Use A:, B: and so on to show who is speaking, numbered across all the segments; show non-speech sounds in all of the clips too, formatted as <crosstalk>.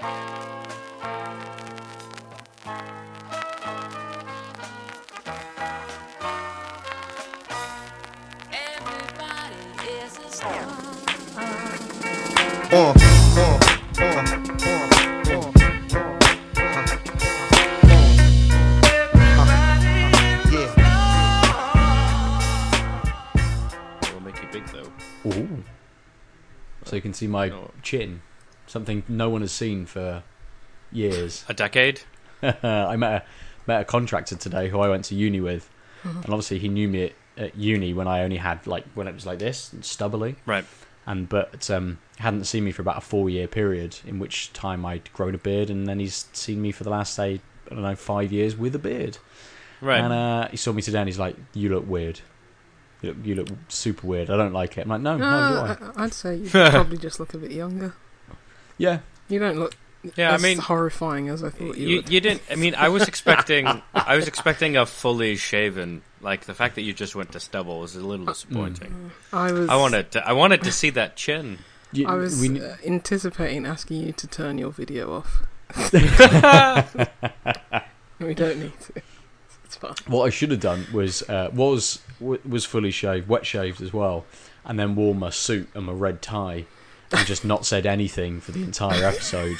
A: Uh, uh, uh, uh, uh.
B: It'll make you big though.
C: Ooh. So you can see my chin, something no one has seen for years.
B: A decade? <laughs>
C: I met a met a contractor today who I went to uni with, and obviously he knew me at, at uni when I only had like when it was like this, stubbly,
B: Right.
C: and but um, hadn't seen me for about a four year period, in which time I'd grown a beard, and then he's seen me for the last say I don't know five years with a beard,
B: Right.
C: and uh, he saw me today, and he's like, "You look weird." You look, you look super weird. I don't like it. I'm like, no, no, do I?
D: Uh, I'd say you <laughs> probably just look a bit younger.
C: Yeah,
D: You don't look
B: yeah, I mean,
D: horrifying as I thought you,
B: you,
D: would.
B: you didn't. I mean, I was <laughs> expecting. I was expecting a fully shaven. Like the fact that you just went to stubble was a little disappointing.
D: I was.
B: I wanted. To, I wanted to see that chin.
C: You-
D: I was
C: we-
D: uh, anticipating asking you to turn your video off. <laughs> <laughs> we don't need to. It's fine.
C: What I should have done was uh, was w- was fully shaved, wet shaved as well, and then wore my suit and my red tie, and just not said anything for the entire <laughs> episode.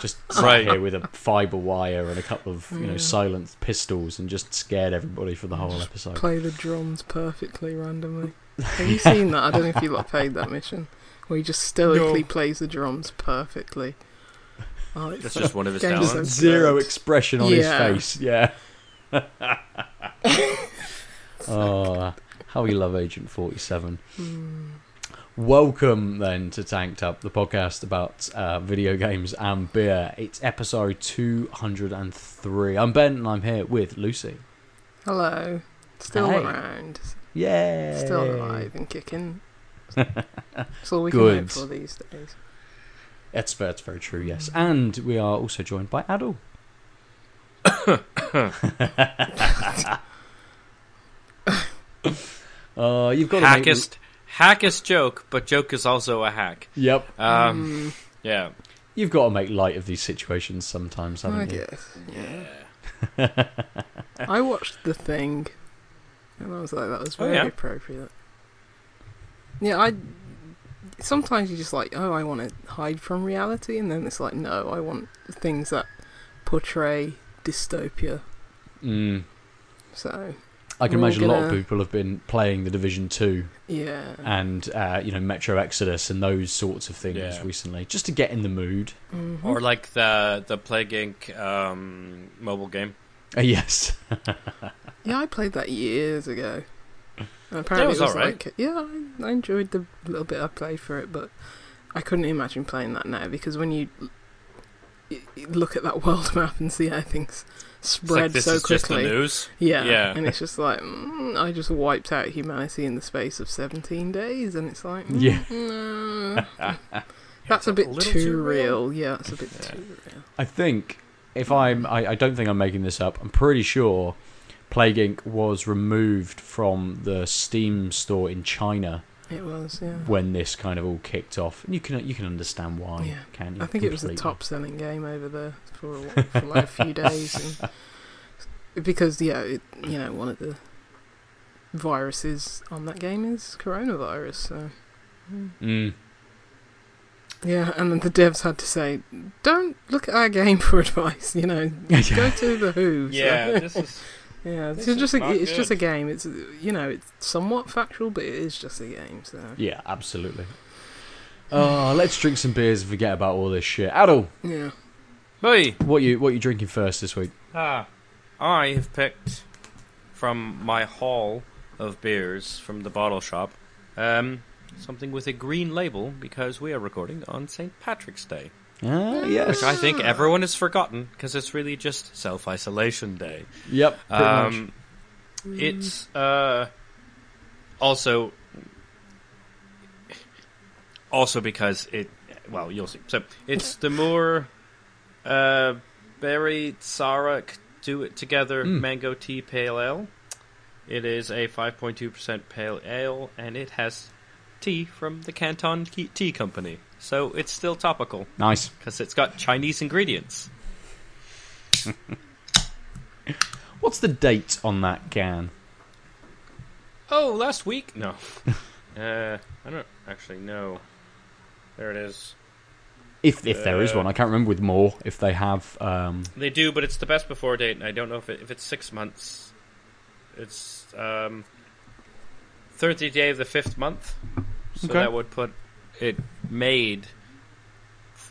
C: Just sat
B: Right.
C: here with a fibre wire and a couple of you know silent pistols, and just scared everybody for the whole episode.
D: Play the drums perfectly randomly. <laughs> Have you seen that? I don't know if you lot paid that mission. Where he just stoically
B: No.
D: plays the drums perfectly. Oh, it's
B: That's just one of his
D: Games
B: talents.
C: Zero expression on
D: Yeah.
C: his face. Yeah. <laughs> oh, how we love Agent Forty Seven. Hmm. Welcome then to Tanked Up, the podcast about uh, video games and beer. It's episode 203. I'm Ben and I'm here with Lucy.
D: Hello. Still
C: Hey.
D: around.
C: Yeah.
D: Still alive and kicking. <laughs> That's all we
C: Good.
D: can hope for these days.
C: That's, that's very true, yes. And we are also joined by Aadil. uh, <coughs> <laughs> you've got to make-
B: Hackest, is joke, but joke is also a hack.
C: Yep.
B: Um, yeah.
C: You've got to make light of these situations sometimes, haven't you?
D: guess.
B: Yeah. <laughs>
D: I watched The Thing, and I was like, that was
B: Oh,
D: very
B: yeah?
D: appropriate. Yeah, I. Sometimes you're just like, oh, I want to hide from reality, and then it's like, no, I want things that portray dystopia.
C: Mm.
D: So,
C: I can
D: We're all
C: imagine a lot of people have been playing the Division Two
D: yeah.
C: and uh, you know Metro Exodus and those sorts of things
B: Yeah.
C: recently, just to get in the mood.
D: Mhm.
B: Or like the the Plague Inc. Um, mobile game.
C: Uh, yes, <laughs>
D: Yeah, I played that years ago. And apparently,
B: was
D: it was
B: alright.
D: like, yeah, I, I enjoyed the little bit I played for it, but I couldn't imagine playing that now because when you, y y- look at that <laughs> world map and see how things
B: It's
D: spread
B: like this
D: so
B: is just the
D: quickly,
B: news.
D: yeah,
B: Yeah.
D: and it's just like mm, I just wiped out humanity in the space of seventeen days, and it's like, mm,
C: Yeah. <laughs>
D: no. <laughs> that's a bit
B: little
D: too,
B: too real.
D: real. Yeah, that's a bit
B: Yeah.
D: too real.
C: I think if I'm, I, I don't think I'm making this up. I'm pretty sure Plague Inc. was removed from the Steam store in China
D: It was, yeah.
C: when this kind of all kicked off. And you can you can understand why,
D: Yeah.
C: can you?
D: I think it was the top selling game over there for, a, for like a few days, and <laughs> because yeah, it, you know, one of the viruses on that game is coronavirus. So
C: Mm.
D: yeah, and then the devs had to say, "Don't look at our game for <laughs> advice." You know, <laughs> go to the WHO. so-
B: Yeah, this is
D: yeah.
B: this
D: It's just a,
B: not
D: it's just a game. It's you know, it's somewhat factual, but it is just a game. So
C: Yeah, absolutely. Oh, let's drink some beers and forget about all this shit. Aadil,
D: yeah.
B: Boy,
C: what you what you drinking first this week?
B: ah, I have picked from my haul of beers from the bottle shop, um, something with a green label because we are recording on St. Patrick's Day,
C: Ah, yes.
B: which I think everyone has forgotten because it's really just self isolation day.
C: Yep.
B: Um, it's uh, also also because it. Well, you'll see. So it's the Moor uh, berry Sarek do it together
C: Mm.
B: mango tea pale ale. It is a 5.2% pale ale, and it has tea from the Canton Tea Company. So it's still topical
C: Nice.
B: because it's got Chinese ingredients. <laughs>
C: What's the date on that can?
B: Oh, last week? No. <laughs> uh, I don't actually know. There it is.
C: If if there is
B: Uh,
C: one, I can't remember with more if they have. Um,
B: They do, but it's the best before date, and I don't know if it, if it's six months. It's um, 30th day of the fifth month, so
C: Okay.
B: that would put it made.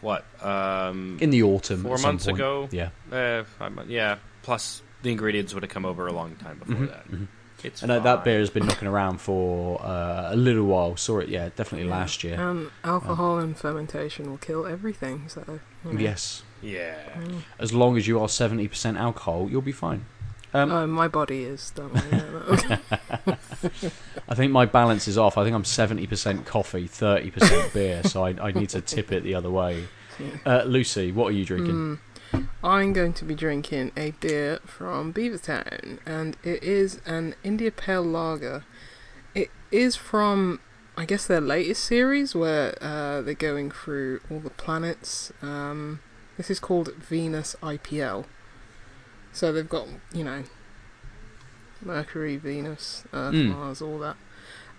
B: What? Um,
C: in the autumn,
B: Four months
C: point.
B: ago?
C: Yeah,
B: uh, five yeah. Plus the ingredients would have come over a long time before
C: Mhm,
B: that.
C: mhm.
B: It's
C: and uh, that beer has been knocking around for uh, a little while. Saw it, yeah, definitely last year.
D: Um, alcohol and fermentation will kill everything. So you know.
C: Yes,
B: Yeah.
D: Mm.
C: as long as you are seventy percent alcohol, you'll be fine. Um,
D: oh, my body is. Don't worry about that. <laughs> <laughs>
C: I think my balance is off. I think I'm seventy percent coffee, thirty percent <laughs> beer, so I, I need to tip it the other way. Uh, Lucy, what are you drinking?
D: Mm. I'm going to be drinking a beer from Beavertown, and it is an India Pale Lager. It is from, I guess, their latest series where uh, they're going through all the planets. Um, this is called Venus IPL. So they've got, you know, Mercury, Venus, Earth,
C: Mm.
D: Mars, all that.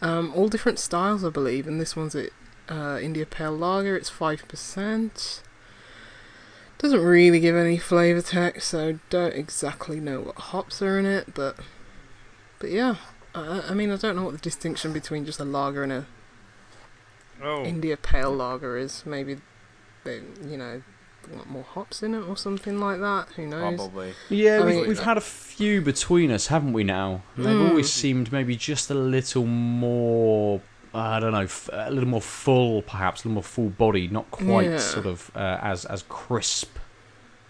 D: Um, all different styles, I believe, and this one's it. Uh, India Pale Lager. It's five percent. Doesn't really give any flavour text, so don't exactly know what hops are in it, but but yeah. Uh, I mean, I don't know what the distinction between just a lager and a
B: Oh.
D: India Pale Lager is. Maybe they, you know, want more hops in it or something like that. Who knows?
B: Probably.
C: Yeah,
D: I
C: we've,
D: mean-
C: we've had a few between us, haven't we? Now And they've
D: Mm.
C: always seemed maybe just a little more. I don't know, a little more full, perhaps a little more full body, not quite
D: Yeah.
C: sort of uh, as as crisp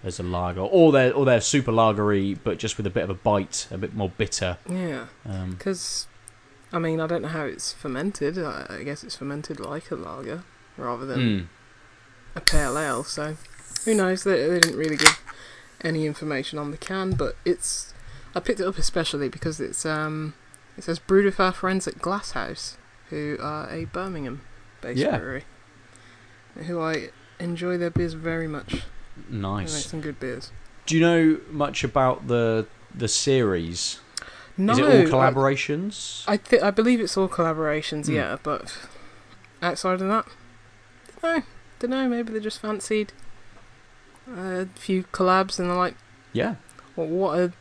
C: as a lager, or they're or they're super lagery, but just with a bit of a bite, a bit more bitter.
D: Yeah,
C: Um,
D: because I mean, I don't know how it's fermented. I, I guess it's fermented like a lager rather than
C: mm.
D: a pale ale. So who knows? They, they didn't really give any information on the can, but it's. I picked it up especially because it's um, it says brewed with our friends at Glasshouse, who are a Birmingham-based
C: Yeah.
D: brewery, who I enjoy their beers very much. Nice, they make some good beers.
C: Do you know much about the the series?
D: No,
C: Is it all collaborations?
D: I th- I believe it's all collaborations,
C: Hmm.
D: yeah, but outside of that, no, don't know. Maybe they just fancied a few collabs and they're like,
C: yeah.
D: what, what are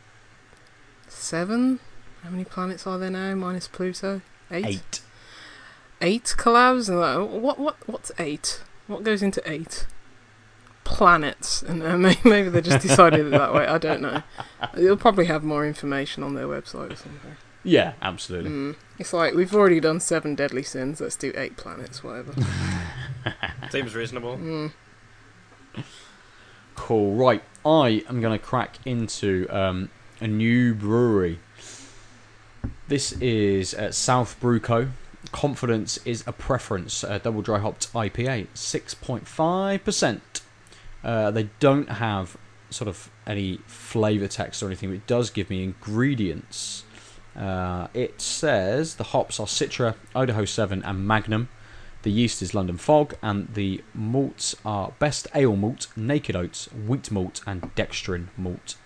D: seven? How many planets are there now minus Pluto? Eight.
C: Eight.
D: Eight collabs, and like, what what what's eight? What goes into eight? Planets, and uh, <laughs> maybe they just decided it that way. I don't know. They'll probably have more information on their website or something.
C: Yeah, absolutely.
D: Mm. It's like we've already done seven deadly sins. Let's do eight planets, whatever. <laughs>
B: Seems reasonable.
D: Mm.
C: Cool. Right, I am going to crack into um, a new brewery. This is uh, Southbrew Co. Confidence is a preference. Uh, double dry hopped IPA, six point five percent. Uh, They don't have sort of any flavour text or anything. But it does give me ingredients. Uh, it says the hops are Citra, Idaho Seven, and Magnum. The yeast is London Fog, and the malts are Best Ale Malt, Naked Oats, Wheat Malt, and Dextrin Malt.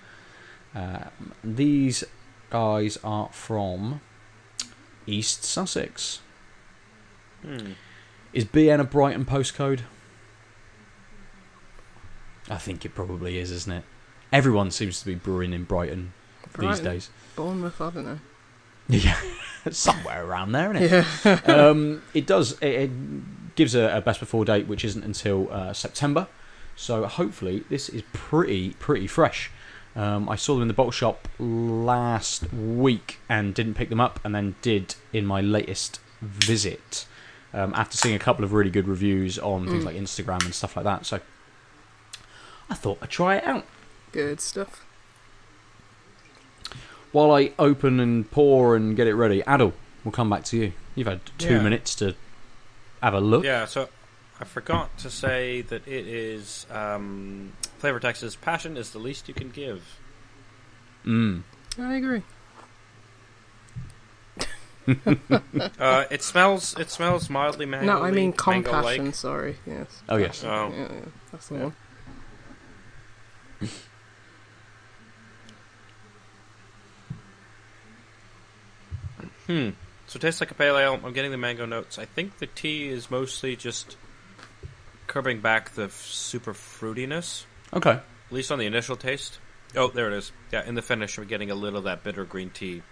C: Um, these guys are from East Sussex.
B: Hmm.
C: Is BN a Brighton postcode? I think it probably is, isn't it? Everyone seems to be brewing in Brighton, these
D: Brighton.
C: days.
D: Bournemouth, I don't know.
C: Yeah, <laughs> somewhere around there, isn't it?
D: Yeah. <laughs>
C: um, it does. It, it gives a, a best before date, which isn't until uh, September. So hopefully this is pretty pretty fresh. Um, I saw them in the bottle shop last week and didn't pick them up, and then did in my latest visit um, after seeing a couple of really good reviews on things
D: Mm.
C: like Instagram and stuff like that. So I thought I'd try it out.
D: Good stuff.
C: While I open and pour and get it ready, Aadil, we'll come back to you. You've had two
B: Yeah.
C: minutes to have a look.
B: Yeah, so I forgot to say that it is um, flavor Texas passion is the least you can give.
C: Mm.
D: I agree. <laughs>
B: Uh, it smells. It smells mildly mango.
D: no, I mean compassion. Sorry, yes.
C: Oh yes.
B: Oh.
D: Yeah, yeah, that's the
B: Yeah.
D: one.
B: Hmm. So it tastes like a pale ale. I'm getting the mango notes. I think the tea is mostly just curbing back the f- super fruitiness,
C: Okay.
B: at least on the initial taste. Oh, there it is. Yeah, in the finish, we're getting a little of that bitter green tea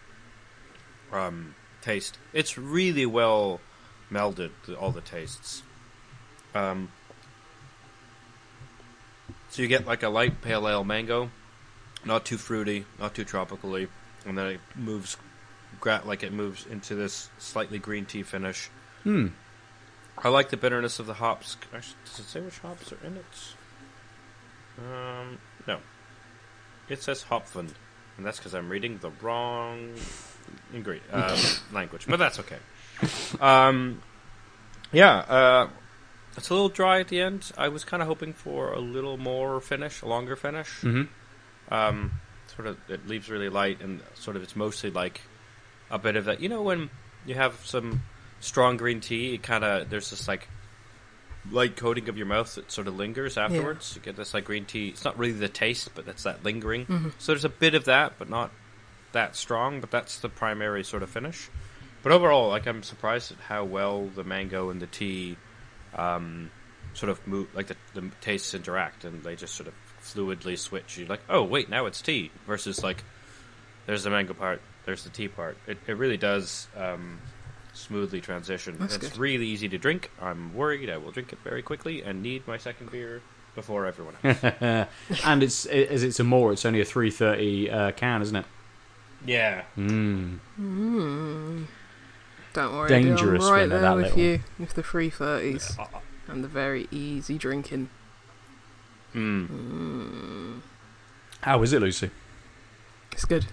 B: um, taste. It's really well melded, all the tastes. Um, so you get like a light pale ale mango, not too fruity, not too tropically, and then it moves, gra- like it moves into this slightly green tea finish.
C: Hmm.
B: I like the bitterness of the hops. Actually, does it say which hops are in it? Um, no. It says Hopfen, and that's because I'm reading the wrong ingredient <laughs> uh, language, but that's okay. Um, yeah, uh, it's a little dry at the end. I was kind of hoping for a little more finish, a longer finish.
C: hmm
B: Um, sort of, it leaves really light, and sort of, it's mostly like a bit of that. You know, when you have some strong green tea, it kind of there's this like light coating of your mouth that sort of lingers afterwards. You get this like green tea. It's not really the taste, but that's that lingering. So there's a bit of that, but not that strong. But that's the primary sort of finish. But overall, like I'm surprised at how well the mango and the tea um, sort of move, like the, the tastes interact, and they just sort of fluidly switch. You're like, oh wait, now it's tea, versus like there's the mango part, there's the tea part. It it really does um, smoothly transition.
D: That's
B: it's
D: good.
B: really easy to drink. I'm worried I will drink it very quickly and need my second beer before everyone else. <laughs>
C: and it's it, as it's a more. It's only a three thirty uh, can, isn't it?
B: yeah.
C: Mm.
D: Don't worry,
C: Dangerous
D: I'm right
C: when
D: there
C: that
D: with
C: little.
D: you with the free thirties
B: Uh,
D: and the very easy drinking.
B: mm.
C: How is it, Lucy?
D: It's good.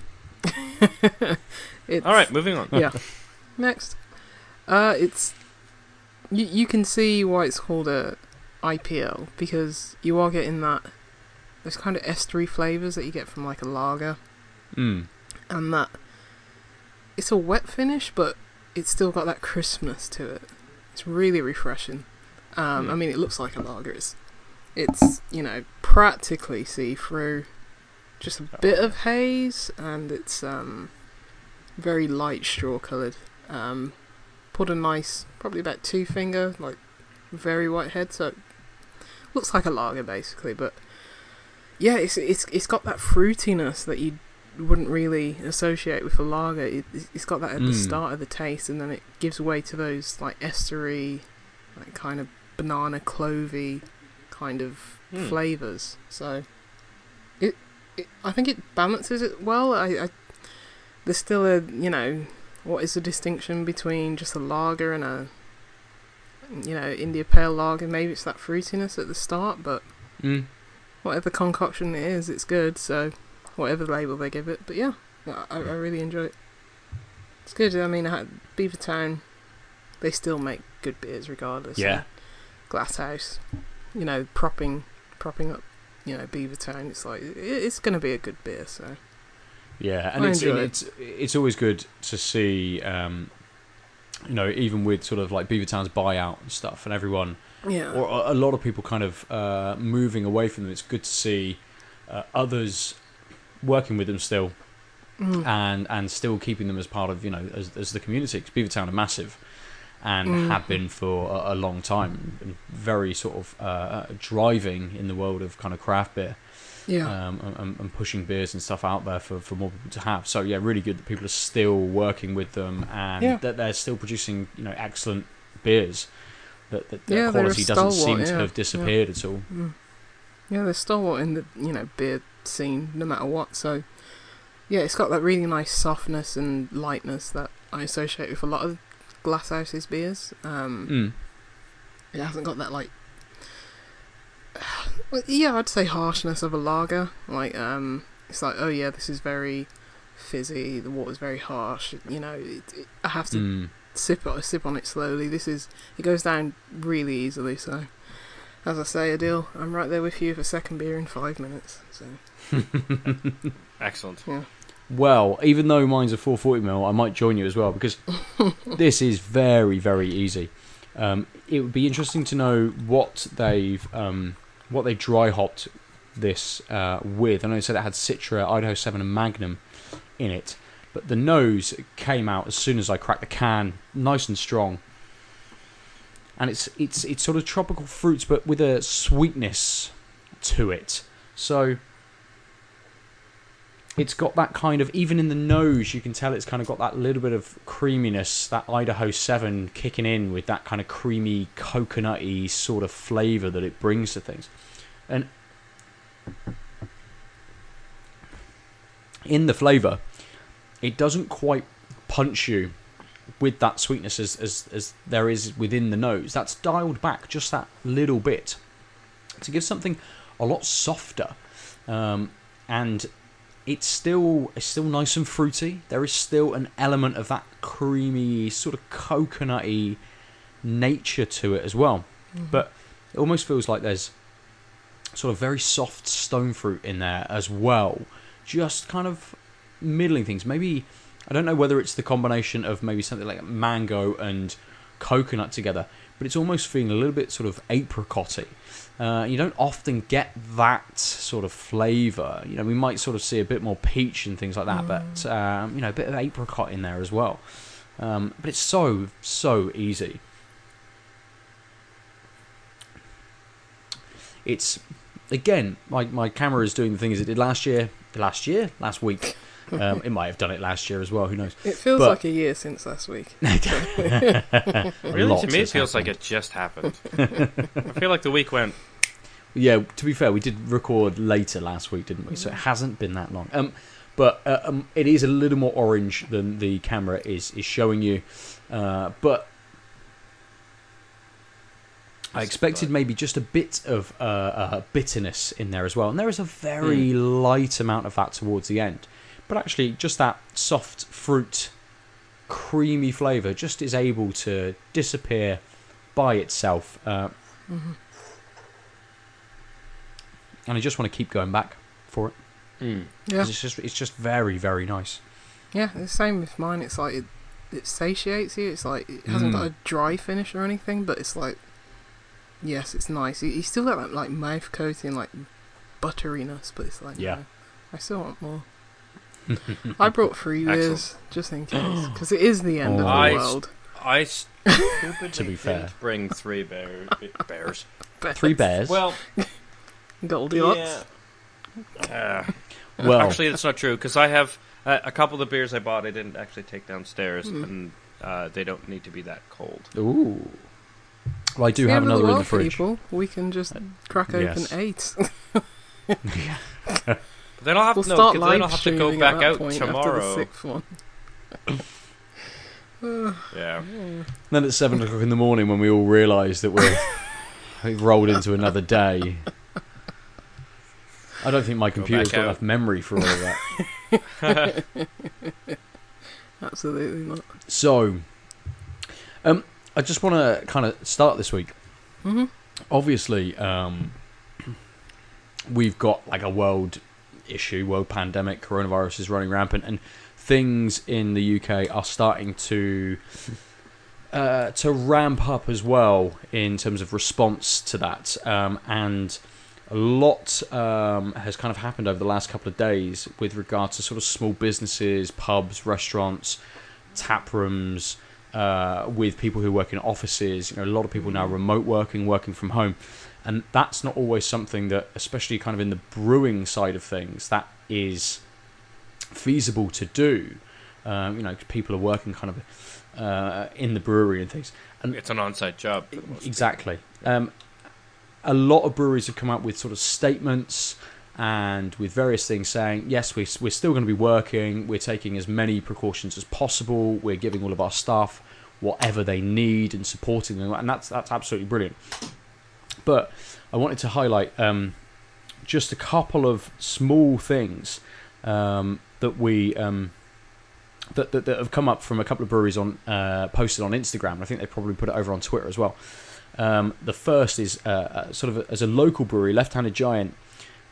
D: <laughs>
B: All right, moving on.
D: yeah. <laughs> Next, uh, it's you. You can see why it's called a IPL because you are getting that those kind of estery flavors that you get from like a lager,
C: Mm.
D: and that it's a wet finish, but it's still got that crispness to it. It's really refreshing. Um,
B: Hmm.
D: I mean, it looks like a lager. It's, it's you know practically see through, just a bit of haze, and it's um, very light straw coloured. Um, put a nice, probably about two finger, like very white head, so it looks like a lager basically. But yeah, it's it's it's got that fruitiness that you wouldn't really associate with a lager. It, it's got that at the
C: Mm.
D: start of the taste, and then it gives way to those like estery, like kind of banana clovey kind of
B: Hmm.
D: flavors. So it, it, I think it balances it well. I, I there's still a you know what is the distinction between just a lager and a you know India Pale Lager? Maybe it's that fruitiness at the start, but
C: Mm.
D: whatever concoction it is, it's good. So whatever label they give it, but yeah, I, I really enjoy it. It's good. I mean, I had Beavertown, they still make good beers regardless.
C: Yeah.
D: Glasshouse, you know, propping propping up, you know, Beavertown. It's like it's going to be a good beer. So
C: Yeah, and it's,
D: it.
C: it's it's always good to see, um, you know, even with sort of like Beavertown's buyout and stuff, and everyone
D: yeah,
C: or a lot of people kind of uh, moving away from them. It's good to see uh, others working with them still,
D: Mm.
C: and and still keeping them as part of you know as, as the community. 'Cause Beavertown are massive, and
D: Mm.
C: have been for a, a long time, very sort of uh, driving in the world of kind of craft beer
D: yeah,
C: um, and, and pushing beers and stuff out there for, for more people to have. So yeah, really good that people are still working with them and
D: Yeah.
C: that they're still producing you know excellent beers. That, that,
D: Yeah,
C: quality doesn't seem
D: stalwart,
C: to
D: yeah,
C: have disappeared at all.
D: Mm. yeah. They're stalwart in the you know beer scene, no matter what. So yeah, it's got that really nice softness and lightness that I associate with a lot of Glasshouse's beers. Um,
C: Mm.
D: It hasn't got that like, <sighs> yeah, I'd say harshness of a lager. Like, um, it's like, oh yeah, this is very fizzy. The water's very harsh. You know, it, it, I have to
C: Mm.
D: sip it, sip on it slowly. This is, it goes down really easily. So, as I say, Aadil, I'm right there with you for second beer in five minutes. So, <laughs>
B: Excellent.
D: Yeah.
C: Well, even though mine's a 440 mil, I might join you as well because <laughs> this is very, very easy. Um, it would be interesting to know what they've um, what they dry hopped this uh, with. I know they said it had Citra, Idaho 7, and Magnum in it, but the nose came out as soon as I cracked the can, nice and strong. And it's it's it's sort of tropical fruits, but with a sweetness to it. So it's got that kind of even in the nose you can tell it's kind of got that little bit of creaminess that idaho 7 kicking in with that kind of creamy coconutty sort of flavor that it brings to things. And in the flavor it doesn't quite punch you with that sweetness as, as, as there is within the nose. That's dialed back just that little bit to give something a lot softer um, and it's still it's still nice and fruity. There is still an element of that creamy, sort of coconutty nature to it as well. Mm-hmm. But it almost feels like there's sort of very soft stone fruit in there as well. Just kind of middling things. Maybe I don't know whether it's the combination of maybe something like mango and coconut together, but it's almost feeling a little bit sort of apricotty. Uh, you don't often get that sort of flavour. You know, we might sort of see a bit more peach and things like that, but um, you know, a bit of apricot in there as well. Um, but it's so so easy. It's again, my my camera is doing the things it did last year, last year, last week. Um, it might have done it last year as well. Who knows?
D: It feels
C: But-
D: like a year since last week. <laughs>
B: Really, to me, it
C: has
B: feels like it just happened. I feel like the week went.
C: Yeah, to be fair, we did record later last week, didn't we? So it hasn't been that long. Um, but uh, um, it is a little more orange than the camera is is showing you. Uh, but I expected maybe just a bit of uh, uh, bitterness in there as well, and there is a very light amount of that towards the end. But actually, just that soft fruit, creamy flavour just is able to disappear by itself. Uh, and I just want to keep going back for it.
B: Mm.
D: Yeah,
C: 'Cause It's just it's just very very nice.
D: yeah. The same with mine. It's like it, it satiates you. It's like it hasn't
C: Mm.
D: got a dry finish or anything, but it's like yes, it's nice. You, you still got that like mouth coating, like butteriness, but it's like
C: Yeah.
D: no, I still want more. <laughs> I brought three beers just in case because it is the end of the
C: Oh.
B: I s-
D: world.
B: I stupidly <laughs>
C: To be fair.
B: bring three bears. bears.
C: Three bears.
B: Well,
D: Goldilocks.
B: yeah. Uh, <laughs>
C: well,
B: actually, that's not true because I have uh, a couple of the beers I bought. I didn't actually take downstairs,
D: Mm.
B: and uh, they don't need to be that cold.
C: ooh. Well, I do
D: The
C: have
D: end of
C: another in
D: world,
C: the fridge.
D: People, we can just crack open
C: yes.
D: eight. <laughs>
B: But then I'll have
D: we'll
B: to no,
D: start
B: 'cause then I'll
D: live
B: have to go back out
D: point after the
B: tomorrow.
D: sixth one. <laughs>
B: Yeah.
C: Then at seven o'clock in the morning, when we all realise that we're we've rolled into another day, I don't think my computer's got
B: out.
C: enough memory for all of that. <laughs>
D: Absolutely not.
C: So, um, I just want to kind of start this week.
D: hmm
C: Obviously, um, we've got like a world issue, world pandemic, coronavirus is running rampant, and things in the UK are starting to uh, to ramp up as well in terms of response to that. Um, and a lot um, has kind of happened over the last couple of days with regard to sort of small businesses, pubs, restaurants, tap rooms, uh, with people who work in offices. You know, a lot of people now remote working, working from home, and that's not always something that, especially kind of in the brewing side of things, that is feasible to do. Um, you know, 'cause people are working kind of uh, in the brewery and things. And
B: It's an on-site job. for the most
C: Exactly. Um, a lot of breweries have come out with sort of statements and with various things saying, yes, we, we're still going to be working, we're taking as many precautions as possible, we're giving all of our staff whatever they need and supporting them, and that's, that's absolutely brilliant. But I wanted to highlight um, just a couple of small things um, that we. Um, that, that, that have come up from a couple of breweries on uh, posted on Instagram. I think they probably put it over on Twitter as well. Um, the first is uh, uh, sort of as a local brewery, Left Handed Giant.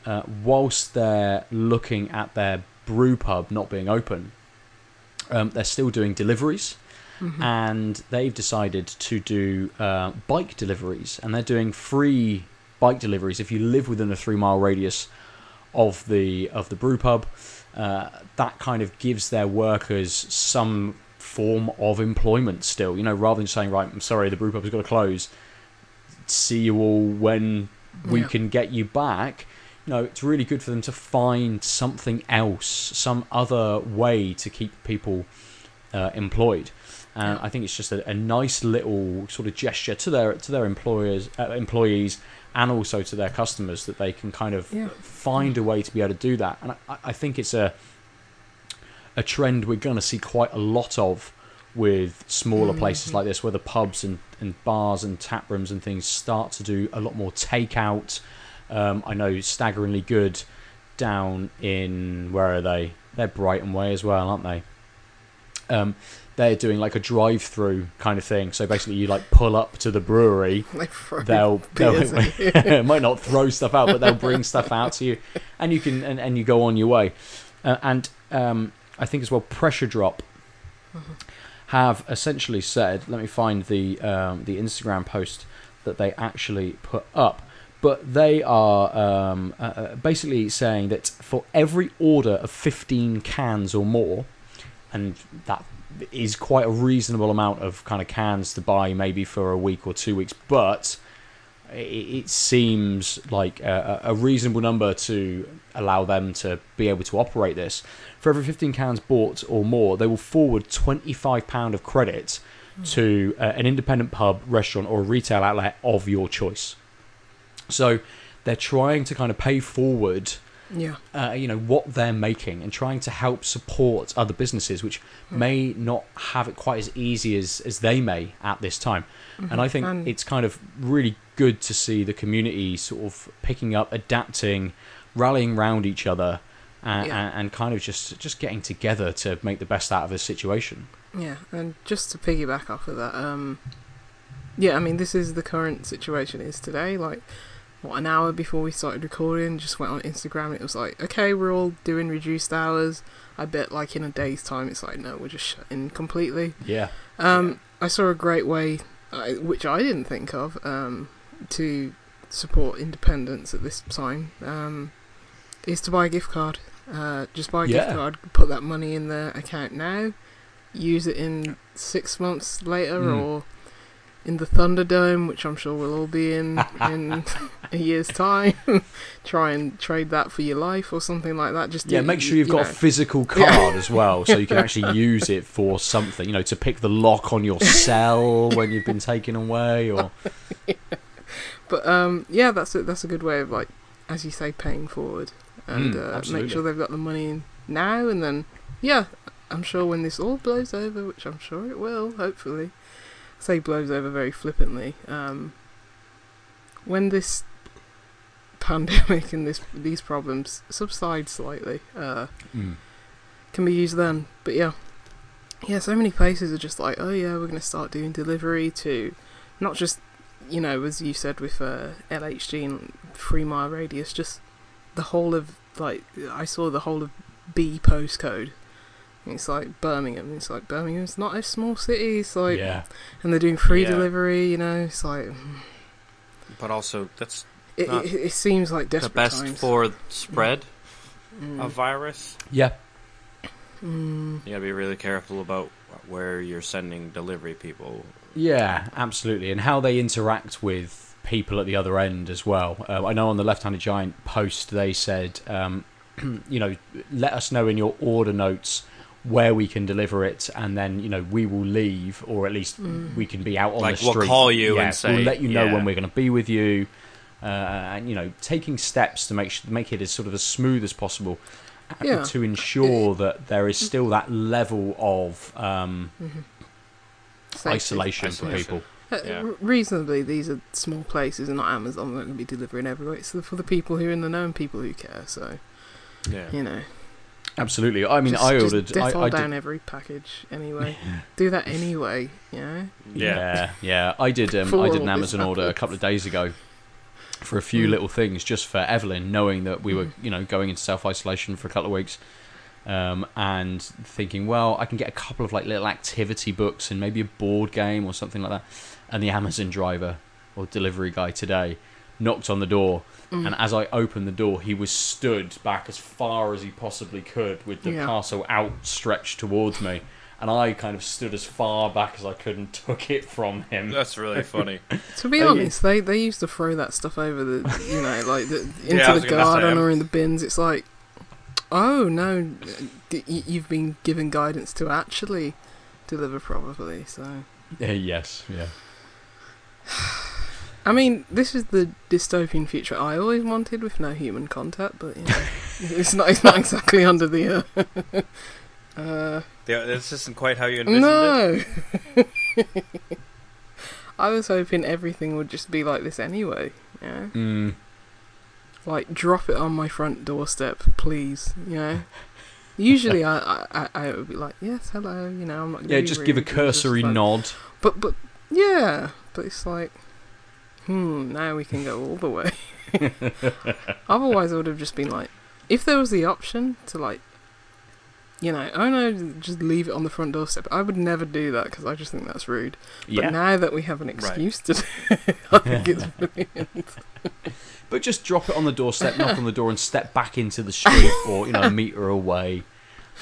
C: Uh, whilst they're looking at their brew pub not being open, um, they're still doing deliveries, and they've decided to do uh, bike deliveries, and they're doing free bike deliveries if you live within a three mile radius of the of the brew pub. Uh, that kind of gives their workers some form of employment still. You know, rather than saying, "Right, I'm sorry, the brew pub's got to close. See you all when we
D: Yeah.
C: can get you back." You know, it's really good for them to find something else, some other way to keep people uh, employed. And I think it's just a, a nice little sort of gesture to their to their employers, uh, employees, and also to their customers that they can kind of
D: Yeah.
C: find a way to be able to do that. And I, I think it's a a trend we're going to see quite a lot of with smaller places like this, where the pubs and, and bars and tap rooms and things start to do a lot more takeout. Um, I know staggeringly good down in where are they? They're Brighton way as well, aren't they? Um, they're doing like a drive-through kind of thing. So basically, you like pull up to the brewery, <laughs> they'll, <laughs> they'll <laughs> might not throw stuff out, but they'll bring stuff out to you, and you can and, and you go on your way. Uh, and um, I think as well, pressure drop have essentially said. Let me find the um, the Instagram post that they actually put up. But they are um, uh, uh, basically saying that for every order of 15 cans or more, and that is quite a reasonable amount of kind of cans to buy maybe for a week or two weeks, but it, it seems like a, a reasonable number to allow them to be able to operate this. For every 15 cans bought or more, they will forward £25 of credit to uh, an independent pub, restaurant, or retail outlet of your choice. So they're trying to kind of pay forward
D: Yeah.
C: uh, you know what they're making and trying to help support other businesses which may not have it quite as easy as as they may at this time and i think it's kind of really good to see the community sort of picking up adapting rallying round each other and,
D: Yeah.
C: and, kind of just just getting together to make the best out of this situation
D: Yeah, and just to piggyback off of that, um, yeah, I mean, this is the current situation is today. Like, what an hour before we started recording, just went on Instagram. And it was like, okay, we're all doing reduced hours. I bet, like in a day's time, it's like, no, we're just shutting completely.
C: yeah
D: Um, I saw a great way, uh, which I didn't think of, um, to support independence at this time, um, is to buy a gift card. Uh, just buy a
C: Yeah.
D: gift card, put that money in the account now, use it in six months later,
C: Mm.
D: or in the Thunderdome, which I'm sure we'll all be in <laughs> in <laughs> a year's time. <laughs> Try and trade that for your life or something like that. Just
C: yeah
D: do-
C: make sure you've
D: you
C: got
D: know.
C: a physical card as well so you can actually use it for something you know to pick the lock on your cell when you've been taken away or
D: But um, yeah, that's a, that's a good way of like, as you say, paying forward and
C: Mm,
D: uh, make sure they've got the money in now, and then yeah, I'm sure when this all blows over, which I'm sure it will, hopefully, I say blows over very flippantly. Um, when this pandemic and this these problems subside slightly, uh,
C: Mm.
D: can be used then. But yeah, yeah, so many places are just like, oh yeah, we're going to start doing delivery to not just, you know, as you said with uh, LHG and three mile radius, just the whole of like I saw the whole of B postcode. It's like Birmingham. It's like Birmingham's not a small city. It's like,
C: yeah
D: and they're doing free
B: Yeah.
D: delivery. You know, it's like
B: But also, that's
D: it. It, it seems like
B: the best
D: times.
B: for spread
D: Mm.
B: of virus.
C: yeah
D: Mm.
B: You gotta be really careful about where you're sending delivery people.
C: Yeah, absolutely, and how they interact with people at the other end as well. Um, I know on the left-handed giant post they said, um, <clears throat> you know, let us know in your order notes where we can deliver it, and then you know we will leave, or at least
D: Mm.
C: we can be out on
B: Like,
C: the
B: we'll
C: street.
B: call you and say,
C: we'll let you know
B: yeah.
C: when we're going to be with you, uh, and you know, taking steps to make sh- make it as sort of as smooth as possible. uh,
D: Yeah.
C: To ensure that there is still that level of um,
D: Safety.
C: isolation for people.
D: Uh,
B: Yeah.
D: r- reasonably, these are small places and not Amazon. They're not going to be delivering everywhere. It's for the people who are in the know and people who care. So
B: Yeah.
D: you know,
C: Absolutely. I mean,
D: just,
C: I
D: just
C: ordered. I,
D: Dettol
C: I
D: down
C: did,
D: every package anyway. Do that anyway. You know.
C: yeah, yeah. I did. Um, I did an Amazon order a couple of days ago for a few
D: Mm.
C: little things, just for Evelyn, knowing that we were,
D: Mm.
C: you know, going into self isolation for a couple of weeks. Um, and thinking, well, I can get a couple of like little activity books and maybe a board game or something like that. And the Amazon driver or delivery guy today knocked on the door,
D: Mm.
C: and as I opened the door, he was stood back as far as he possibly could with the
D: Yeah.
C: parcel outstretched towards me. And I kind of stood as far back as I could and took it from him.
B: That's really funny. <laughs>
D: To be
C: yeah.
D: honest, they they used to throw that stuff over the you know like the, <laughs> into
B: Yeah,
D: the
B: gonna say,
D: garden
B: um,
D: or in the bins. It's like, oh no, you've been given guidance to actually deliver properly. So
C: Yeah, yes, yeah. <sighs>
D: I mean, this is the dystopian future I always wanted with no human contact, but you know, <laughs> it's not it's not exactly under the. Uh, <laughs> uh,
B: Yeah, this isn't quite how you envisioned it.
D: no. <laughs> I was hoping everything would just be like this anyway. Yeah.
C: Mm.
D: Like drop it on my front doorstep, please. You know. Usually, I, I I- would be like, yes, hello. You know, I'm not. gonna
C: Yeah, just give a cursory
D: like-
C: nod.
D: But but yeah, but it's like, hmm. Now we can go all the way. <laughs> Otherwise, I would have just been like, if there was the option to like, you know, oh no, just leave it on the front doorstep. I would never do that because I just think that's rude. But
C: Yeah,
D: now that we have an excuse to do <laughs> it, I think it's brilliant. <laughs>
C: but just drop it on the doorstep, knock on the door, and step back into the street, or you know, <laughs> a meter away.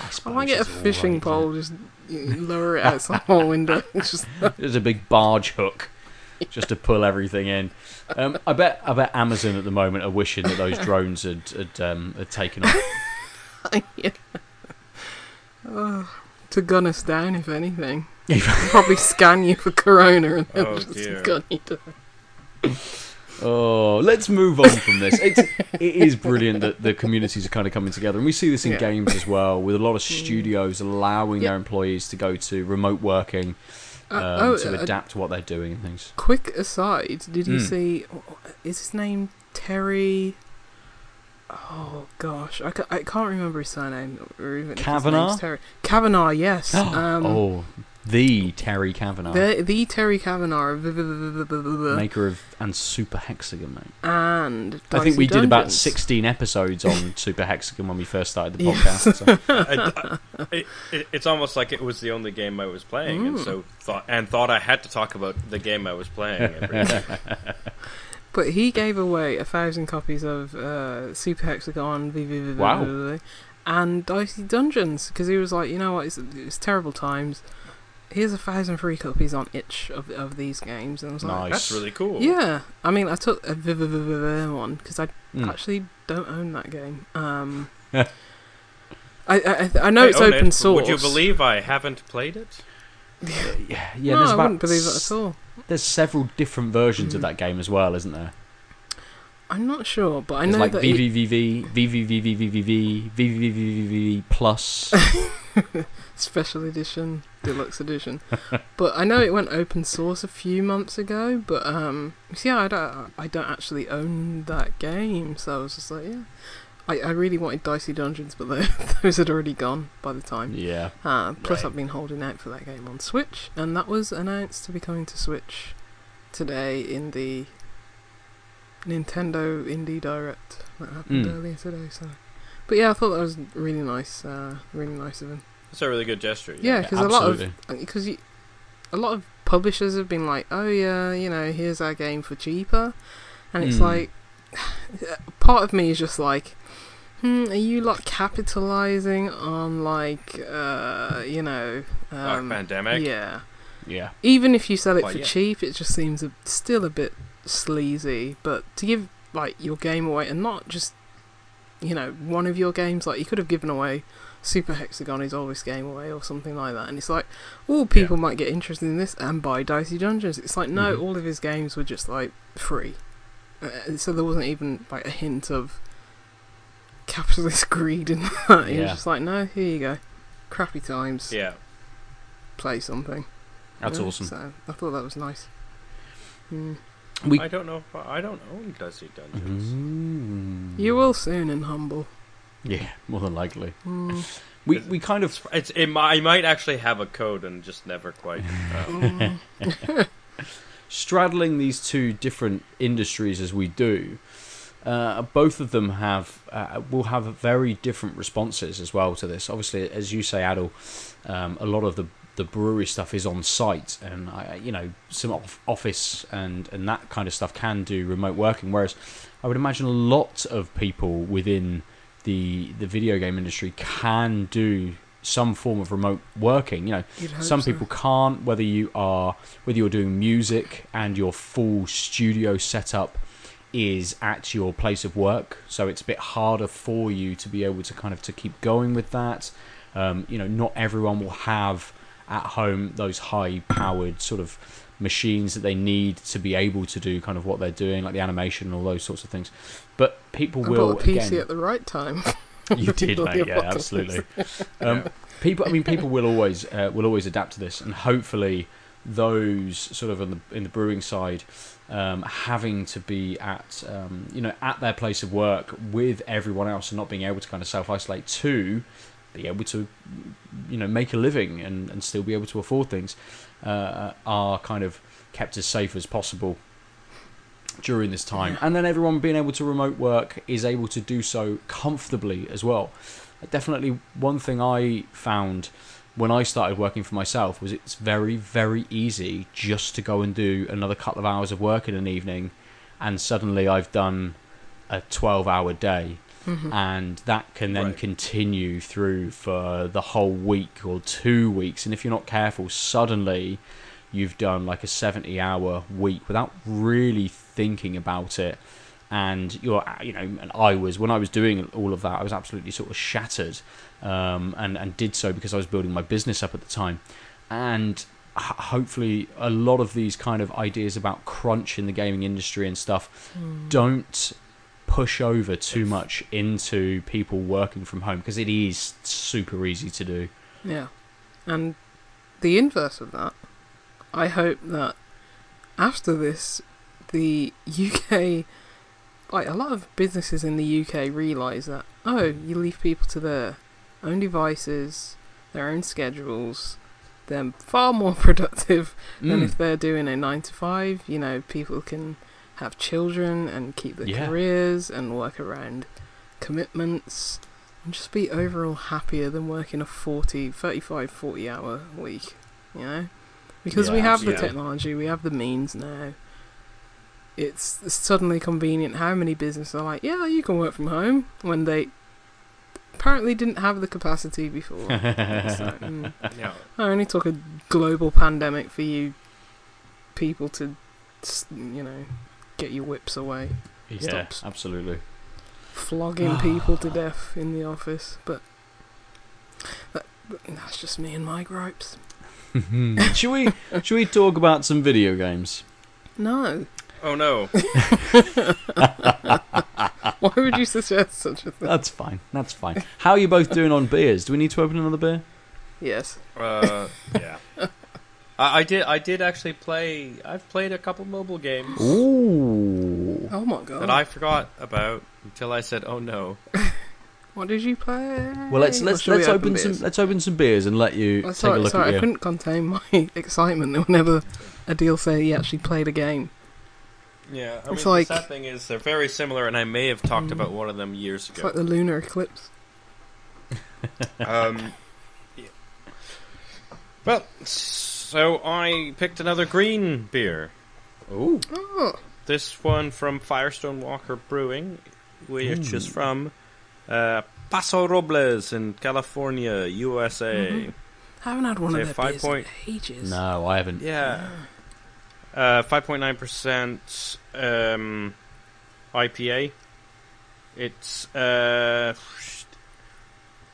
C: I,
D: I might get a fishing
C: right,
D: pole, just know, lower it outside my window. Just?
C: There's a big barge hook just to pull everything in. Um, I bet. I bet Amazon at the moment are wishing that those drones had had, um, had taken off.
D: yeah. Oh, to gun us down, if anything. Probably scan you for corona and then
B: Oh,
D: just
B: dear.
D: gun you down.
C: Oh, let's move on from this. It's, it is brilliant that the communities are kind of coming together, and we see this in
D: Yeah.
C: games as well, with a lot of studios allowing
D: Yeah.
C: their employees to go to remote working um,
D: Uh, oh,
C: to
D: uh,
C: adapt what they're doing and things.
D: quick aside, did you
C: Hmm.
D: see? Is his name Terry? Oh gosh, I, ca- I can't remember his surname or even his
C: Cavanagh?
D: name's Terry Cavanagh. Yes. <gasps> um,
C: oh, the Terry Cavanagh,
D: the the Terry Cavanagh,
C: maker of and Super Hexagon, mate.
D: and
C: I think
D: Dicey
C: we did about 16 episodes on <laughs> Super Hexagon when we first started the podcast. so- <laughs>
B: I, I- it, it, it's almost like it was the only game I was playing, and
D: Mm.
B: so thought and thought I had to talk about the game I was playing. <laughs> Every day.
D: But he gave away a thousand copies of uh, Super Hexagon, VVVVVV,
C: Wow.
D: and Dicey Dungeons because he was like, you know what, it's, it's terrible times. Here's a thousand free copies on each of of these games, and I was like,
B: That's really cool.
D: yeah. I mean, I took a VVVVVV one because I
C: Mm.
D: actually don't own that game. Um, <laughs> I, I I know
B: I
D: it's open
B: it.
D: source.
B: Would you believe I haven't played it?
C: yeah, yeah.
D: no, I wouldn't believe that at all.
C: There's several different versions of
D: Mm.
C: that game as well, isn't there?
D: I'm not sure, but I
C: There's
D: know
C: like
D: that
C: VVVV, VVVVVVV, VVVVVV plus.
D: special edition, deluxe edition. but I know it went open source a few months ago. But um, see, I don't, I don't actually own that game, so I was just like, yeah. I, I really wanted Dicey Dungeons, but they, <laughs> those had already gone by the time.
C: Yeah.
D: Uh, plus,
B: Right.
D: I've been holding out for that game on Switch, and that was announced to be coming to Switch today in the Nintendo Indie Direct that happened
C: Mm.
D: earlier today. So, but yeah, I thought that was really nice, uh, really nice of him.
B: It's a really good gesture.
D: Yeah, because a lot of because a lot of publishers have been like, oh yeah, you know, here's our game for cheaper, and it's
C: Mm.
D: like, <sighs> part of me is just like, hmm, are you like capitalizing on like, uh, you know, um,
B: pandemic.
D: yeah.
C: Yeah.
D: Even if you sell it for
B: yeah.
D: cheap, it just seems a, still a bit sleazy. But to give like your game away and not just, you know, one of your games, like you could have given away Super Hexagon is always game away or something like that. And it's like, oh, people might get interested in this and buy Dicey Dungeons. It's like, no,
C: Mhm.
D: all of his games were just like free. Uh, so there wasn't even like a hint of capitalist <laughs> greed in that. He was
C: Yeah.
D: just like, no, here you go. Crappy times.
B: Yeah.
D: Play something.
C: That's
D: Yeah,
C: awesome.
D: So I thought that was nice. Mm.
C: We.
B: I don't know. If I, I don't own Dusty Dungeons.
C: Mm.
D: You will soon in Humble.
C: Yeah, <laughs> more than likely.
D: Mm.
C: We we kind of
B: It's, it, mi- I might actually have a code and just never quite. Uh,
D: Mm. <laughs>
C: straddling these two different industries as we do. Uh, both of them have uh, will have very different responses as well to this. Obviously, as you say, Aadil, um, a lot of the the brewery stuff is on site, and I, you know some off- office and and that kind of stuff can do remote working. Whereas I would imagine a lot of people within the the video game industry can do some form of remote working. You know, some
D: so.
C: people can't. Whether you are whether you're doing music and your full studio setup is at your place of work, so it's a bit harder for you to be able to kind of to keep going with that. Um, you know, not everyone will have at home those high-powered sort of machines that they need to be able to do kind of what they're doing, like the animation and all those sorts of things. But people
D: I
C: will
D: bought a PC
C: again.
D: at the right time. <laughs>
C: You did, mate. <laughs> Yeah, absolutely. <laughs> Um, people, I mean, people will always uh, will always adapt to this, and hopefully, those sort of in the in the brewing side, um, having to be at um, you know at their place of work with everyone else, and not being able to kind of self isolate to be able to you know make a living and, and still be able to afford things, uh, are kind of kept as safe as possible during this time. And then everyone being able to remote work is able to do so comfortably as well. Definitely one thing I found when I started working for myself was it's very, very easy just to go and do another couple of hours of work in an evening and suddenly I've done a 12 hour day
D: Mhm.
C: and that can then
B: Right.
C: continue through for the whole week or two weeks and if you're not careful suddenly you've done like a 70 hour week without really thinking about it and you're you know and I was when I was doing all of that I was absolutely sort of shattered um, and and did so because I was building my business up at the time and hopefully a lot of these kind of ideas about crunch in the gaming industry and stuff
D: Hmm.
C: don't push over too much into people working from home because it is super easy to do
D: Yeah. And the inverse of that, I hope that after this, the UK, like a lot of businesses in the UK realise that, oh, you leave people to their own devices, their own schedules, they're far more <laughs> productive than
C: Mm.
D: if they're doing a nine to five. You know, people can have children and keep their
C: Yeah.
D: careers and work around commitments and just be overall happier than working a 40, 35, 40 hour week, you know? Because we have the
B: absolutely.
D: technology, we have the means now. It's suddenly convenient how many businesses are like, yeah, you can work from home when they apparently didn't have the capacity before. <laughs> It's like, mm.
B: Yeah.
D: I only took a global pandemic for you people to, you know, get your whips away,
C: yeah
D: stops.
C: absolutely
D: flogging people to death in the office. But that, that's just me and my gripes. <laughs>
C: should we should we talk about some video games
D: No.
B: Oh no. <laughs>
D: Why would you suggest such a thing?
C: That's fine. That's fine. How are you both doing on beers? Do we need to open another beer?
D: Yes.
B: Uh, yeah. I, I did. I did actually play. I've played a couple mobile games
C: Ooh.
D: Oh my god.
B: that I forgot about until I said, "Oh no." <laughs>
D: What did you play?
C: Well, let's let's let's open
D: beers?
C: some let's open some beers and let you
D: Oh,
C: take
D: sorry,
C: a look
D: sorry,
C: at
D: I
C: your.
D: couldn't contain my <laughs> excitement whenever Aadil said he actually played a game.
B: Yeah. I
D: It's
B: mean,
D: like-
B: the sad thing is they're very similar, and I may have talked
D: Mm.
B: about one of them years ago.
D: It's
B: ago.
D: like the lunar eclipse. <laughs>
B: um, yeah. Well, so I picked another green beer.
C: Ooh.
D: Oh,
B: This one from Firestone Walker Brewing, which is from uh, Paso Robles in California, USA.
D: Mhm. haven't had one
B: Say
D: of their
B: five
D: beers
B: point-
D: in ages.
C: No, I haven't.
B: Yeah. Uh, 5.9% um, IPA. It's uh,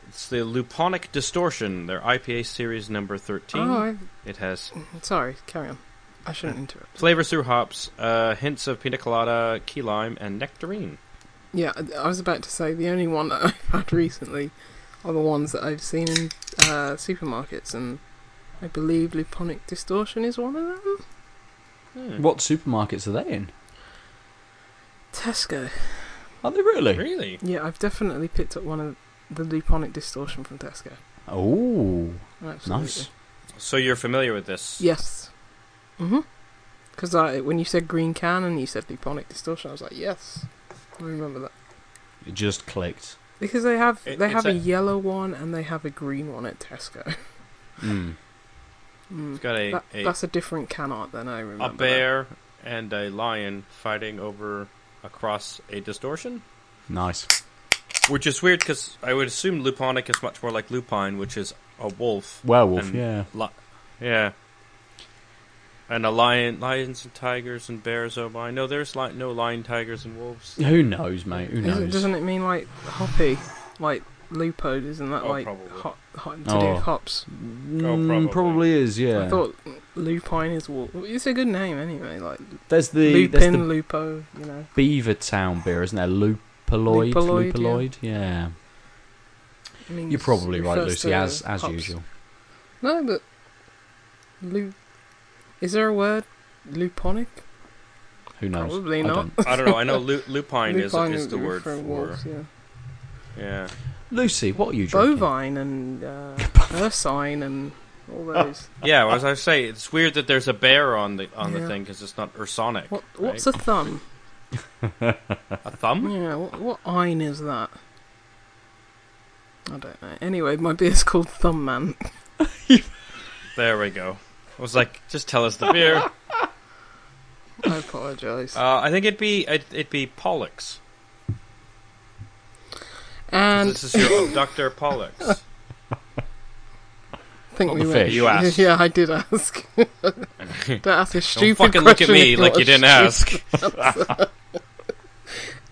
B: it's the Luponic Distortion, their IPA series number 13.
D: Oh, I,
B: It has
D: sorry. Carry on. I shouldn't interrupt.
B: flavors through hops, uh, hints of pina colada, key lime, and nectarine.
D: Yeah, I- I was about to say the only one that <laughs> I've had recently are the ones that I've seen in uh, supermarkets, and I believe Luponic Distortion is one of them.
B: Hmm.
C: What supermarkets are they in?
D: Tesco.
C: Are they really?
B: Really?
D: Yeah, I've definitely picked up one of the Luponic Distortion from Tesco.
C: Oh,
D: Absolutely.
C: nice.
B: So you're familiar with this?
D: Yes. Mm-hmm. Because when you said green can and you said Luponic Distortion, I was like, yes. I remember that
C: It just clicked.
D: because they have
B: It-
D: they
B: it's
D: have a,
B: a-
D: yellow one and they have a green one at Tesco.
C: Mm.
D: Mm.
B: It's got a,
D: That,
B: a,
D: that's a different can art than I remember.
B: a
D: that.
B: bear and a lion fighting over across a distortion.
C: Nice.
B: Which is weird because I would assume Luponic is much more like Lupine, which is a wolf.
C: Werewolf,
B: And-
C: yeah.
B: Li- yeah. And a lion, lions and tigers and bears. Oh my! No, there's li- no lion, tigers, and wolves.
C: Who knows, mate? Who
D: Isn't-
C: knows?
D: doesn't it mean like hoppy, like lupo? Isn't that
B: Oh,
D: like
B: probably.
D: hot, hot to do
C: Oh.
D: with hops?
C: Mm,
B: probably.
C: probably is, yeah.
D: I thought lupine is wolf. It's a good name anyway. Like
C: there's the there's
D: lupin,
C: the
D: lupo. You know.
C: Beavertown beer, isn't there? Lupuloid,
D: Lupuloid, yeah.
C: Yeah. You're probably right, Lucy, as as
D: hops.
C: usual.
D: No, but lu. Is there a word? Luponic?
C: Who knows?
D: Probably
C: I don't.
B: I don't know. I know lu- lupine, <laughs>
D: Lupine
B: is, is the word for.
D: wolves, yeah.
B: Yeah.
C: Lucy, what are you drinking?
D: Bovine and uh, <laughs> ursine and all
B: Oh.
D: those.
B: Yeah. Well, as I say, it's weird that there's a bear on the on the thing because it's not Ursonic.
D: What, what's
B: right?
D: a thumb?
B: a thumb?
D: Yeah, what, what ein is that? I don't know. Anyway, my beer's called Thumb Man. <laughs>
B: There we go. I was like, just tell us the beer. <laughs>
D: I apologise.
B: Uh, I think it'd be it'd, it'd be Pollux.
D: And
B: this is your Doctor Pollux. <laughs>
D: I think
C: Not
D: we
C: the
D: went.
C: fish.
B: You asked. <laughs>
D: Yeah, I did ask. <laughs> don't ask a
B: Don't
D: stupid
B: fucking look at
D: question
B: me
D: if
B: like you didn't
D: stupid.
B: ask.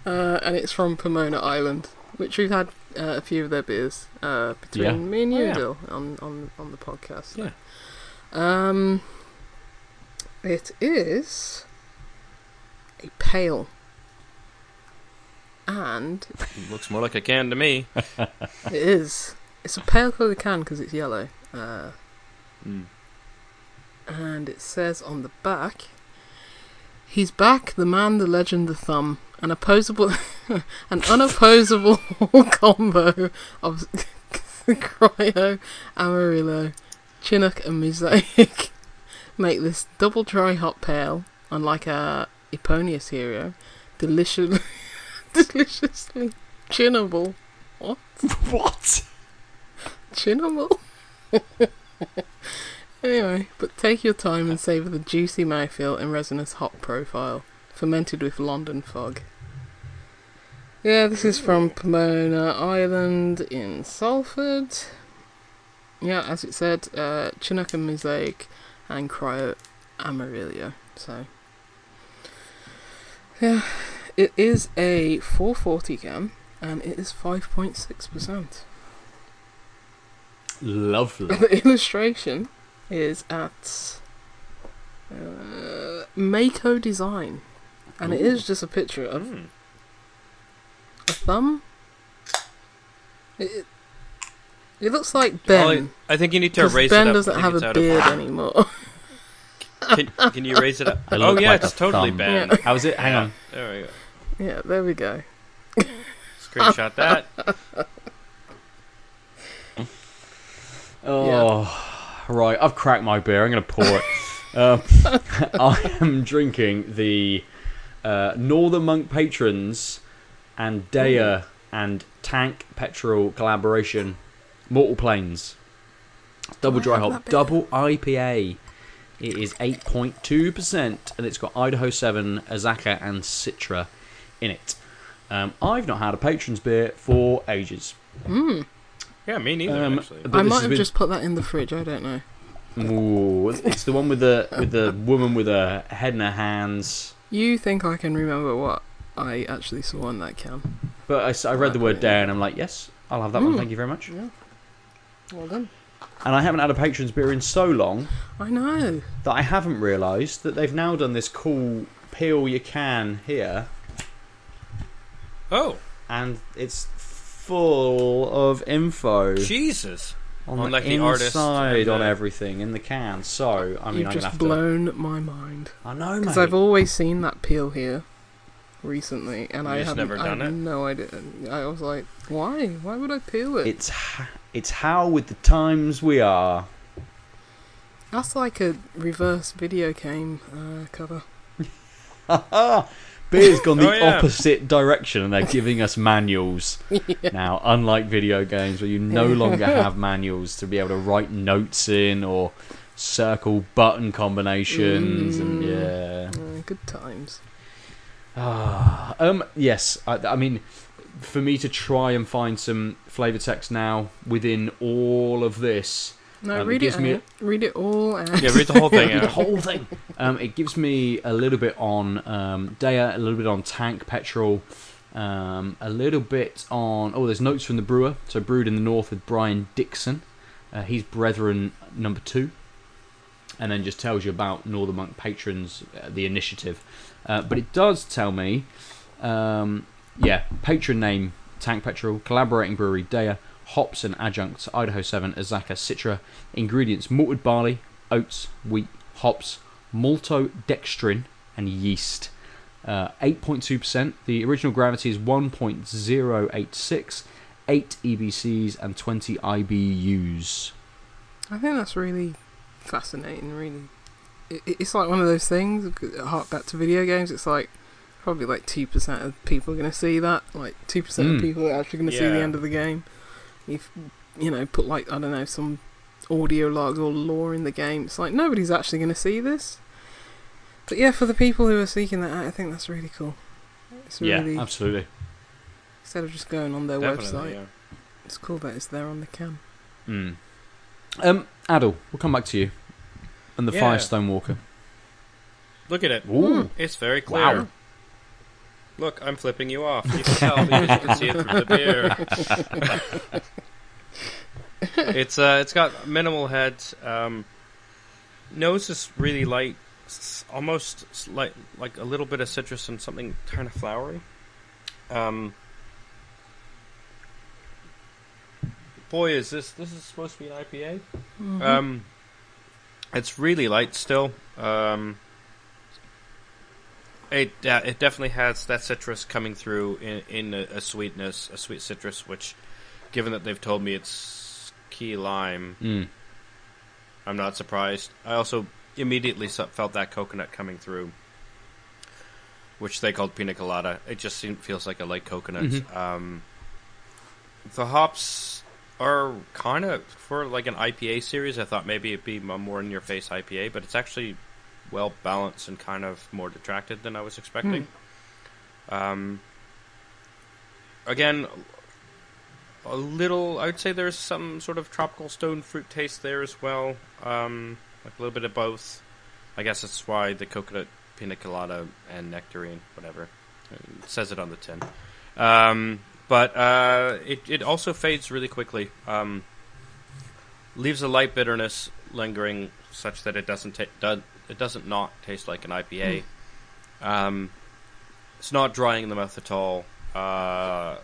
D: Uh, and it's from Pomona Island, which we've had uh, a few of their beers uh, between
C: Yeah.
D: me and you,
B: Oh, yeah.
D: Dill, on, on on the podcast.
B: Yeah.
D: Um, it is a pale, and
B: Looks more like a can to me. <laughs>
D: it is. It's a pale coloured can because it's yellow. Uh,
B: Mm.
D: and it says on the back, "He's back, the man, the legend, the thumb, an opposable, <laughs> an unopposable <laughs> combo of cryo, amarillo, chinook, and mosaic make this double dry hop pale, unlike our Eponius hero, delicious, <laughs> deliciously chinable,
C: What? <laughs> What?
D: Chinable." <laughs> Anyway, but take your time and savour the juicy mouthfeel and resinous hop profile, fermented with London fog. Yeah, this is from Pomona Island in Salford. Yeah, as it said, uh, Chinook and Mosaic and Cryo Amarillo. So, yeah, it is a 440 can and it is 5.6%.
C: Lovely. <laughs>
D: the illustration is at uh, Mako Design, and it is just a picture of
B: Mm.
D: a thumb. It, it, it looks like Ben.
B: Ollie, I think you need to erase
D: Ben
B: it up. Ben doesn't
D: have a
B: out of-
D: beard anymore.
B: Can, can you raise it up? <laughs>
C: It
B: oh yeah,
C: like
B: it's totally
C: thumb.
B: Ben.
D: Yeah.
C: How's it? Hang on.
B: There we go.
D: Yeah, there we go.
B: Screenshot that. <laughs>
C: Oh, right. I've cracked my beer. I'm going to pour it. <laughs> um, <laughs> I am drinking the uh, Northern Monk Patrons and Deya and Tank Petrol collaboration, Mortal Planes. Double dry hop, double IPA. It is 8.2%, and it's got Idaho 7, Azacca, and Citra in it. Um, I've not had a Patrons beer for ages.
D: Mm.
B: Yeah, me neither.
C: Um,
B: actually.
D: I might have
C: been-
D: just put that in the fridge. I don't know.
C: Ooh, it's the one with the with the woman with her head in her hands.
D: You think I can remember what I actually saw on that can?
C: But I read the word
D: Okay.
C: dare and I'm like, yes, I'll have that one.
D: Mm.
C: Thank you very much.
D: Yeah. Well done.
C: And I haven't had a patrons beer in so long
D: I know.
C: that I haven't realised that they've now done this cool peel you can here,
B: oh,
C: and it's full of info
B: Jesus!
C: on,
B: On,
C: the
B: like, the artist
C: inside
B: and
C: on everything in the can. So I mean,
D: You've
C: I'm
D: just
C: gonna to.
D: blown my mind.
C: I know, mate.
D: Because I've always seen that peel here recently, and
B: You
D: I haven't.
B: never done
D: have
B: it?
D: no idea. I was like, why? Why would I peel it?
C: It's ha- it's how with the times we are.
D: That's like a reverse video game uh, cover. <laughs>
C: beer's gone the
B: Oh, yeah.
C: opposite direction, and they're giving us manuals <laughs> now. Unlike video games, where you no longer have <laughs> manuals to be able to write notes in or circle button combinations, and yeah.
D: Uh, good times.
C: Ah, um, yes. I, I mean, for me to try and find some flavor text now within all of this,
D: No,
C: Um,
D: read it.
C: gives me
D: read it all. And
B: Yeah, read the whole thing. <laughs>
C: the whole thing. Um, it gives me a little bit on um, Deya, a little bit on Tank Petrol, um, a little bit on. Oh, there's notes from the brewer. So brewed in the north with Brian Dixon. Uh, he's Brethren number two, and then just tells you about Northern Monk patrons, uh, the initiative. Uh, but it does tell me, um, yeah, patron name Tank Petrol, collaborating brewery Deya, hops and adjuncts Idaho 7, Azacca, Citra, ingredients malted barley, oats, wheat, hops, maltodextrin, and yeast. Uh, 8.2%. The original gravity is 1.086, 8 EBCs, and 20 IBUs.
D: I think that's really fascinating. Really, it, it- it's like one of those things. Hark back to video games. It's like probably like two percent of people are going to see that. Like two percent
C: Mm.
D: of people are actually going to see the end of the game. If you know, put like I don't know some audio logs or lore in the game. It's like nobody's actually going to see this. But yeah, for the people who are seeking that out, I think that's really cool. It's really
C: Yeah, absolutely.
D: instead of just going on their
B: Definitely,
D: website,
B: yeah.
D: it's cool that it's there on the cam.
C: Mm. Um, Aadil, we'll come back to you. And the
B: Yeah.
C: Firestone Walker.
B: Look at it.
C: Ooh.
B: It's very clear.
C: Wow.
B: Look, I'm flipping you off. You can tell because you can see it through the beer. it's uh, it's got minimal head. Um, nose is really light, almost like like a little bit of citrus and something kind of flowery. Um, boy, is this this is supposed to be an IPA?
D: Mm-hmm.
B: Um, it's really light still. Um, it uh, it definitely has that citrus coming through in in a, a sweetness, a sweet citrus. Which, given that they've told me it's key lime,
C: Mm.
B: I'm not surprised. I also immediately felt that coconut coming through, which they called pina colada. It just seemed, feels like a light coconut.
C: Mhm.
B: Um, the hops are kind of for like an IPA series. I thought maybe it'd be more in your face IPA, but it's actually well balanced and kind of more detracted than I was expecting. Um, again, a little. I would say there's some sort of tropical stone fruit taste there as well. Um, like a little bit of both. I guess that's why the coconut pina colada and nectarine, whatever, it says it on the tin. Um, but uh, it it also fades really quickly. Um, leaves a light bitterness lingering, such that it doesn't ta- do- it doesn't not taste like an IPA. Um, it's not drying in the mouth at all. Uh,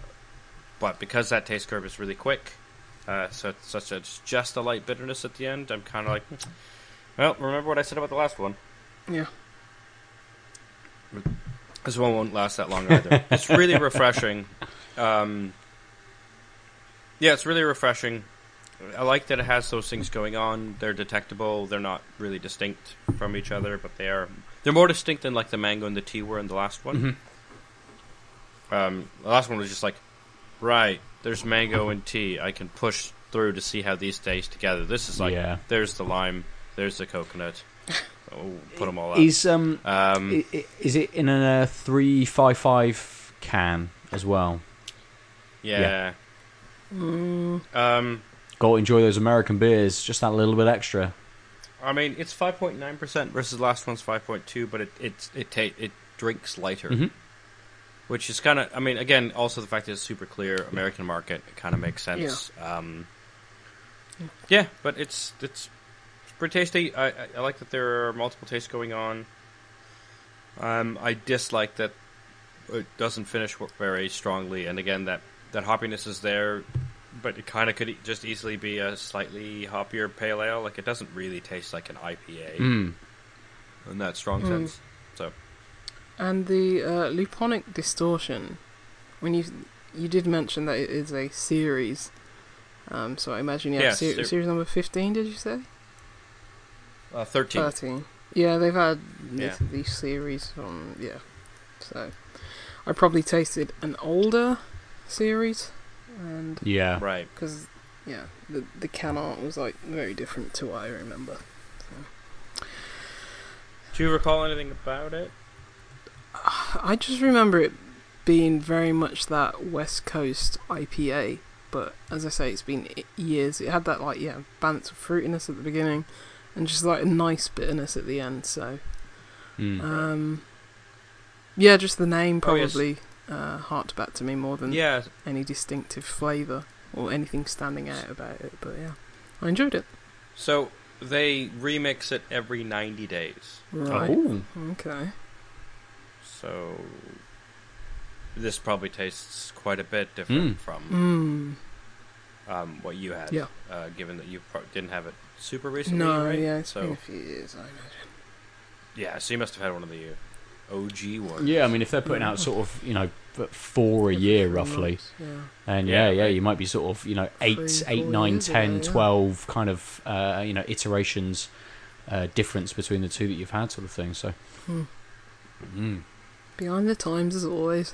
B: but because that taste curve is really quick, uh, so it's such just a light bitterness at the end, I'm kind of like, "Hmm, well, remember what I said about the last one?
D: Yeah.
B: This one won't last that long either. it's really <laughs> refreshing. Um, yeah, it's really refreshing. I like that it has those things going on. They're detectable. They're not really distinct from each other, but they are. They're more distinct than like the mango and the tea were in the last one.
C: Mhm.
B: Um, the last one was just like, right, there's mango and tea. I can push through to see how these taste together. This is like,
C: Yeah.
B: there's the lime, there's the coconut. Oh, put them all up.
C: Is um,
B: Um,
C: is it in a three five five can as well?
B: yeah.
D: Mm,
B: Um,
C: Got to enjoy those American beers, just that little bit extra.
B: I mean, it's 5.9% versus the last one's 5.2, but it it it, ta- it drinks lighter.
C: Mhm.
B: Which is kind of, I mean, again, also the fact that it's super clear American market, it kind of makes sense. Um, yeah, but it's it's it's pretty tasty. I, I, I like that there are multiple tastes going on. Um, I dislike that it doesn't finish very strongly, and again, that that hoppiness is there, but it kind of could just easily be a slightly hoppier pale ale. Like it doesn't really taste like an IPA
C: Mm.
B: in that strong
D: Mm.
B: sense. So
D: And the uh, luponic distortion, when you you did mention that it is a series, um, so I imagine you have
B: Yes,
D: ser-
B: ser-
D: series number fifteen. Did you say
B: uh, thirteen.
D: thirteen? Yeah, they've had
B: Yeah.
D: these, these series from yeah So I probably tasted an older series, and
C: Yeah.
B: Right.
D: because yeah, the the can art was like very different to what I remember.
B: Do you recall anything about it?
D: I just remember it being very much that West Coast IPA, but as I say, it's been years. It had that like yeah balance of fruitiness at the beginning, and just like a nice bitterness at the end. So
C: Mm.
D: um, yeah, just the name
B: Oh, yes.
D: Probably uh, harked back to me more than
B: Yeah.
D: any distinctive flavour or anything standing out about it. But yeah, I enjoyed it.
B: So they remix it every 90 days.
D: Right.
C: Oh.
D: Okay.
B: So this probably tastes quite a bit different
C: Mm.
B: from
D: Mm.
B: um, what you had.
D: Yeah.
B: Uh, given that you pro- didn't have it super recently,
D: No,
B: right?
D: yeah, it's been
B: So
D: a few years. I imagine.
B: yeah, so you must have had one of the OG ones.
C: Yeah, I mean, if they're putting out sort of, you know, f- four a year roughly,
D: Yeah.
C: and yeah,
B: Yeah,
C: yeah, you might be sort of, you know, eight,
D: Three,
C: eight,
D: four
C: nine,
D: years
C: ten,
D: ago, yeah.
C: twelve kind of, uh, you know, iterations, uh, difference between the two that you've had, sort of thing. So,
D: Hmm.
C: Mm.
D: Behind the times as always.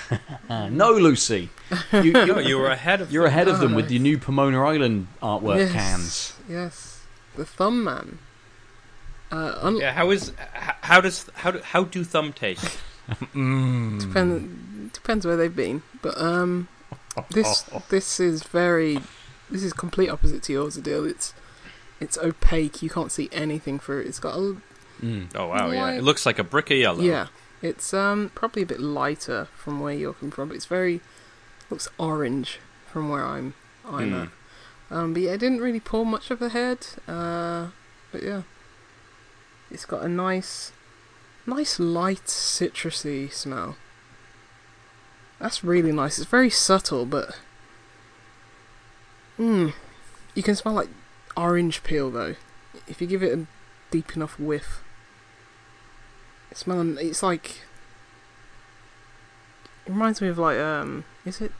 D: <laughs>
C: No, Lucy, you,
B: No,
C: you,
B: you were ahead of
C: you're ahead of them
D: Oh,
C: with your new Pomona Island artwork
D: yes.
C: cans.
D: Yes. The Thumb Man. Uh, un-
B: Yeah, how is h- how does how do, how do thumb taste?
C: Mm.
D: Depend, depends where they've been, but um, this this is very this is complete opposite to yours. Aadil. It's it's opaque. You can't see anything through it. It's got a
C: Mm.
B: Oh wow, yeah, it looks like a brick of yellow.
D: yeah. It's um probably a bit lighter from where you're coming from, but it's very looks orange from where I'm I'm
B: Hmm.
D: at. Um, but yeah, it didn't really pull much of a head. Uh, but yeah, it's got a nice, nice light citrusy smell. That's really nice. It's very subtle, but mm, you can smell like orange peel though. If you give it a deep enough whiff, it's smelling. It's like it reminds me of like um, is it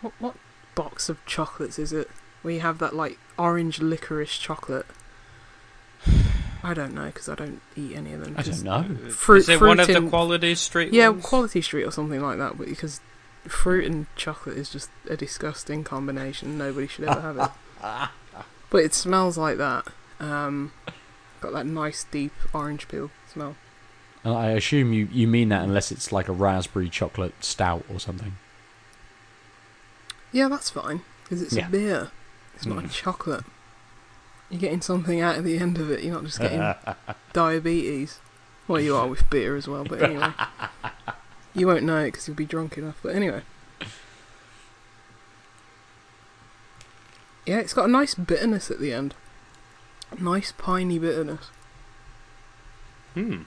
D: what what box of chocolates is it? Where you have that like orange licorice chocolate. I don't know because I don't eat any of them.
C: I don't know.
D: Fruit-
B: is it one of
D: fruit
B: the Quality Street?
D: Yeah,
B: ones?
D: Quality Street or something like that. Because fruit and chocolate is just a disgusting combination. Nobody should ever have it. <laughs> but it smells like that. Um, got that nice deep orange peel smell.
C: And I assume you, you mean that unless it's like a raspberry chocolate stout or something.
D: Yeah, that's fine because it's
C: Yeah.
D: a beer. It's not a
C: Mm.
D: chocolate. You're getting something out of the end of it. You're not just getting <laughs> diabetes. Well, you are with beer as well, but anyway. you won't know it because you'll be drunk enough. But anyway. Yeah, it's got a nice bitterness at the end. Nice piney bitterness.
B: Hmm.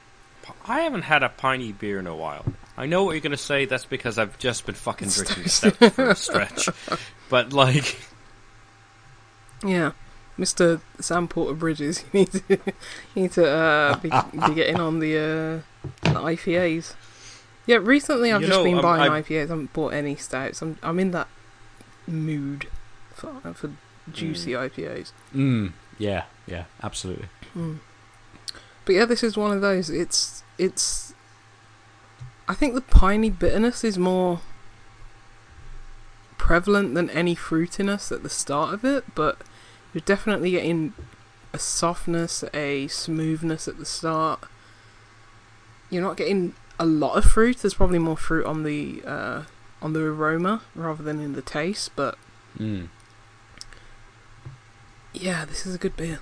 B: I haven't had a piney beer in a while. I know what you're going to say. That's because I've just been fucking <laughs> drinking
D: stout
B: for a stretch. <laughs> But like,
D: Yeah. Mr. Sam Porter Bridges, <laughs> you need to, you need to uh, be, be getting on the, uh, the IPAs. Yeah, recently I've
B: You
D: just
B: know,
D: been
B: um,
D: buying
B: I've-
D: IPAs. I haven't bought any stouts. I'm I'm in that mood for for juicy IPAs.
C: Mm. Yeah, yeah, absolutely.
D: Mm. But yeah, this is one of those. It's it's. I think the piney bitterness is more prevalent than any fruitiness at the start of it, but you're definitely getting a softness, a smoothness at the start. You're not getting a lot of fruit. There's probably more fruit on the uh, on the aroma rather than in the taste, but
C: Mm.
D: yeah, this is a good beer.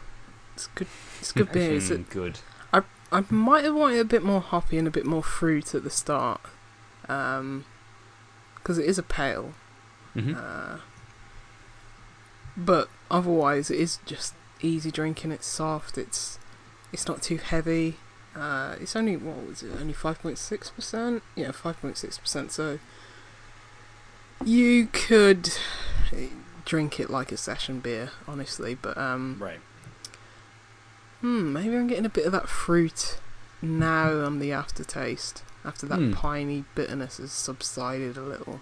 D: It's good. It's a good <laughs> beer. It's a,
C: Mm, good.
D: I I might have wanted a bit more hoppy and a bit more fruit at the start, because it is a pale.
C: hmm
D: Uh, but otherwise, it is just easy drinking. It's soft. It's it's not too heavy. Uh, it's only what was it? Only five point six percent. Yeah, five point six percent. So you could drink it like a session beer, honestly. But um,
B: right.
D: Hmm, maybe I'm getting a bit of that fruit now on the aftertaste. After that
C: Hmm.
D: piney bitterness has subsided a little.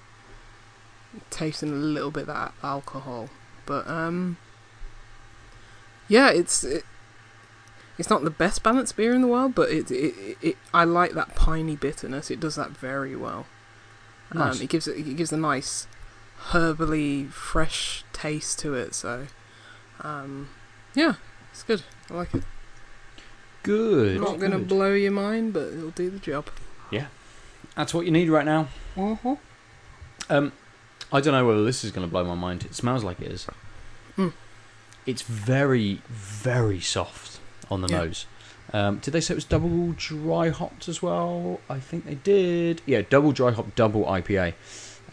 D: Tasting a little bit of that alcohol. But, um. Yeah, it's. It, It's not the best balanced beer in the world, but it it, it, I like that piney bitterness. It does that very well.
C: Nice.
D: Um, it gives it, it gives a nice herbally fresh taste to it. So, um, yeah, it's good. I like it.
C: Good.
D: not gonna
C: good.
D: blow your mind, but it'll do the job.
C: Yeah, that's what you need right now.
D: Mm-hmm.
C: Um, I don't know whether this is going to blow my mind. It smells like it is.
D: Hmm.
C: It's very, very soft on the
D: Yeah.
C: nose. Um, did they say it was double dry hopped as well? I think they did. Yeah, double dry hop, double IPA.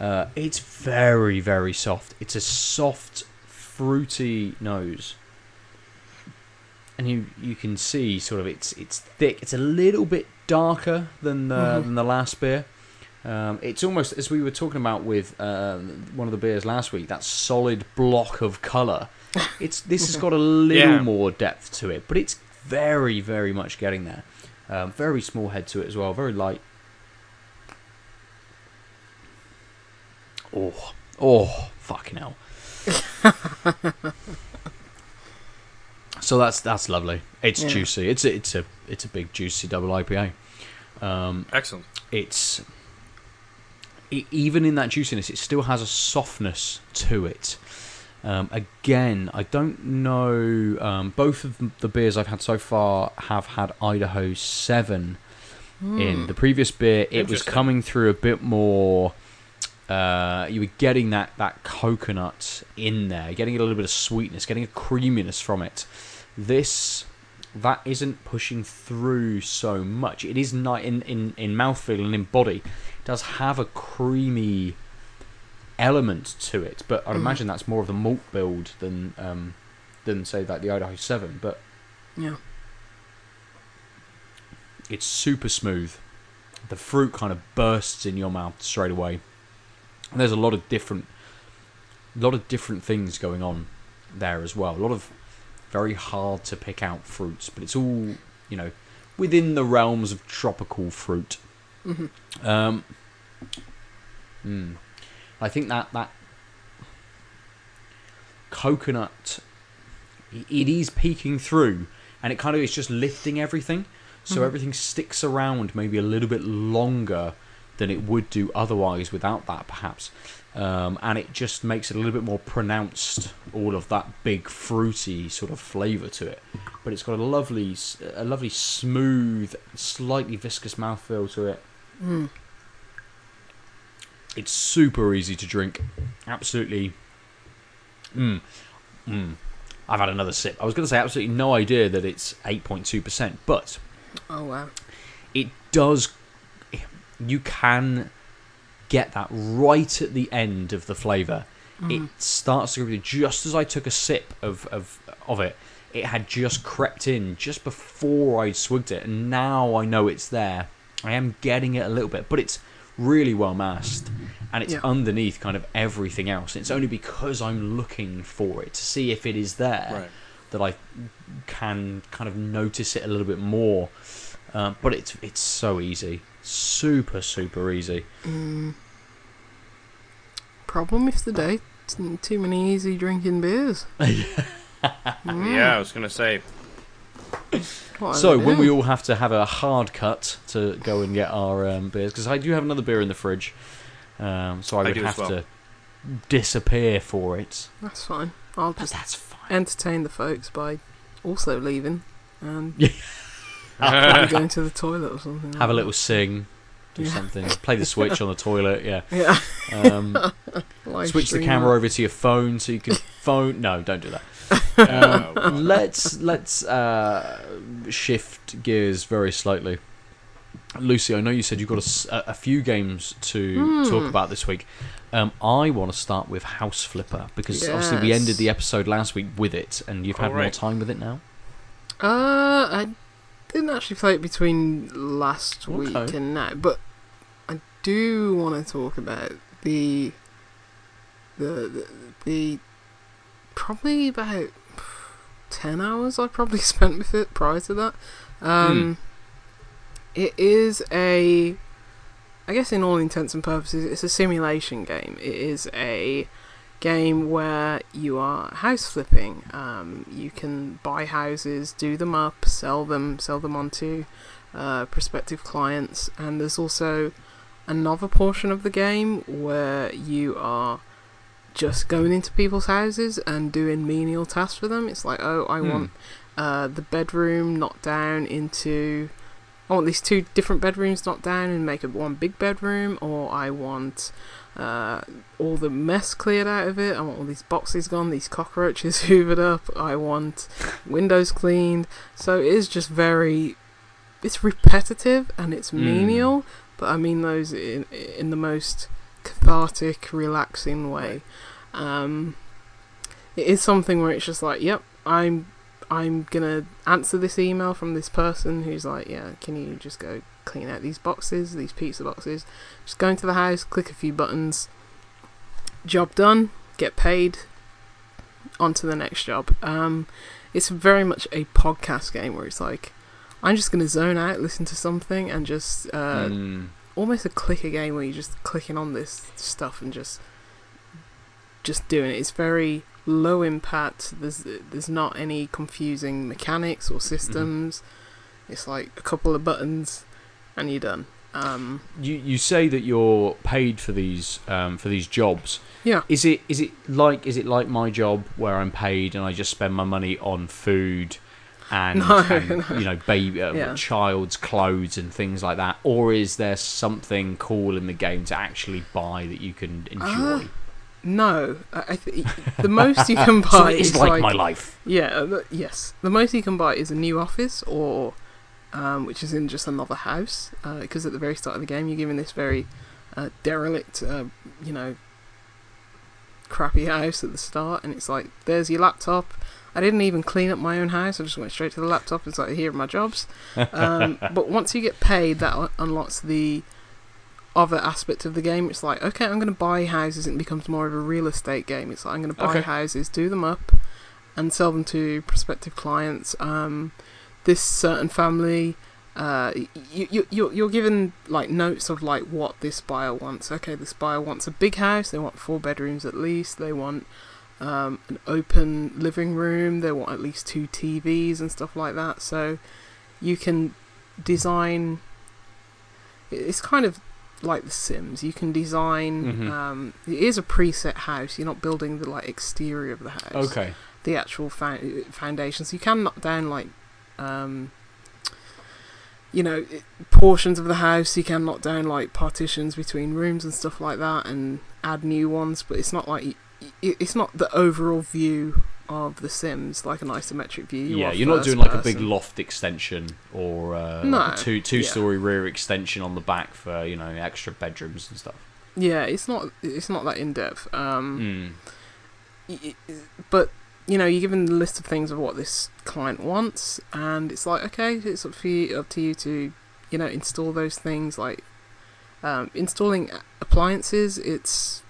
C: Uh, it's very, very soft. It's a soft, fruity nose, and you you can see sort of it's it's thick. It's a little bit darker than the
D: Mhm.
C: than the last beer. Um, it's almost as we were talking about with uh, one of the beers last week. That solid block of color. <laughs> It's this has got a little
B: Yeah.
C: more depth to it, but it's very very much getting there. Um, very small head to it as well. Very light. Oh, oh, fucking hell. <laughs> so that's that's lovely. It's
D: Yeah.
C: juicy. It's a, it's a it's a big juicy double IPA. Um,
B: Excellent.
C: it's e even in that juiciness, it still has a softness to it. Um, again, I don't know. Um, both of the beers I've had so far have had Idaho Seven in. The previous beer, it was coming through a bit more. Uh, you were getting that, that coconut in there, getting a little bit of sweetness, getting a creaminess from it. This that isn't pushing through so much. It is not in, in, in mouthfeel and in body. Does have a creamy element to it, but I'd
D: Mhm.
C: imagine that's more of the malt build than um, than say like the Idaho Seven. But
D: Yeah.
C: it's super smooth. The fruit kind of bursts in your mouth straight away. And there's a lot of different, lot of different things going on there as well. A lot of very hard to pick out fruits, but it's all you know within the realms of tropical fruit.
D: Mhm.
C: Um, mm. I think that that coconut, it is peeking through, and it kind of is just lifting everything, so
D: Mhm.
C: everything sticks around maybe a little bit longer than it would do otherwise without that, perhaps. Um, and it just makes it a little bit more pronounced, all of that big fruity sort of flavour to it. But it's got a lovely, a lovely smooth, slightly viscous mouthfeel to it.
D: Mm.
C: It's super easy to drink. Absolutely. Mm. Mm. I've had another sip. I was going to say absolutely no idea that it's 8.2%, but
D: Oh wow.
C: it does. You can get that right at the end of the flavour. It starts to go just as I took a sip of, of of it. It had just crept in just before I swigged it, and now I know it's there. I am getting it a little bit, but it's really well masked, and it's
D: Yeah.
C: underneath kind of everything else. It's only because I'm looking for it to see if it is there
B: Right.
C: that I can kind of notice it a little bit more. Um, but it's it's so easy, super super easy.
D: Mm. Problem with the day. Too many easy drinking beers. Mm. <laughs>
B: Yeah, I was gonna say. <laughs>
D: What
C: So
D: I
C: when we all have to have a hard cut to go and get our um, beers, because I do have another beer in the fridge, um, so I
B: I
C: would
B: do as
C: have
B: well.
C: to disappear for it.
D: That's fine. I'll
C: But
D: just
C: that's fine.
D: entertain the folks by also leaving and
C: Yeah. <laughs> <laughs>
D: maybe going to the toilet or something.
C: Have a
D: like
C: little sing, do
D: Yeah.
C: something, play the switch on the toilet. Yeah. <laughs>
D: that.
C: Um,
D: Yeah. <laughs> Live
C: switch the camera over to your phone so you can <laughs> phone. No, don't do that.
B: Uh,
C: Um, let's let's uh, shift gears very slightly. Lucy, I know you said you've got a few games to
D: Hmm.
C: talk about this week. Um, I want to start with House Flipper because obviously we ended the episode last week with it, and you've had more time with it now.
D: Uh, I didn't actually play it between last week
C: Okay.
D: and now, but I do want to talk about the the the, the probably about ten hours I probably <laughs> spent with it prior to that. Um, it is a, I guess in all intents and purposes, it's a simulation game. It is a game where you are house flipping. Um, you can buy houses, do them up, sell them, sell them onto uh, prospective clients, and there's also another portion of the game where you are just going into people's houses and doing menial tasks for them. It's like, oh, I
C: Hmm.
D: want uh, the bedroom knocked down into. I want these two different bedrooms knocked down and make it one big bedroom, or I want uh, all the mess cleared out of it. I want all these boxes gone, these cockroaches <laughs> hoovered up. I want windows cleaned. So it is just very. It's repetitive and it's
C: Mm.
D: menial, but I mean those in in the most cathartic, relaxing way. Um, it is something where it's just like, yep, I'm I'm gonna answer this email from this person who's like, yeah, can you just go clean out these boxes, these pizza boxes? Just go into the house, click a few buttons, job done, get paid, on to the next job. Um, it's very much a podcast game where it's like, I'm just gonna zone out, listen to something, and just uh,
C: Mm.
D: almost a clicker game where you're just clicking on this stuff and just just doing it. It's very low impact. There's there's not any confusing mechanics or systems. It's like a couple of buttons and you're done. Um,
C: You you say that you're paid for these um, for these jobs.
D: yeah.
C: Is it is it like is it like my job where I'm paid and I just spend my money on food and, <laughs>
D: No,
C: and,
D: no.
C: you know baby uh,
D: Yeah.
C: child's clothes and things like that, or is there something cool in the game to actually buy that you can enjoy?
D: Ah, No, I, th- the most you can <laughs> buy
C: so is
D: is
C: like, my life.
D: Yeah, uh, yes. The most you can buy is a new office, or um, which is in just another house. Because at the very start of the game, you're given this very uh, derelict, uh, you know, crappy house at the start, and it's like, there's your laptop. I didn't even clean up my own house. I just went straight to the laptop and started here are my jobs. Um, <laughs> but once you get paid, that unlocks the other aspect of the game. It's like, okay, I'm going to buy houses. and It becomes more of a real estate game. It's like I'm going to buy
C: Okay.
D: houses, do them up, and sell them to prospective clients. Um, this certain family, uh, you, you you're, you're given like notes of like what this buyer wants. Okay, this buyer wants a big house. They want four bedrooms at least. They want um, an open living room. They want at least two TVs and stuff like that. So you can design. It's kind of like The Sims. You can design.
C: Mhm.
D: Um, it is a preset house. You're not building the like exterior of the house
C: Okay.
D: the actual fo- foundations. You can knock down like, um, you know, portions of the house. You can knock down like partitions between rooms and stuff like that, and add new ones. But it's not like it's not the overall view of The Sims like an isometric view. You
C: yeah, you're not doing like a big loft extension or uh,
D: No,
C: like a two two
D: yeah.
C: story rear extension on the back for you know extra bedrooms and stuff.
D: Yeah, it's not. It's not that in depth. Um,
C: Mm.
D: but you know, you're given the list of things of what this client wants, and it's like, okay, it's up for you, up to you to, you know, install those things. Like um, installing appliances, it's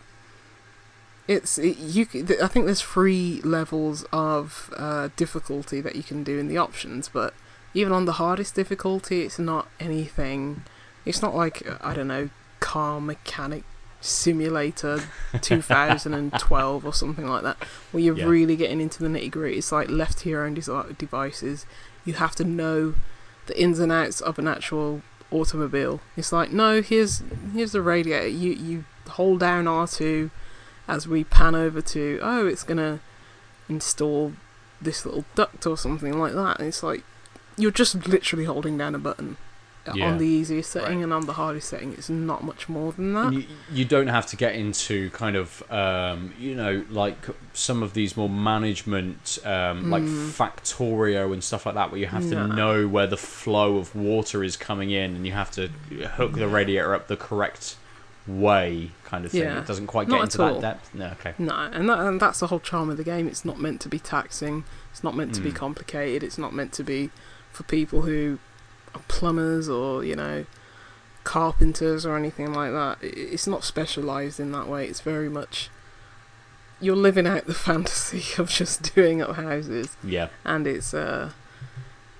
D: it's it, you. I think there's three levels of uh, difficulty that you can do in the options, but even on the hardest difficulty, it's not anything. It's not like uh, I don't know, car mechanic simulator <laughs> 2012 or something like that, where you're
C: Yeah.
D: really getting into the nitty gritty. It's like left to your own devices. You have to know the ins and outs of an actual automobile. It's like no, here's here's the radiator. You you hold down R2 as we pan over to oh, it's gonna install this little duct or something like that. And it's like you're just literally holding down a button.
C: Yeah.
D: On the easiest setting
C: Right.
D: and on the hardest setting, it's not much more than that.
C: You, you don't have to get into kind of um, you know like some of these more management um, like
D: Mm.
C: Factorio and stuff like that where you have to
D: No.
C: know where the flow of water is coming in and you have to hook the radiator up the correct way kind of thing.
D: Yeah.
C: It doesn't quite get
D: at
C: into that depth. No, okay.
D: No, and, that, and that's the whole charm of the game. It's not meant to be taxing. It's not meant to be
C: Mm.
D: complicated. It's not meant to be for people who plumbers or you know carpenters or anything like that. It's not specialized in that way. It's very much you're living out the <laughs> fantasy of just doing up houses,
C: Yeah.
D: and it's uh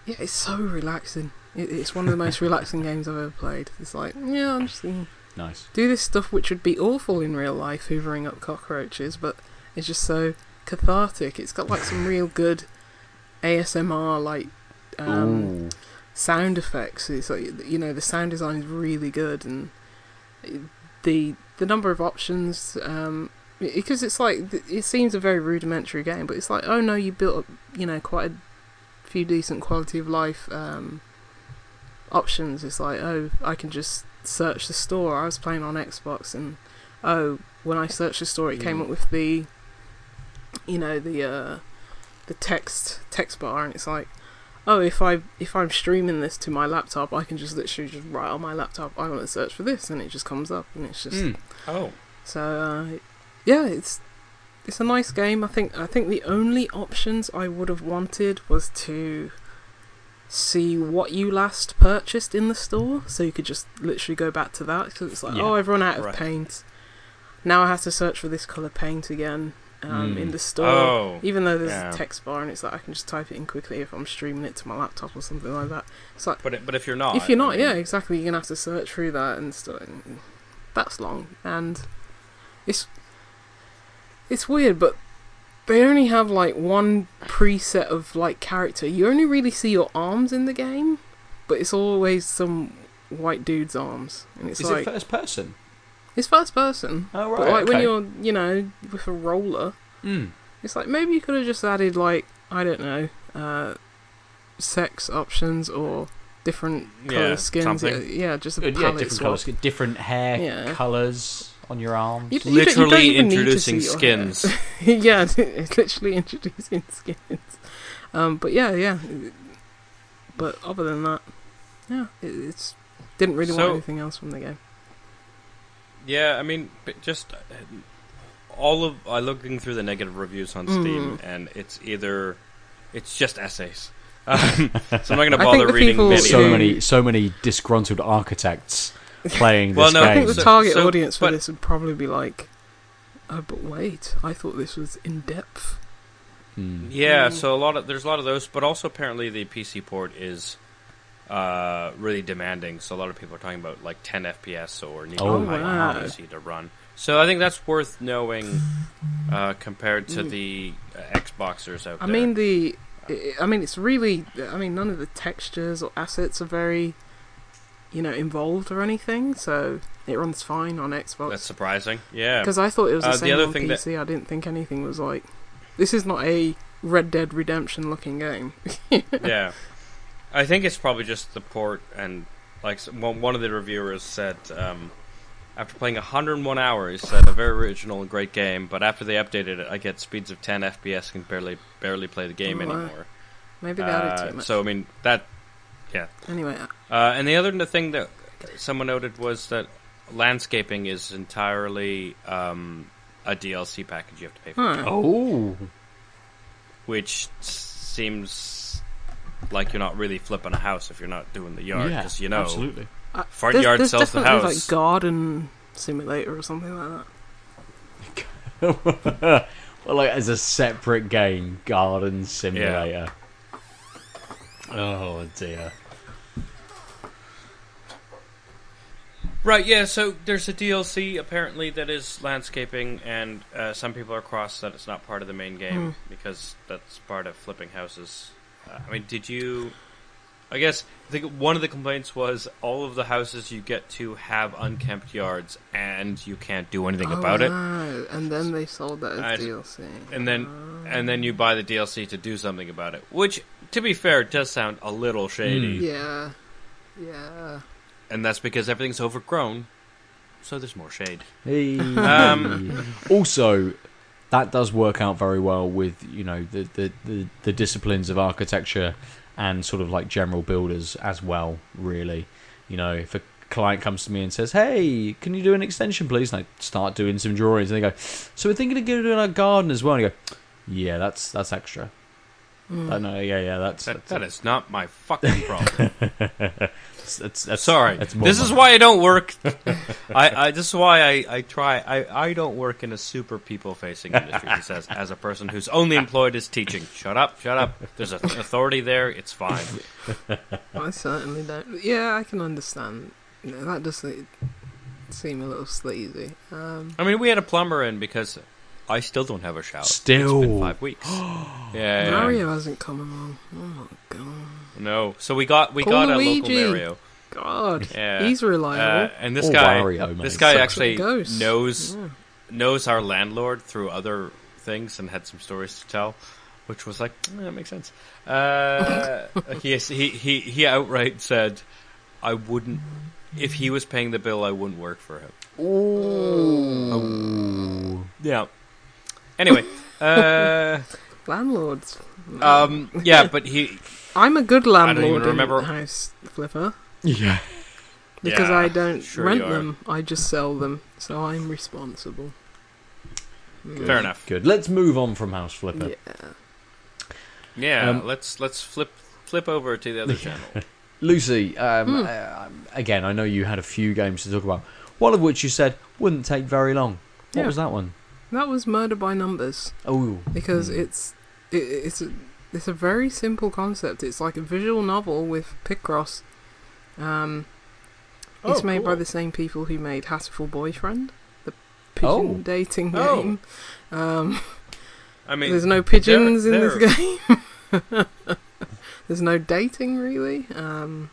D: yeah, it's so relaxing. It's one of the most <laughs> relaxing games I've ever played. It's like yeah, I'm just gonna
C: Nice.
D: do this stuff which would be awful in real life, hoovering up cockroaches, but it's just so cathartic. It's got like some real good ASMR like um,
C: Ooh.
D: Sound effects. It's like you know the sound design is really good, and the the number of options. Um, because it's like it seems a very rudimentary game, but it's like oh no, you built up you know quite a few decent quality of life um, options. It's like oh I can just search the store. I was playing on Xbox, and oh when I searched the store, it came
B: Mm.
D: up with the you know the uh, the text text bar, and it's like oh, if I if I'm streaming this to my laptop, I can just literally just write on my laptop, I want to search for this, and it just comes up, and it's just
C: Mm.
B: Oh,
D: so. Uh, yeah, it's it's a nice game. I think I think the only options I would have wanted was to see what you last purchased in the store, so you could just literally go back to that because it's like,
C: Yeah.
D: oh, I've run out of
B: Right.
D: paint. Now I have to search for this color paint again um,
C: Mm.
D: in the store.
B: oh,
D: Even though there's
B: Yeah.
D: a text bar and it's like I can just type it in quickly if I'm streaming it to my laptop or something like that. It's like
B: but but if you're not,
D: if you're
B: I
D: not,
B: mean,
D: yeah, exactly. You're gonna have to search through that and stuff. That's long, and it's it's weird, but they only have like one preset of like character. You only really see your arms in the game, but it's always some white dude's arms, and it's
C: Is
D: like
C: it first person?
D: It's first person.
C: Oh right.
D: But like when you're, you know, with a roller,
C: Mm.
D: it's like maybe you could have just added like I don't know, uh, sex options or different color
B: Yeah,
D: skins.
B: something.
D: Uh, Yeah, just a
C: Uh, yeah, different
D: swap.
C: colours, different hair
D: Yeah.
C: colours on your arms.
D: You d- you don't- you don't
B: literally
D: even need to
B: introducing
D: see your hair.
B: skins. <laughs>
D: yeah, it's <laughs> literally introducing skins. Um, but yeah, yeah. But other than that, yeah, it, it's didn't really
B: So-
D: want anything else from the game.
B: Yeah, I mean, just uh, all of I looking through the negative reviews on Steam,
D: Mm.
B: and it's either it's just essays. <laughs> Um, so I'm not going to bother reading
D: people
B: many.
C: so
D: who-
B: of them.
C: many, so many disgruntled architects playing <laughs> this
B: Well, no,
D: I think
C: game.
D: the
B: So-
D: target
B: so-
D: audience for
B: but-
D: this would probably be like, oh, but wait, I thought this was in depth.
C: Hmm.
B: Yeah,
D: Mm.
B: so a lot of there's a lot of those, but also apparently the PC port is uh, really demanding. So a lot of people are talking about like 10 FPS or needing
C: Oh,
B: high
D: wow.
B: PC to run. So I think that's worth knowing uh, compared to
D: Mm.
B: the uh, Xboxers out
D: I
B: there.
D: I mean the, I I mean it's really, I mean none of the textures or assets are very, you know, involved or anything. So it runs fine on Xbox.
B: that's surprising. Yeah,
D: Because I thought it was the
B: Uh, the
D: same
B: other
D: on
B: thing that-
D: PC. I didn't think anything was like. This is not a Red Dead Redemption looking game. <laughs>
B: yeah. I think it's probably just the port, and like one one of the reviewers said, um, after playing 101 hours, said a very original and great game, but after they updated it, I get speeds of 10 FPS, and barely barely play the game
D: Oh, wow.
B: anymore.
D: Maybe they added
B: Uh,
D: too much.
B: so I mean that. Yeah.
D: Anyway,
B: Uh, and the other n- thing that someone noted was that landscaping is entirely um, a DLC package you have to pay for,
D: huh.
C: Oh,
B: which seems like you're not really flipping a house if you're not doing the yard,
C: yeah,
B: because you know
C: absolutely.
D: Uh,
B: front
D: there's,
B: yard
D: there's
B: sells the
D: definitely
B: house.
D: like garden simulator or something like that. <laughs>
C: well, like as a separate game, Garden Simulator. Oh dear.
B: Right, yeah, so there's a DLC apparently that is landscaping, and uh, some people are cross that it's not part of the main game because that's part of flipping houses. I mean, did you. I guess I think one of the complaints was all of the houses you get to have unkempt yards, and you can't do anything
D: oh,
B: about it.
D: And then they sold that as
B: I-
D: DLC.
B: And then, and then you buy the DLC to do something about it. Which, to be fair, does sound a little shady,
D: Yeah. Yeah.
B: and that's because everything's overgrown, so there's more shade.
C: Hey.
B: Um,
C: also, that does work out very well with you know the, the, the, the disciplines of architecture and sort of like general builders as well. Really, you know, if a client comes to me and says, "Hey, can you do an extension, please?" and I start doing some drawings, and they go, "So we're thinking of doing a garden as well." And I go, "Yeah, that's that's extra."
D: Mm.
C: I know, yeah, yeah, that's
B: That,
C: that's,
B: that is not my fucking problem. <laughs>
C: that's, that's, that's
B: Sorry,
C: That's more
B: this is why I don't work. <laughs> I, I this is why I, I try. I, I don't work in a super people facing industry. He says as a person who's only employed as teaching. Shut up, shut up. There's an authority there. It's fine. <laughs>
D: I certainly don't. Yeah, I can understand. No, that does se- seem a little sleazy. Um,
B: I mean, we had a plumber in because I still don't have a shout.
C: Still.
B: it's been five weeks. <gasps> yeah,
D: Mario hasn't come along. Oh my god.
B: no. So we got we
D: Call
B: got a
D: Luigi.
B: local Mario.
D: God.
B: Yeah.
D: He's
B: Uh,
D: reliable.
B: and this
C: Or
B: guy,
C: Wario, mate.
B: this guy
D: Sucks
B: actually knows
D: Yeah.
B: knows our landlord through other things and had some stories to tell, which was like eh, that makes sense. Uh, he, he he he outright said, "I wouldn't if he was paying the bill. I wouldn't work for him."
C: Ooh.
B: Yeah. Anyway, <laughs> uh,
D: Landlords.
B: um, yeah, but he
D: I'm a good
B: even
D: landlord
B: remember-
D: in House Flipper
C: Yeah.
D: because
B: Yeah,
D: I don't
B: sure
D: rent them. I just sell them, so I'm responsible. Mm.
B: fair enough.
C: Good. Let's move on from House Flipper.
D: Yeah.
B: Yeah,
C: Um,
B: let's let's flip flip over to the other <laughs> channel.
C: Lucy, um,
D: Hmm.
C: uh, again, I know you had a few games to talk about. One of which you said wouldn't take very long. What
D: Yeah.
C: was that one?
D: That was Murder by Numbers
C: Oh,
D: because
B: Hmm.
D: it's it, it's a, it's a very simple concept. It's like a visual novel with Picross. Um, it's
B: Oh,
D: made by the same people who made Hatoful Boyfriend, the pigeon
C: Oh.
D: dating
B: Oh.
D: game. Um,
B: I mean,
D: There's no pigeons in
B: they're-
D: this game. <laughs> There's no dating really. Um,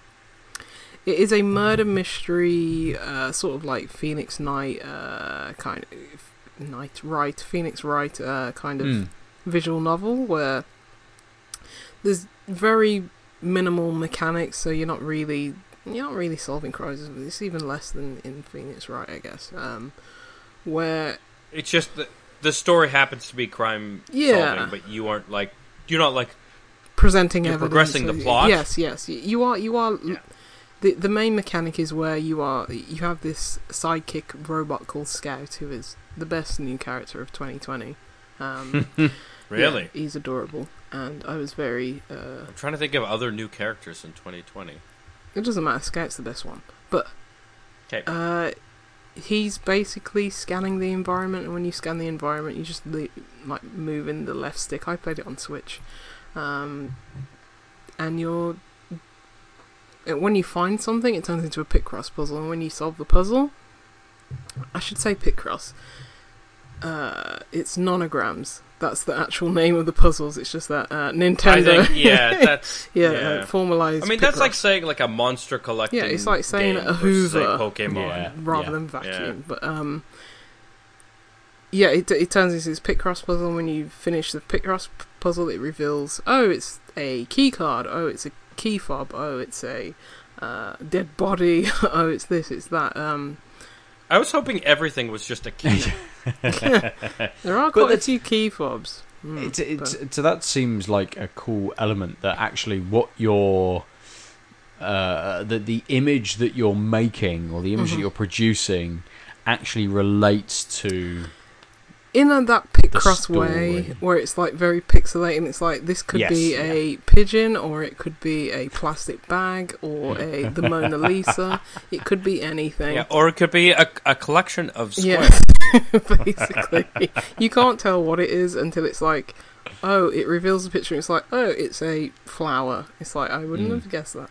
D: it is a murder mystery, uh, sort of like Phoenix Knight, uh, kind of Knight Wright, Phoenix Wright, uh, kind of
C: Mm.
D: visual novel where there's very minimal mechanics, so you're not really you're not really solving crimes. It's even less than in Phoenix Wright, I guess. Um, where
B: It's just that the story happens to be crime
D: Yeah.
B: solving, but you aren't like you're not like
D: presenting
B: You're
D: evidence.
B: progressing the plot?
D: Yes, yes. You are. You are.
B: Yeah.
D: The the main mechanic is where you are. You have this sidekick robot called Scout, who is the best new character of 2020. Um, <laughs> <laughs>
B: really.
D: yeah, he's adorable, and I was very. Uh,
B: I'm trying to think of other new characters in 2020.
D: it doesn't matter. Scout's the best one, but
B: Okay.
D: uh, he's basically scanning the environment, and when you scan the environment, you just le- like move in the left stick. I played it on Switch, um, and you're when you find something, it turns into a Picross puzzle, and when you solve the puzzle, I should say Picross. Uh, it's nonograms. That's the actual name of the puzzles. It's just that uh,
B: I
D: Nintendo.
B: think, yeah, <laughs> that's
D: yeah,
B: yeah.
D: Uh, formalized.
B: I mean, that's like saying like a monster collecting.
D: Yeah, it's like saying a
B: versus, like,
D: Hoover.
B: Pokemon.
C: Yeah.
D: rather than vacuum. But um, yeah, it it turns into this Picross puzzle. And when you finish the Picross p- puzzle, it reveals oh, it's a key card. Oh, it's a key fob. Oh, it's a uh, dead body. <laughs> oh, it's this. It's that. Um,
B: I was hoping everything was just a key. <laughs> <laughs>
D: there are
C: But
D: quite a few key fobs. Mm,
C: It's, it's,
D: but-
C: so that seems like a cool element that actually what you're uh, the the image that you're making or the image
D: Mhm.
C: that you're producing actually relates to
D: in a, that Picross
C: story.
D: way, where it's like very pixelated, and it's like this could
C: Yes,
D: be
C: yeah.
D: a pigeon, or it could be a plastic bag, or a the <laughs> Mona Lisa. It could be anything.
B: yeah, or it could be a, a collection of
D: Yeah,
B: squares. <laughs>
D: basically, you can't tell what it is until it's like, oh, it reveals the picture. and It's like, oh, it's a flower. It's like I wouldn't
C: Mm.
D: have guessed that,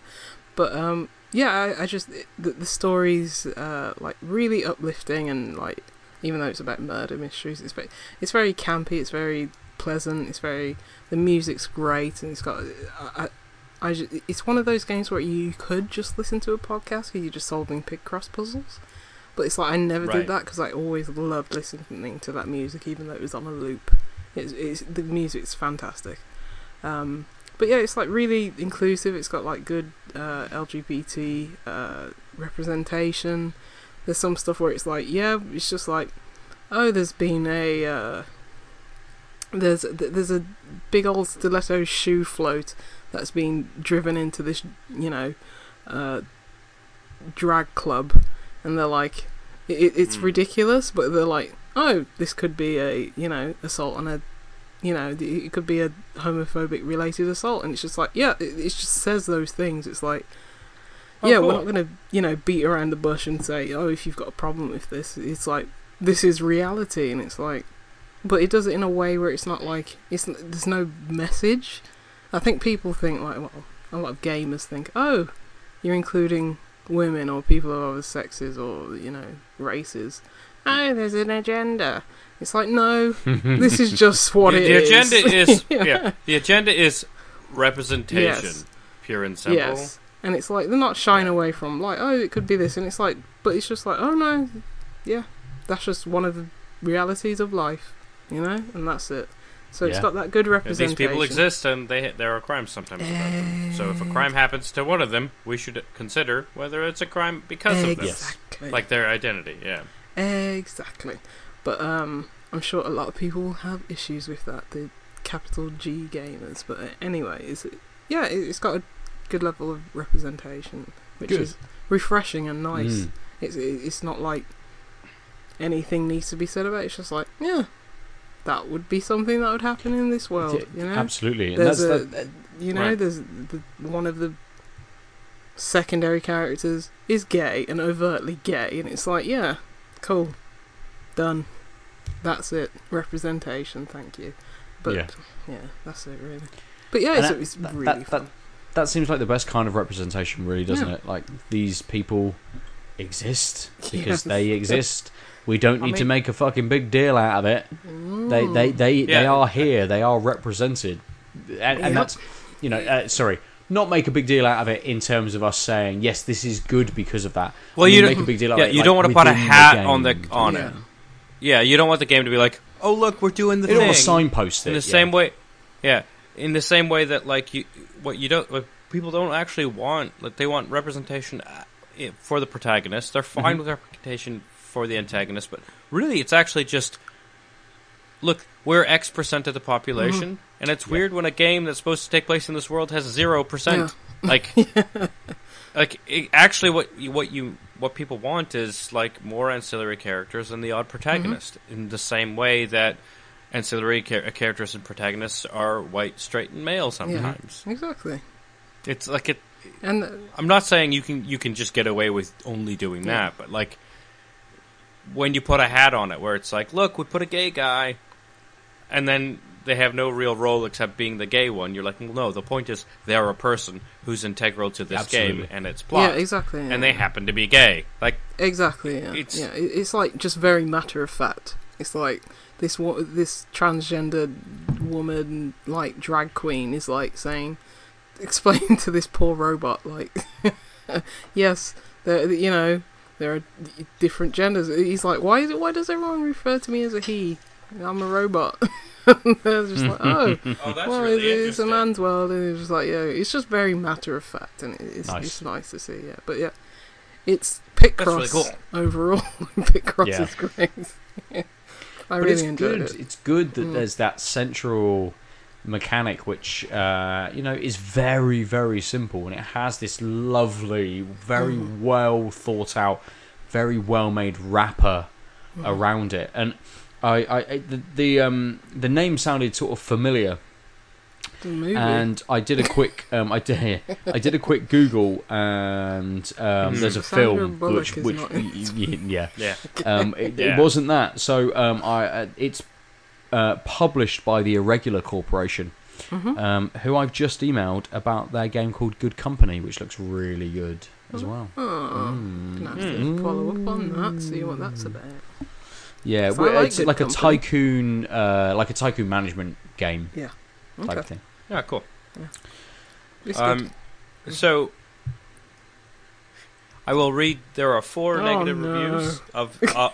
D: but um, yeah, I, I just the, the story's uh like really uplifting and like even though it's about murder mysteries, it's very it's very campy. It's very pleasant. It's very the music's great and it's got. I, I, I it's one of those games where you could just listen to a podcast because you're just solving Picross puzzles. But it's like I never
B: Right.
D: did that because I always loved listening to that music, even though it was on a loop. It's, it's the music's fantastic. Um, but yeah, it's like really inclusive. It's got like good uh, LGBT uh, representation. There's some stuff where it's like, yeah, it's just like, oh, there's been a uh, there's there's a big old stiletto shoe float that's been driven into this, you know, uh, drag club, and they're like, it, it's
B: Mm.
D: ridiculous, but they're like, oh, this could be a you know assault on a, you know, it could be a homophobic related assault, and it's just like, yeah, it, it just says those things. It's like.
B: Oh,
D: yeah,
B: cool.
D: we're not gonna, you know, beat around the bush and say, "Oh, if you've got a problem with this," it's like this is reality, and it's like, but it does it in a way where it's not like it's there's no message. I think people think like, well, a lot of gamers think, "Oh, you're including women or people of other sexes or you know races." Hmm. Oh, there's an agenda. It's like no, <laughs> this is just what
B: the,
D: it
B: the
D: is.
B: agenda is <laughs> yeah. The agenda is representation,
D: Yes.
B: pure and simple.
D: Yes. And it's like they're not shying away from like, oh, it could be this, and it's like, but it's just like, oh no, yeah, that's just one of the realities of life, you know, and that's it. So it's got that good
B: Yeah,
D: representation.
B: These people exist, and they there are crimes sometimes about them. So if a crime happens to one of them, we should consider whether it's a crime because of them,
D: Exactly.
B: like their identity. Yeah.
D: Exactly. But um, I'm sure a lot of people will have issues with that, the capital G gamers. But uh, anyway, it's, yeah, it- it's got a good level of representation, which
C: Good.
D: is refreshing and nice.
C: Mm.
D: It's it's not like anything needs to be said about it. It's just like, yeah, that would be something that would happen in this world. You know,
C: Absolutely. And
D: There's
C: that's
D: a-
C: that-
D: you know,
B: Right.
D: there's the, one of the secondary characters is gay and overtly gay, and it's like, yeah, cool, done. That's it. Representation. Thank you. But
C: Yeah.
D: yeah, that's it really. But yeah, it's,
C: that-
D: it's
C: that-
D: really
C: that-
D: fun.
C: That seems like the best kind of representation, really, doesn't
D: Yeah.
C: it? Like these people exist <laughs> because
D: Yes.
C: they exist. We don't
B: I
C: need to make a fucking big deal out of it. They they they, they
B: Yeah.
C: are here. They are represented, and, and
D: Yep.
C: that's you know uh, sorry. Not make a big deal out of it in terms of us saying yes, this is good because of that.
B: Well,
C: I mean,
B: you
C: make
B: don't-
C: a big deal out
B: Yeah,
C: of it.
B: you
C: like,
B: don't want to put a
C: within the
B: hat on the on
D: yeah.
B: it. Yeah, you don't want the game to be like, oh look, we're doing the
C: You don't
B: thing.
C: want to signpost it
B: in the
C: yeah.
B: same way yeah in the same way that like you what you don't like, people don't actually want like they want representation uh, for the protagonist. They're fine
C: Mhm.
B: with representation for the antagonist but really it's actually just look we're x percent of the population and it's
C: Yeah.
B: weird when a game that's supposed to take place in this world has zero percent. <laughs> Like like it, actually what you, what you what people want is like more ancillary characters and the odd protagonist in the same way that ancillary char- characters and protagonists are white straight and male sometimes
D: Exactly.
B: it's like it
D: And uh,
B: i'm not saying you can you can just get away with only doing
D: Yeah.
B: that but like when you put a hat on it where it's like look we put a gay guy and then they have no real role except being the gay one you're like well no the point is they're a person who's integral to this
C: Absolutely.
B: game and its plot.
D: yeah, exactly. yeah.
B: and they happen to be gay like
D: Exactly. Yeah.
B: It's-
D: yeah. It's like just very matter of fact. It's like this wo- this transgender woman like drag queen is like saying, <laughs> explain to this poor robot like, <laughs> yes, there you know there are different genders. He's like, why is it, why does everyone refer to me as a he? I'm a robot. <laughs> They're just like, oh,
B: oh that's
D: well, it is a man's world, and it's just like, yeah, it's just very matter of fact, and it's
C: Nice.
D: it's nice to see, yeah. But yeah, it's Picross
B: That's really cool.
D: overall. Picross
C: Yeah.
D: is great. I
C: but
D: really
C: it's
D: enjoyed
C: good.
D: it.
C: It's good that
D: Mm.
C: there's that central mechanic, which uh, you know is very, very simple, and it has this lovely, very
D: Mm.
C: well thought out, very well made wrapper
D: Mm.
C: around it. And I, I, the, the um the name sounded sort of familiar. And I did a quick um I did <laughs> I did a quick Google, and um,
B: Mhm.
C: there's a
D: Sandra
C: film
D: Bullock
C: which
D: is
C: which
D: not <laughs> in
C: y- y- yeah
B: yeah
C: um, it,
B: Yeah.
C: it wasn't that. So um, I uh, it's uh, published by the Irregular Corporation,
D: Mhm.
C: um, who I've just emailed about their game called Good Company, which looks really good as well.
D: Oh,
C: Mm.
D: gonna have to follow up on that, see what that's about.
C: Yeah,
D: So I
C: well,
D: like
C: it's
D: Good
C: like a
D: Company.
C: tycoon, uh, like a tycoon management game type
D: Okay,
C: thing.
B: Yeah cool
D: it's good.
B: Um, so I will read. There are four
D: Oh,
B: negative
D: no.
B: reviews of, <laughs> uh,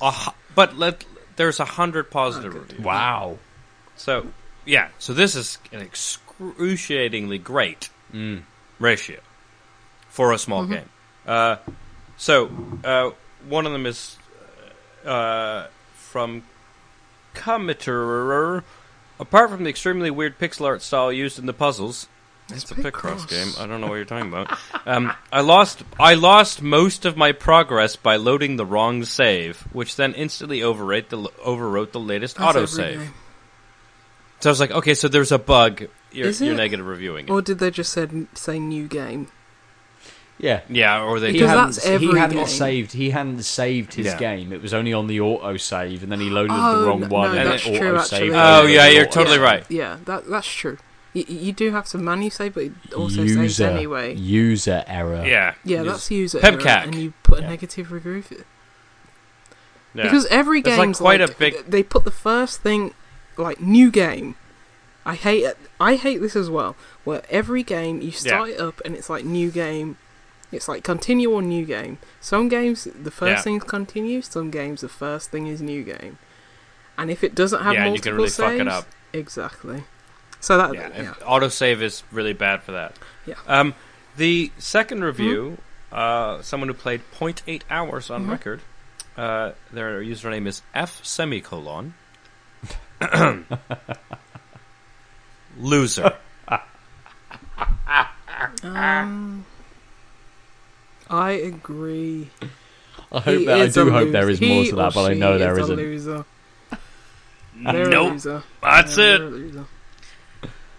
B: a but let there's a hundred positive
D: Oh,
B: reviews.
C: Wow.
B: So yeah, so this is an excruciatingly great
C: Mm.
B: ratio for a small
D: Mhm.
B: game. Uh, so uh, one of them is uh, from Committer. Apart from the extremely weird pixel art style used in the puzzles, it's a Picross game. I don't know what you're talking about. Um, I lost I lost most of my progress by loading the wrong save, which then instantly overwrote the overwrote the latest
D: That's every
B: autosave.
D: game.
B: So I was like, okay, so there's a bug. You're,
D: Is
B: you're
D: it?
B: negative reviewing it.
D: Or did they just said say new game?
C: Yeah.
B: yeah, or they
C: He
D: Because
B: just-
C: hadn't,
D: that's every
C: he hadn't
D: game.
C: saved. He hadn't saved his
B: Yeah.
C: game. It was only on the auto save, and then he loaded
D: Oh,
C: the wrong
D: no,
C: one,
D: no,
C: and
B: that's
C: it
D: true,
C: auto
D: actually.
C: saved.
B: Oh, yeah, you're
C: auto
B: totally right.
D: Yeah, that that's true. You, you do have to manually save, but it also
C: user,
D: saves anyway.
C: user error.
B: yeah,
D: Yeah, that's user
B: Pemcac.
D: error, and you put a
C: Yeah.
D: negative review. For it.
B: Yeah.
D: Because every
B: There's, like,
D: game's
B: quite a big-
D: They put the first thing, like new game. I hate it. I hate this as well. Where every game you start it up and it's like new game. It's like continue or new game. Some games the first
B: Yeah.
D: thing is continue. Some games the first thing is new game. And if it doesn't have
B: Yeah, and you
D: multiple
B: can really fuck
D: saves,
B: it up.
D: exactly. So that
B: yeah,
D: yeah,
B: autosave is really bad for that.
D: Yeah.
B: Um, the second review, uh, someone who played 0.8 hours on
D: Mhm.
B: record, uh, their username is F semicolon. <laughs> Loser.
D: Um, I agree.
C: I hope
D: He
C: that I do hope
D: loser.
C: there is more
D: He
C: to that, but I know there
D: is
C: isn't.
D: loser. <laughs> They're a
B: nope.
D: loser.
B: That's it.
D: they're a loser.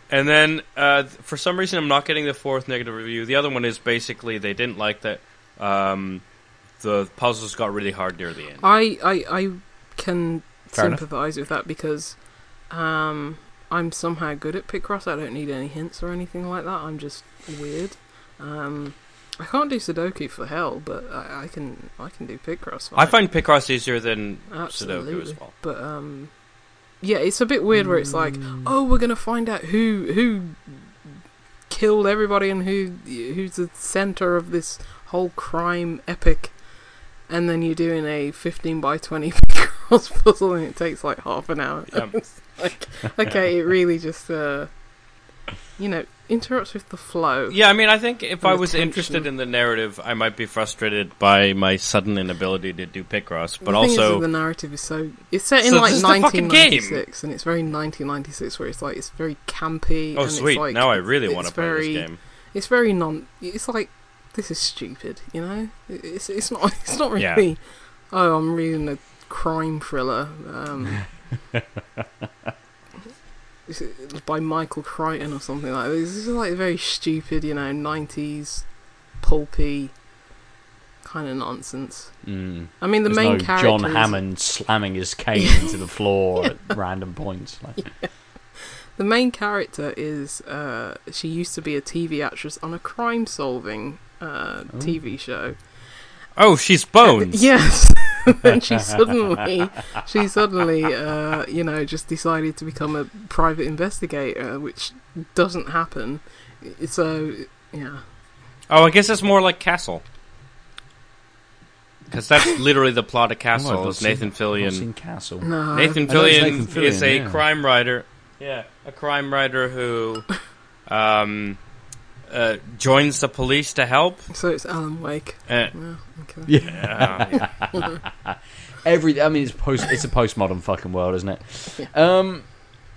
B: And then, uh, for some reason, I'm not getting the fourth negative review. The other one is basically they didn't like that um, the puzzles got really hard near the end.
D: I, I, I can
C: Fair enough.
D: sympathise with that because um, I'm somehow good at Picross. I don't need any hints or anything like that. I'm just weird. Um, I can't do Sudoku for hell, but I, I can I can do Picross.
B: I find Picross easier than
D: Absolutely.
B: Sudoku as well.
D: But um, yeah, it's a bit weird where it's like, oh, we're gonna find out who who killed everybody and who who's the center of this whole crime epic, and then you're doing a 15 by 20 <laughs> cross puzzle and it takes like half an hour.
B: Yeah. <laughs>
D: Like, okay, it really just uh, you know, interrupts with the flow.
B: Yeah, I mean, I think if I was
D: tension.
B: interested in the narrative, I might be frustrated by my sudden inability to do Picross. But
D: the thing is
B: also,
D: the narrative is so it's set in
B: So
D: like
B: this is the fucking game.
D: 1996 and it's very 1996 where it's like it's very campy
B: oh
D: and
B: sweet,
D: it's like
B: now I really want to play
D: very-
B: this game.
D: it's very non it's like this is stupid you know it's it's not <laughs> it's not
B: Yeah.
D: really oh i'm reading a crime thriller um <laughs> by michael crichton or something like this this is like very stupid you know 90s pulpy kind of nonsense
C: Mm.
D: i mean the
C: There's
D: main
C: no
D: character
C: John Hammond slamming his cane <laughs> into the floor at random points. Like, <laughs>
D: The main character is uh, she used to be a TV actress on a crime solving uh,
C: Oh.
D: TV show.
B: Oh, she's Bones. <laughs>
D: Yes. <laughs> and she suddenly she suddenly uh, you know just decided to become a private investigator, which doesn't happen. So yeah.
B: Oh, I guess it's more like Castle. Because that's <laughs> literally the plot of Castle.
C: I've
B: is Nathan
C: I've
B: Fillion.
C: seen Castle.
D: No.
B: Nathan
C: I know it's
B: Fillion,
C: Nathan Fillion,
B: is a
C: yeah.
B: crime writer. Yeah, a crime writer who um, uh, joins the police to help.
D: So it's Alan Wake.
B: Uh,
D: Yeah, okay.
C: Yeah. <laughs> Every, I mean, it's post. It's a postmodern fucking world, isn't it? Um,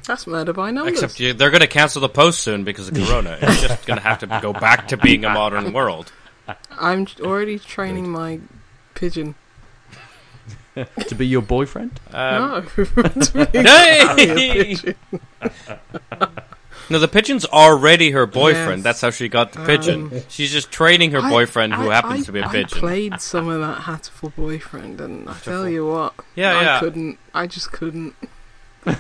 D: That's murder by numbers.
B: except you, they're going to cancel the post soon because of Corona. <laughs> it's just going to have to go back to being a modern world.
D: I'm already training my pigeon. <laughs>
C: to be your boyfriend.
B: Um,
D: no. To be
B: Hey!
D: a pigeon.
B: No, the pigeon's already her boyfriend.
D: Yes.
B: That's how she got the pigeon.
D: Um,
B: She's just training her
D: I-
B: boyfriend, who happens
D: I-
B: to be a
D: I
B: pigeon.
D: I played some of that Hatoful Boyfriend, and I tell you what,
B: Yeah,
D: I
B: yeah.
D: couldn't. I just couldn't. <laughs>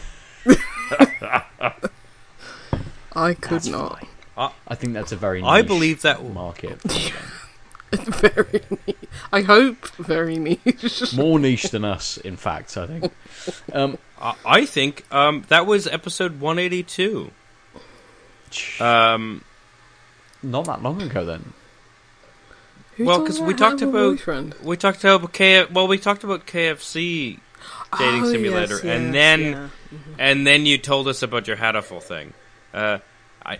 D: I could
C: That's
D: not.
C: fine. I think that's a very.
B: I believe that-
C: market. <laughs>
D: very. Niche. I hope very niche. <laughs>
C: More niche than us, in fact. I think. Um,
B: I- I think um, that was episode 182. Um,
C: not that long ago, then.
D: Who
B: well,
D: because
B: we talked about-
D: boyfriend?
B: we talked about K. Well, we talked about KFC, Dating
D: Oh,
B: Simulator,
D: yes,
B: and
D: yes,
B: then
D: yeah.
B: and then you told us about your Hatoful thing. Uh, I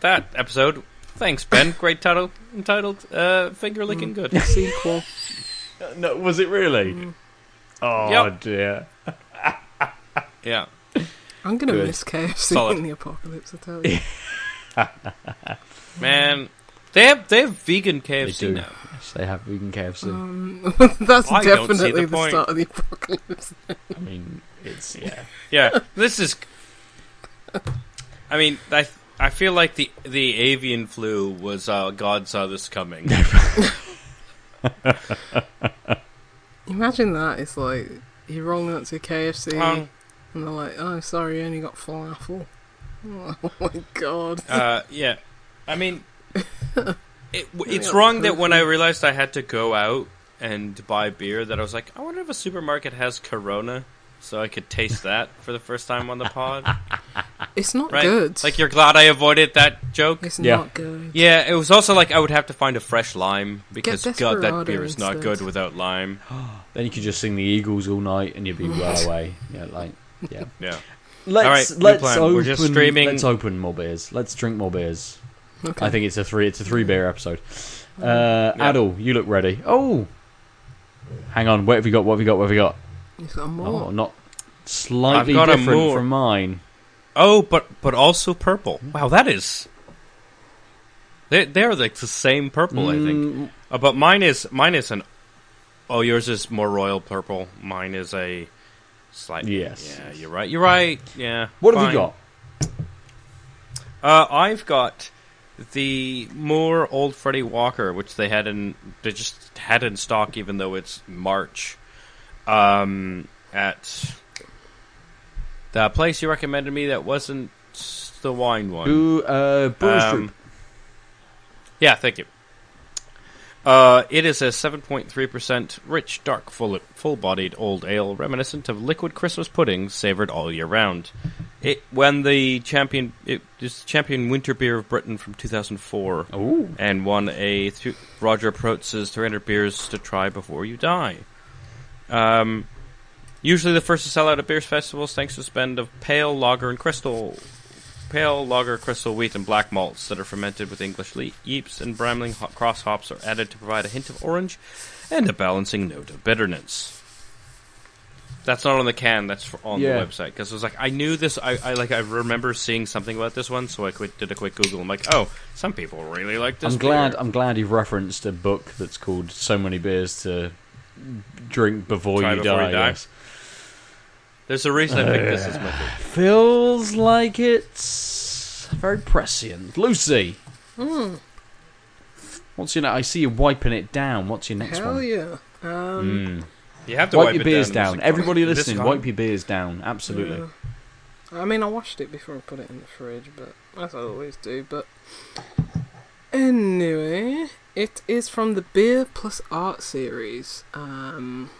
B: that episode. Thanks, Ben. <laughs> Great title. Entitled uh, "Finger Licking Good." <laughs>
D: sequel.
C: No, was it really?
D: Mm.
C: Oh
B: Yep.
C: dear. <laughs>
B: Yeah.
D: I'm gonna
C: Good.
D: miss KFC
B: Solid.
D: in the apocalypse. I tell you. <laughs>
B: Man, they have they have vegan
C: They
B: KFC
C: do.
B: now.
C: Yes, they have vegan KFC.
D: Um, <laughs> that's
B: I don't see
D: definitely
B: the
D: the,
B: point.
D: start of the apocalypse.
C: I mean, it's yeah.
B: Yeah, this is. I mean, I I feel like the the avian flu was uh, God saw this coming. <laughs>
D: Imagine that. It's like you're rolling up to KFC
B: Um,
D: and they're like, "Oh, sorry, you only got falafel." <laughs> Oh my god.
B: uh, yeah, I mean, <laughs> it,
D: Really
B: wrong that when I realized I had to go out and buy beer that I was like, I wonder if a supermarket has Corona, so I could taste that for the first time on the pod. <laughs>
D: It's not
B: Right?
D: good.
B: Like you're glad I avoided that joke.
D: it's
C: Yeah.
D: not good.
B: Yeah, it was also like I would have to find a fresh lime because God, that beer is not
D: instead.
B: good without lime. <gasps>
C: Then you could just sing the Eagles all night and you'd be well away. Yeah, like yeah. <laughs>
B: Yeah.
C: Let's
B: right,
C: let's open.
B: We're just streaming-
C: Let's open more beers. Let's drink more beers.
D: Okay.
C: I think it's a three. It's a three beer episode. Uh,
B: Yeah.
C: Aadil, you look ready. Oh, hang on. What have you got? What have you got? What have you got?
D: It's got more.
C: Oh, not slightly
B: got
C: different
B: more.
C: from mine.
B: Oh, but but also purple. Wow, that is. They they're like the same purple, I think.
C: Mm,
B: Uh, but mine is mine is an. Oh, yours is more royal purple. Mine is a slight.
C: Yes.
B: Yeah, you're right. You're right. Yeah.
C: What have
B: fine.
C: you got?
B: Uh, I've got the Moor old Freddy Walker, which they had in they just had in stock, even though it's March. Um, at the place you recommended me that wasn't the wine one.
C: Who? Uh,
B: Um, Yeah, thank you. Uh, it is a 7.3% rich, dark, full, full-bodied old ale, reminiscent of liquid Christmas pudding, savored all year round. It won the champion, it is champion winter beer of Britain from 2004,
C: Oh,
B: and won a th- Roger Protz's 300 beers to try before you die. Um, usually the first to sell out at beers festivals, thanks to a spend of pale lager and crystal pale lager, crystal wheat, and black malts that are fermented with English le- yeasts and Bramling ho- cross hops are added to provide a hint of orange and a balancing note of bitterness. That's not on the can. That's for, on
C: Yeah.
B: the website because it was like I knew this. I, I like I remember seeing something about this one, so I quick, did a quick Google. I'm like, oh, some people really like this.
C: I'm glad.
B: beer.
C: I'm glad you've referenced a book that's called "So Many Beers to Drink Before
B: Try
C: You
B: Before
C: Die."
B: You Die.
C: yes.
B: There's a reason I picked this as my pick.
C: Feels like it's very prescient. Lucy, what's your? I see you wiping it down. What's your next
D: Hell
C: one?
D: yeah. Um,
C: Mm.
B: You have to
C: Wipe,
B: wipe,
C: your
B: it
C: beers
B: down.
C: down. Everybody
B: This
C: listening,
B: con-
C: wipe your beers down. Absolutely.
D: yeah. I mean, I washed it before I put it in the fridge, but as I always do. But anyway, it is from the Beer Plus Art series. Um,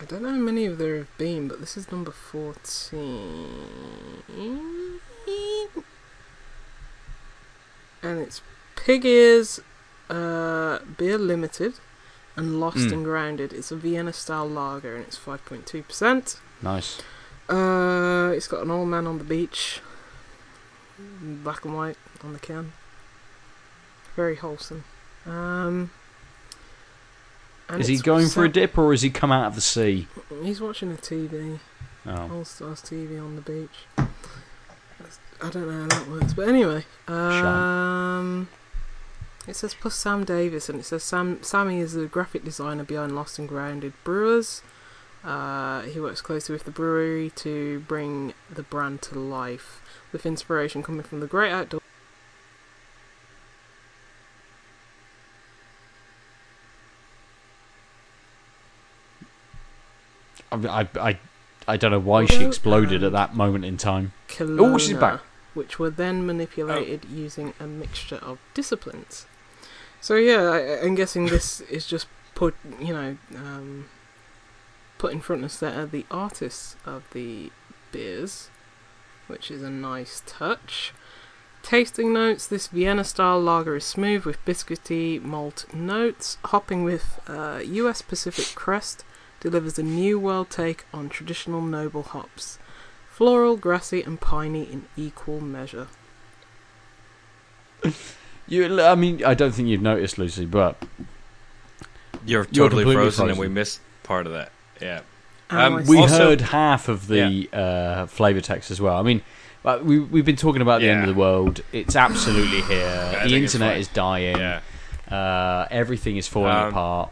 D: I don't know how many of there have been, but this is number fourteen, and it's Pig Ears uh, Beer Limited and Lost
C: Mm.
D: and Grounded. It's a Vienna style lager, and it's five point two percent.
C: Nice.
D: Uh, it's got an old man on the beach, black and white on the can. Very wholesome. Um, and
C: Is he going for a dip or has he come out of the sea?
D: He's watching a TV,
C: Oh.
D: All Stars TV on the beach. I don't know how that works, but anyway. Um, it says plus Sam Davis, and it says Sam Sammy is the graphic designer behind Lost and Grounded Brewers. Uh, he works closely with the brewery to bring the brand to life, with inspiration coming from the great outdoor.
C: I, I, I, don't know why she exploded
D: um,
C: at that moment in time.
D: Kelowna,
C: Oh, she's back.
D: Which were then manipulated using a mixture of disciplines. So yeah, I, I'm guessing this <laughs> is just put, you know, um, put in front of us there are the artists of the beers, which is a nice touch. Tasting notes: This Vienna style lager is smooth with biscuity malt notes, hopping with uh, U.S. Pacific crest. Delivers a new world take on traditional noble hops. Floral, grassy, and piney in equal measure. <laughs>
C: You, I mean, I don't think you've noticed, Lucy, but
B: You're
C: You're
B: totally frozen, and we missed part of that. Yeah.
D: And
B: Um,
C: we
B: Also-
C: heard half of the uh, flavor text as well. I mean, we we've been talking about the end of the world. It's absolutely here. <sighs>
B: I
C: the internet is dying.
B: Yeah.
C: Uh, everything is falling
B: Um,
C: apart.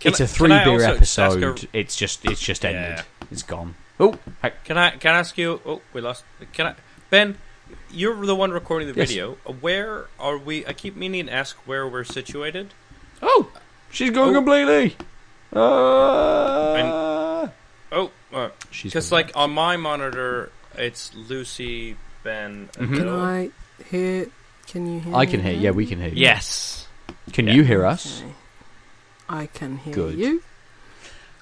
B: Can
C: it's
B: I-
C: a three beer
B: also just ask
C: episode.
B: a-
C: It's just it's just ended.
B: Yeah.
C: It's gone. Oh, hey,
B: Can I can I ask you? Oh, we lost. Can I, Ben? You're the one recording the
C: Yes.
B: video. Uh, Where are we? I keep meaning to ask where we're situated.
C: oh, she's gone
B: Oh.
C: completely. Uh,
B: Oh,
C: she's
B: because
C: gone
B: like on my monitor, it's Lucy, Ben, and
C: Mhm.
D: Can I hear? Can you hear?
C: I can
D: me
C: hear. Yeah, we can hear you.
B: Yes.
C: Can
B: Yeah.
C: you hear us?
D: Okay. I can hear
C: Good.
D: you.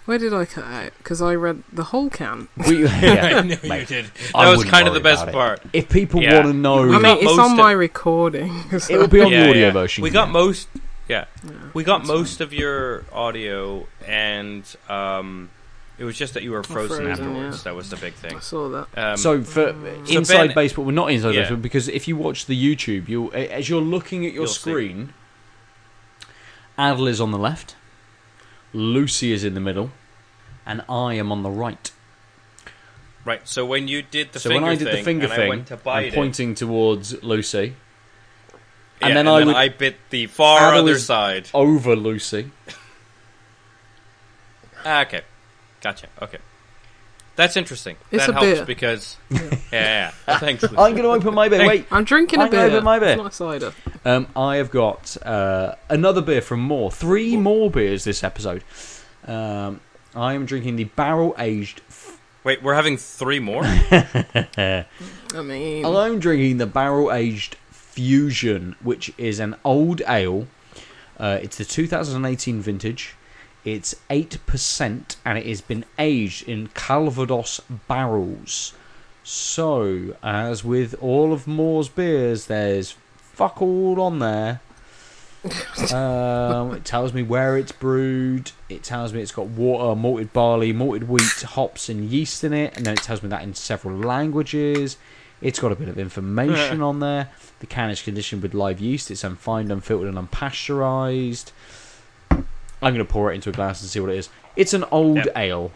D: Where did I cut out? Because I read the whole can. <laughs>
C: We, yeah, <laughs>
B: I know you
C: mate,
B: did.
C: I
B: That was kind of the best
C: about it.
B: part.
C: If people
B: Yeah.
C: want to know,
D: I mean, it's on
B: of-
D: my recording. <laughs> so-
C: it will be on
B: Yeah,
C: the audio
B: yeah.
C: version.
B: We got most. Yeah,
D: Yeah,
B: we got
D: that's
B: most of your audio, and um, it was just that you were frozen,
D: frozen,
B: afterwards.
D: yeah.
B: That was the big thing.
D: I saw that.
B: Um,
C: So for
B: So
C: inside
B: Ben-
C: baseball, we're well, not inside
B: Yeah.
C: baseball, because if you watch the YouTube, you as you're looking at your
B: You'll see.
C: Aadil is on the left, Lucy is in the middle, and I am on the right.
B: right. So when you did the
C: so
B: finger
C: when I did
B: thing,
C: the finger
B: I
C: thing,
B: went to
C: I'm
B: bite it,
C: pointing towards Lucy
B: yeah,
C: and then
B: and
C: I
B: then
C: would-
B: I bit the far
C: Aadil
B: other
C: is-
B: side.
C: over Lucy.
B: Ah, okay, gotcha. Okay, that's interesting.
D: It's
B: that
D: a
B: helps
D: beer.
B: because yeah, <laughs> yeah. yeah. <laughs> Thanks. <laughs>
C: I'm going to open my beer. Wait,
D: I'm drinking a
C: I'm
D: beer.
C: open my beer.
D: It's not a cider.
C: Um, I have got uh, another beer from Moor. Three more beers this episode. Um, I am drinking the barrel aged.
B: F- Wait, we're having three more.
D: I mean,
C: I'm drinking the barrel aged Fusion, which is an old ale. Uh, it's the 2018 vintage. It's 8% and it has been aged in Calvados barrels. So, as with all of Moor's beers, there's fuck all on there. <laughs> um, it tells me where it's brewed. It tells me it's got water, malted barley, malted wheat, hops, and yeast in it. And then it tells me that in several languages. It's got a bit of information on there. The can is conditioned with live yeast. It's unfined, unfiltered, and unpasteurized. I'm going to pour it into a glass and see what it is. It's an old
B: Yep.
C: ale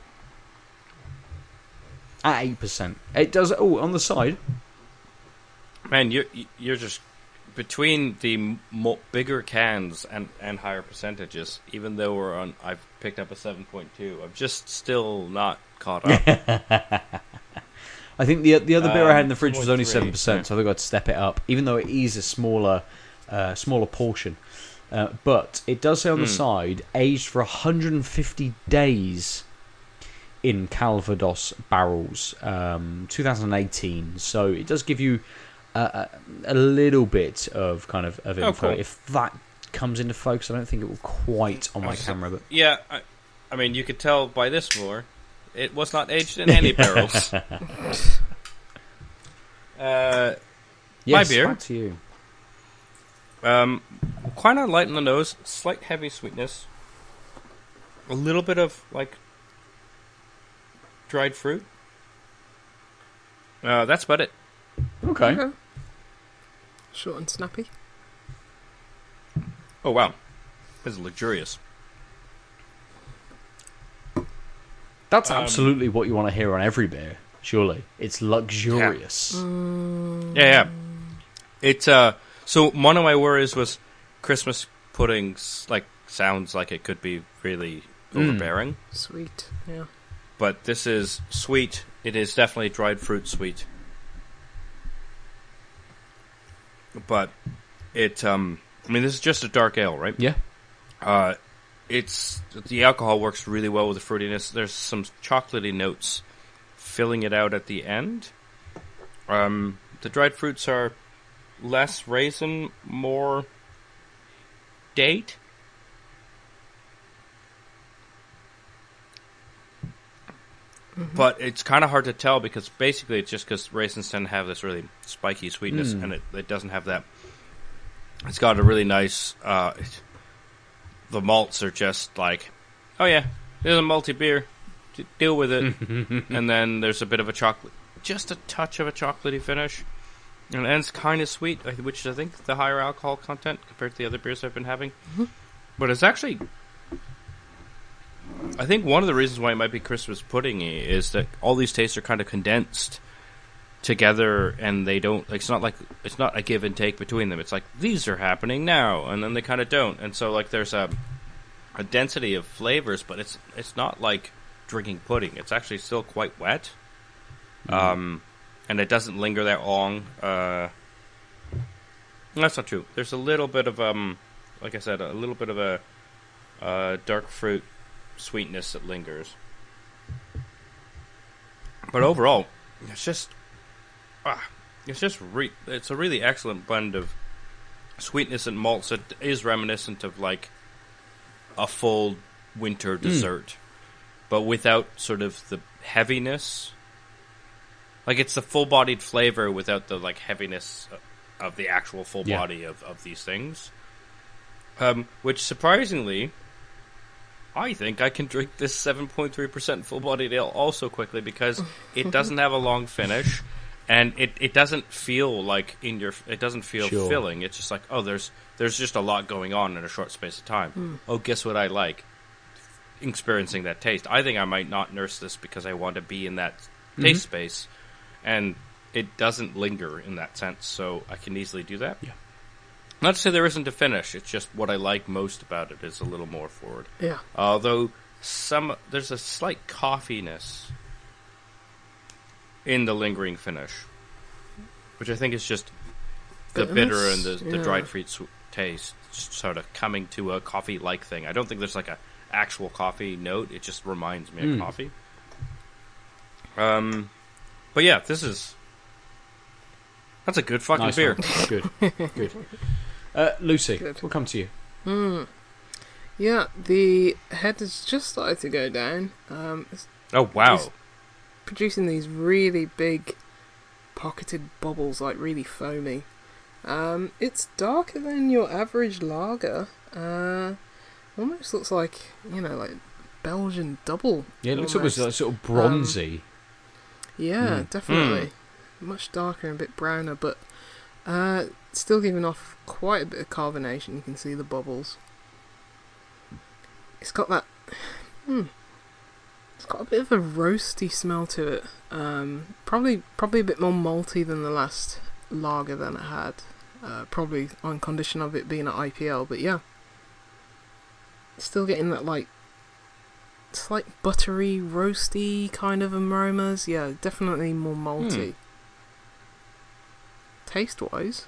C: at eight percent. It does. Oh, on the side,
B: Man, you're you're just between the mo- bigger cans and and higher percentages. Even though we're on, I've picked up a seven point two. I'm just still not caught up. <laughs>
C: I think the the other beer I had in the
B: Um,
C: fridge was only seven percent, so I think I'd step it up, even though it is a smaller, uh, smaller portion. Uh, but it does say on the
B: Hmm.
C: side, aged for 150 days in Calvados barrels, um, 2018. So it does give you a, a, little bit of kind of, of
B: Oh,
C: info.
B: cool.
C: If that comes into focus, I don't think it will quite on my
B: Oh,
C: camera, but
B: yeah, I, I mean, you could tell by this more, it was not aged in any barrels. <laughs> Uh,
C: yes,
B: beer.
C: back to you.
B: Um, kind of light on the nose, slight heavy sweetness, a little bit of like dried fruit. Uh, that's about it.
C: Okay.
D: Okay. Short and snappy.
B: Oh wow, this is luxurious.
C: That's
B: Um,
C: absolutely what you want to hear on every beer. Surely, it's luxurious.
D: Mm,
B: Yeah, yeah. It's uh. So one of my worries was Christmas puddings. Like sounds like it could be really
C: Mm.
B: overbearing,
D: Sweet. Yeah.
B: but this is sweet. It is definitely dried fruit sweet. But it um. I mean, this is just a dark ale, right?
C: Yeah.
B: Uh, it's the alcohol works really well with the fruitiness. There's some chocolatey notes filling it out at the end. Um, the dried fruits are less raisin, more date. But it's kind of hard to tell because basically it's just because raisins tend to have this really spiky sweetness,
C: Mm.
B: and it, it doesn't have that. It's got a really nice. Uh, the malts are just like, oh yeah, there's a malty beer, deal with it. <laughs> and then there's a bit of a chocolate, just a touch of a chocolatey finish, and then it's kind of sweet, which I think the higher alcohol content compared to the other beers I've been having. But it's actually, I think one of the reasons why it might be Christmas pudding is that all these tastes are kind of condensed together and they don't like it's not like it's not a give and take between them. It's like these are happening now and then they kind of don't. And so like there's a a density of flavors but it's it's not like drinking pudding. It's actually still quite wet. Um and it doesn't linger that long uh that's not true there's a little bit of um like i said a little bit of a uh dark fruit sweetness that lingers but overall it's just ah, it's just re- it's a really excellent blend of sweetness and malts. It is reminiscent of like a full winter dessert, but without sort of the heaviness. Like it's the full-bodied flavor without the like heaviness of the actual full
C: Yeah.
B: body of, of these things. Um, which surprisingly, I think I can drink this 7.3% full bodied ale also quickly because it <laughs> doesn't have a long finish and it, it doesn't feel like in your it doesn't feel
C: Sure.
B: filling. It's just like, oh there's there's just a lot going on in a short space of time. Oh, guess what I like? Experiencing that taste. I think I might not nurse this because I want to be in that taste space and it doesn't linger in that sense, so I can easily do that.
C: Yeah.
B: Not to say there isn't a finish. It's just what I like most about it is a little more forward.
D: Yeah.
B: Although some there's a slight coffeeness in the lingering finish, which I think is just the bitter and the,
D: Yeah.
B: dried fruit sw- taste sort of coming to a coffee-like thing. I don't think there's like a actual coffee note. It just reminds me
C: Mm.
B: of coffee. Um, but yeah, this is that's a good fucking
C: Nice
B: beer.
C: Good. Good. Uh, Lucy,
D: Good.
C: we'll come to you.
D: Hmm. Yeah, the head has just started to go down. Um, it's
B: Oh wow!
D: Is- producing these really big pocketed bubbles, like really foamy. Um, it's darker than your average lager. Uh, almost looks like you know, like Belgian double.
C: Yeah, it looks
D: almost.
C: like sort of bronzy.
D: Yeah,
C: Mm.
D: definitely. Much darker and a bit browner, but uh, still giving off quite a bit of carbonation. You can see the bubbles. It's got that. Hmm. It's got a bit of a roasty smell to it. Um, probably, probably a bit more malty than the last lager than it had. Uh, probably on condition of it being an IPL, but yeah. Still getting that like slight buttery, roasty kind of aromas. Yeah, definitely more malty. Taste wise.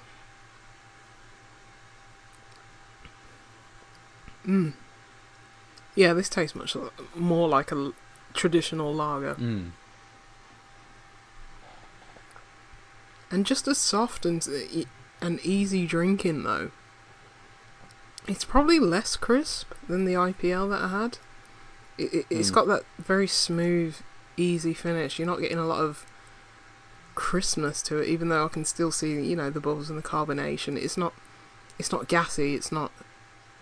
D: Mm. Yeah, this tastes much more like a traditional lager.
C: Mm.
D: And just as soft and, and easy drinking, though. It's probably less crisp than the IPL that I had. It, it, it's
C: Mm.
D: got that very smooth, easy finish. You're not getting a lot of crispness to it, even though I can still see, you know, the bubbles and the carbonation. It's not, it's not gassy. It's not,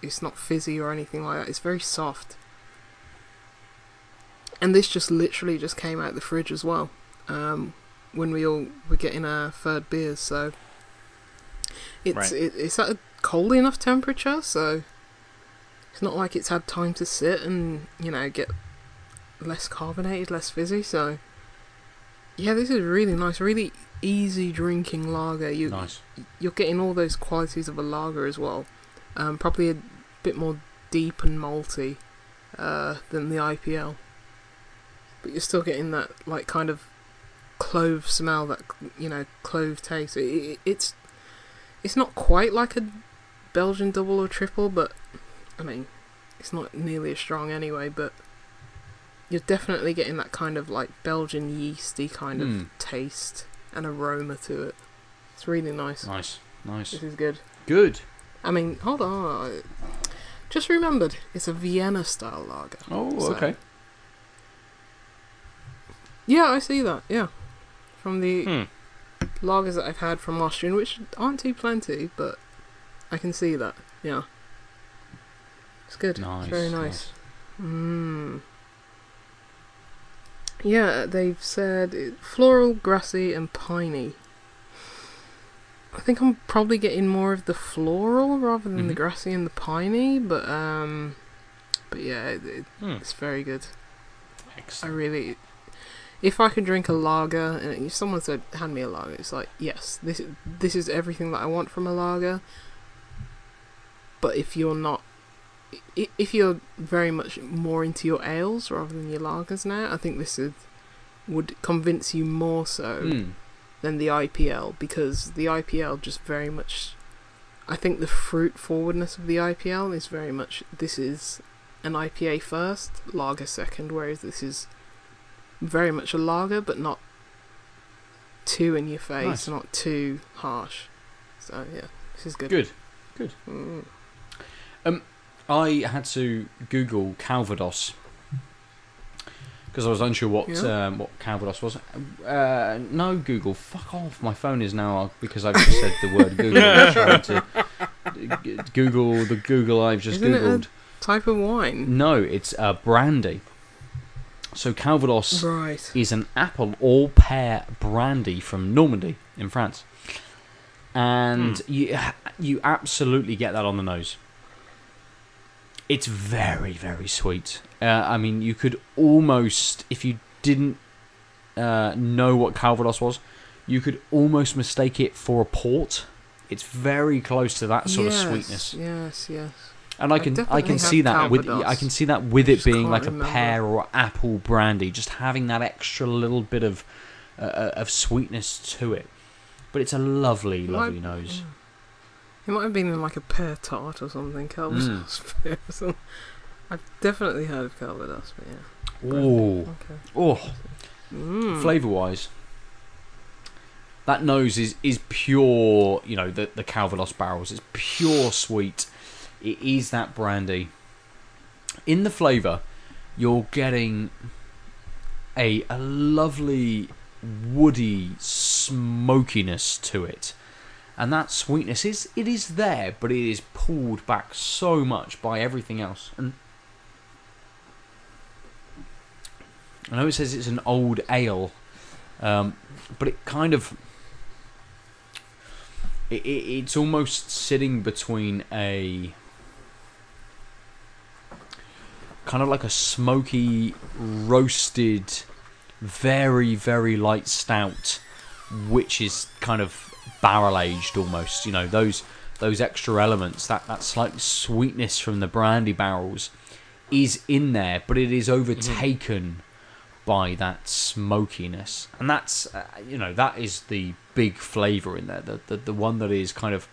D: it's not fizzy or anything like that. It's very soft. And this just literally just came out the fridge as well. Um, when we all were getting our third beers, so it's
B: Right.
D: it, it's at a cold enough temperature, so it's not like it's had time to sit and you know get less carbonated, less fizzy. So yeah, this is really nice, really easy drinking lager. You
C: Nice.
D: you're getting all those qualities of a lager as well. Um, probably a bit more deep and malty uh, than the IPL, but you're still getting that like kind of clove smell, that you know clove taste. It, it, it's it's not quite like a Belgian double or triple, but I mean it's not nearly as strong anyway. But you're definitely getting that kind of like Belgian yeasty kind of
C: Mm.
D: taste and aroma to it. It's really nice.
C: Nice. Nice.
D: This is good.
C: Good.
D: I mean, hold on. I Just remembered, it's a Vienna style lager.
C: Oh,
D: So-
C: okay.
D: Yeah, I see that. Yeah, from the
B: Hmm.
D: lagers that I've had from Austrian, which aren't too plenty, but I can see that. Yeah, it's good.
C: Nice.
D: It's very nice. Mm. Yeah, they've said floral, grassy, and piney. I think I'm probably getting more of the floral rather than the
C: Mhm.
D: grassy and the piney, but um, but yeah, it, it,
B: Hmm.
D: it's very good.
C: Excellent.
D: I really, if I could drink a lager, and if someone said, "Hand me a lager," it's like, yes, this this is everything that I want from a lager. But if you're not, if you're very much more into your ales rather than your lagers now, I think this would would convince you more so
C: Mm.
D: than the IPL because the IPL just very much. I think the fruit forwardness of the IPL is very much this is an IPA first, lager second, whereas this is very much a lager but not too in your face,
C: Nice.
D: not too harsh. So yeah, this is good.
C: Good.
D: Mm.
C: I had to Google Calvados because I was unsure what
D: Yeah.
C: um, what Calvados was. Uh, no, Google, fuck off. My phone is now because I've just said the word <laughs> Google. I'm trying to g- Google the Google I've just
D: Isn't
C: googled.
D: Type of wine.
C: No, it's uh, brandy. So Calvados
D: Right.
C: is an apple or pear brandy from Normandy in France, and you you absolutely get that on the nose. It's very very sweet. Uh, I mean, you could almost if you didn't uh, know what Calvados was, you could almost mistake it for a port. It's very close to that sort
D: yes,
C: of sweetness
D: Yes, yes.
C: and I
D: I
C: can I, can see that with I can see that with
D: I
C: it being like a pear or apple brandy, just having that extra little bit of uh, uh, of sweetness to it. But it's a lovely, lovely nose.
D: It might have been in like a pear tart or something. Calvados pear or. I've definitely heard of Calvados, but yeah.
C: Oh,
D: Okay.
C: oh,
D: Mm.
C: flavor wise, that nose is is pure. You know the the Calvados barrels. It's pure sweet. It is that brandy. In the flavor, you're getting a a lovely woody smokiness to it. And that sweetness is it is there, but it is pulled back so much by everything else. And I know it says it's an old ale, um, but it kind of it, it, it's almost sitting between a kind of like a smoky roasted very very light stout which is kind of barrel aged almost you know those those extra elements that that slight sweetness from the brandy barrels is in there but it is overtaken by that smokiness. And that's uh, you know that is the big flavor in there the, the the one that is kind of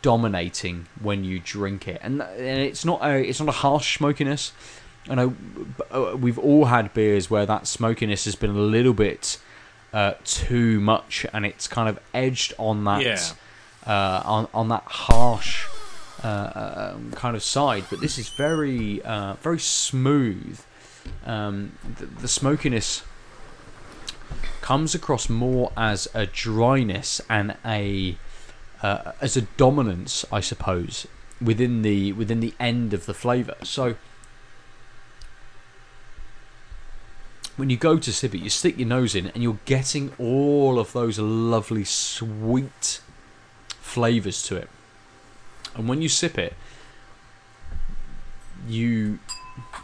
C: dominating when you drink it. And, and it's not a it's not a harsh smokiness. I know uh, we've all had beers where that smokiness has been a little bit uh, too much, and it's kind of edged on that
B: Yeah.
C: uh, on on that harsh uh, um, kind of side. But this is very uh, very smooth. Um, the, the smokiness comes across more as a dryness and a uh, as a dominance, I suppose, within the within the end of the flavour. So when you go to sip it, you stick your nose in, and you're getting all of those lovely sweet flavours to it. And when you sip it, you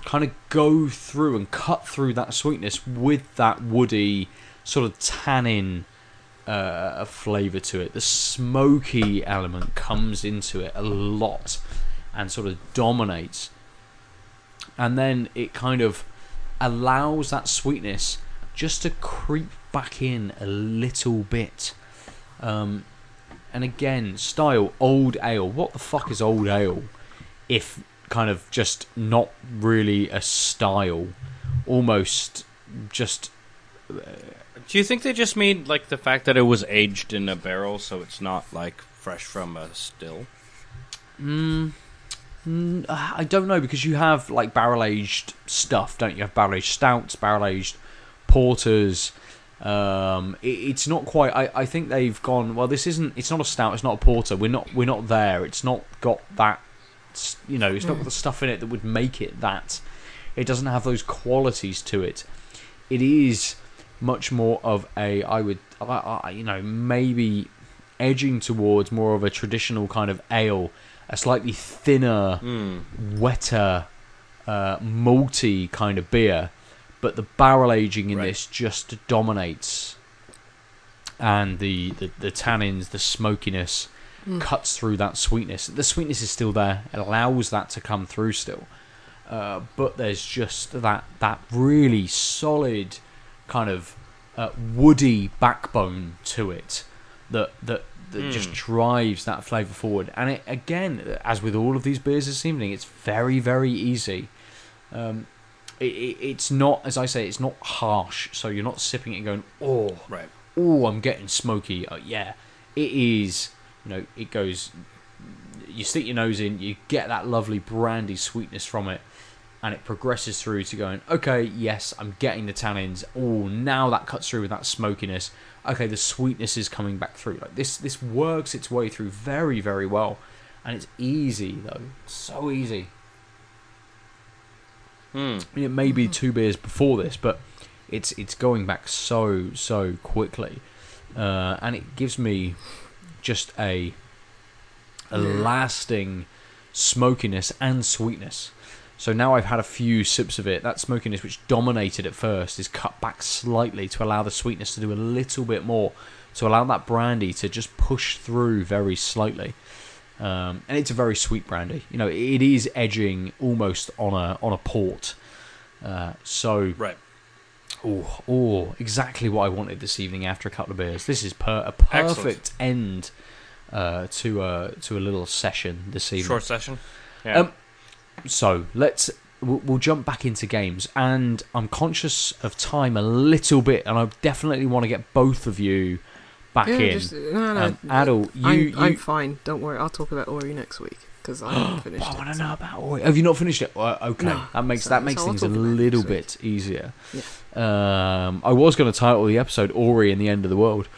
C: kind of go through and cut through that sweetness with that woody sort of tannin uh, flavour to it. The smoky element comes into it a lot and sort of dominates. And then it kind of allows that sweetness just to creep back in a little bit. Um, and again, style old ale. What the fuck is old ale? If kind of just not really a style, almost just
B: Do you think they just mean like the fact that it was aged in a barrel, so it's not like fresh from a still?
C: Mm, uh, I don't know because you have like barrel aged stuff, don't you? You have barrel aged stouts, barrel aged porters. Um, it, it's not quite. I, I think they've gone. Well, this isn't. It's not a stout. It's not a porter. We're not. We're not there. It's not got that. You know, it's not got the stuff in it that would make it that. It doesn't have those qualities to it. It is much more of a. I would. I, I, you know, maybe edging towards more of a traditional kind of ale, a slightly thinner, wetter, uh, malty kind of beer, but the barrel aging in
B: Right.
C: this just dominates, and the, the the tannins, the smokiness cuts through that sweetness. The sweetness is still there; it allows that to come through still, uh, but there's just that that really solid kind of uh, woody backbone to it that that that just drives that flavour forward. And it again, as with all of these beers this evening, it's very very easy. Um, it, it, it's not, as I say, it's not harsh. So you're not sipping it and going, oh,
B: Right.
C: oh, I'm getting smoky. Uh, yeah, it is. You know, it goes. you stick your nose in, you get that lovely brandy sweetness from it, and it progresses through to going, okay, yes, I'm getting the tannins. Oh, now that cuts through with that smokiness. Okay, the sweetness is coming back through. Like this, this works its way through very, very well, and it's easy though, so easy.
B: Hmm.
C: I mean, it may be two beers before this, but it's it's going back so so quickly, uh, and it gives me just a a lasting smokiness and sweetness. So now I've had a few sips of it. That smokiness, which dominated at first, is cut back slightly to allow the sweetness to do a little bit more, to allow that brandy to just push through very slightly. Um, and it's a very sweet brandy. You know, it is edging almost on a on a port. Uh, so
B: Right.
C: Oh, oh, exactly what I wanted this evening after a couple of beers. This is per- a perfect end uh, to a to a little session this evening.
B: Short session. Yeah.
C: Um, so let's we'll, we'll jump back into games, and I'm conscious of time a little bit, and I definitely want to get both of you back
D: Yeah,
C: in.
D: just, no, no.
C: Um, Aadil, you,
D: I'm,
C: you
D: I'm fine. Don't worry. I'll talk about Ori next week because I haven't <gasps> finished
C: I
D: it.
C: want to know about Ori. Have you not finished it? Uh, okay,
D: No.
C: that makes
D: So-
C: that makes
D: so
C: things a
D: talk about it
C: little bit easier.
D: Yeah.
C: Um, I was going to title the episode "Ori and the End of the World,"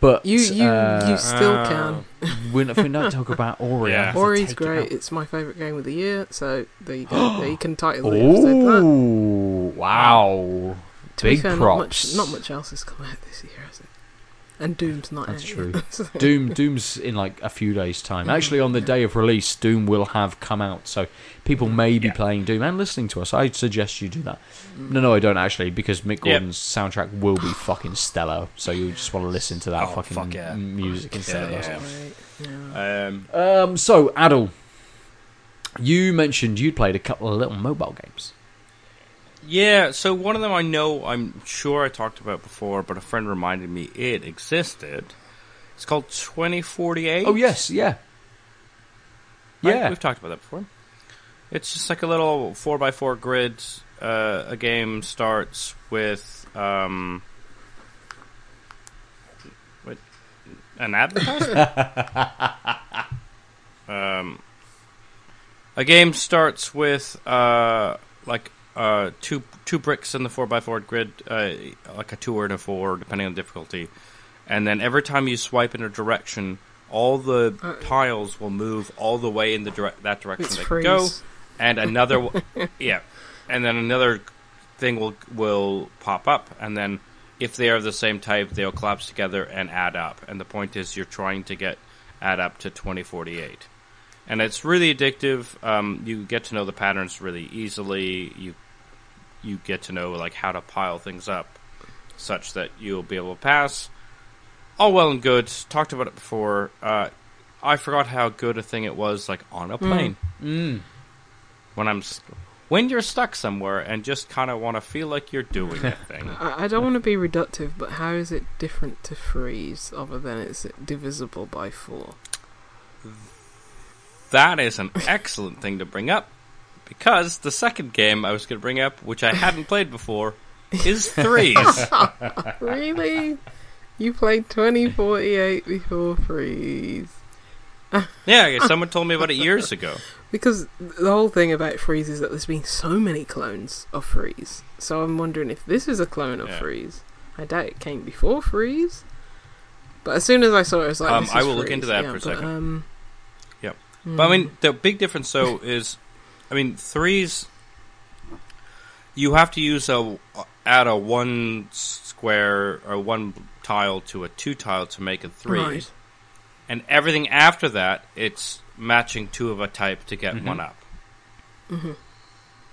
C: but
D: You you
C: uh,
D: you still
B: uh,
D: can. <laughs>
C: when, if we don't talk about Ori, <laughs> I
B: Yeah.
D: Ori's
C: take it
D: great.
C: out.
D: It's my favourite game of the year. So there you go. <gasps> there you can title the episode that.
C: Oh, wow!
D: To be
C: Big
D: fair,
C: props.
D: Not much, not much else has come out this year, has it? And Doom's not
C: That's
D: out
C: true.
D: yet, <laughs> so-
C: Doom, Doom's in like a few days' time.
D: Mhm.
C: Actually, on the day of release, Doom will have come out, so people may be
B: Yeah.
C: playing Doom and listening to us. I suggest you do that. No, no, I don't actually, because Mick
B: Yeah.
C: Gordon's soundtrack will be fucking stellar. So you just want to listen to that
B: Oh,
C: fucking
B: fuck yeah.
C: music instead of
B: Yeah,
C: us.
B: yeah. Um,
C: Um, so Aadil, you mentioned you'd played a couple of little mobile games.
B: Yeah, so one of them I know, I'm sure I talked about before, but a friend reminded me it existed. It's called 2048.
C: Oh yes, yeah,
B: Right?
C: yeah.
B: We've talked about that before. It's just like a little 4x4 grid. Uh, a game starts with. Um, what? An advertisement? <laughs> um, a game starts with uh, like uh, two two bricks in the four by four grid, uh, like a 2 or a 4, depending on difficulty. And then every time you swipe in a direction, all the
D: Uh,
B: tiles will move all the way in the dire- that direction
D: It's
B: they
D: freeze.
B: go, and another, w- <laughs> yeah, and then another thing will will pop up, and then if they are the same type, they'll collapse together and add up. And the point is, you're trying to get add up to 2048, and it's really addictive. Um, you get to know the patterns really easily. You you get to know like how to pile things up, such that you'll be able to pass all well and good. Talked about it before. Uh, I forgot how good a thing it was, like on a plane.
C: Mm.
B: When I'm, s- when you're stuck somewhere and just kind of want to feel like you're doing a thing. <laughs>
D: I, I don't want to be reductive, but how is it different to Threes other than it's divisible by four?
B: That is an excellent thing to bring up because the second game I was going to bring up, which I hadn't played before, is <laughs> threes. <laughs>
D: really? You played 2048 before Threes?
B: yeah, someone told me about it years <laughs> ago.
D: Because the whole thing about Threes is that there's been so many clones of Threes. So I'm wondering if this is a clone of
B: Yeah.
D: Threes. I doubt it came before Threes. But as soon as I saw it, I was like,
B: Um, I will look into that
D: Yeah,
B: for a
D: but,
B: second.
D: Um,
B: Yep.
D: mm,
B: But I mean, the big difference though is, I mean, threes. You have to use a add a one square or one tile to a two tile to make a three,
D: Right.
B: and everything after that, it's matching two of a type to get
C: Mhm.
B: one up.
D: Mhm.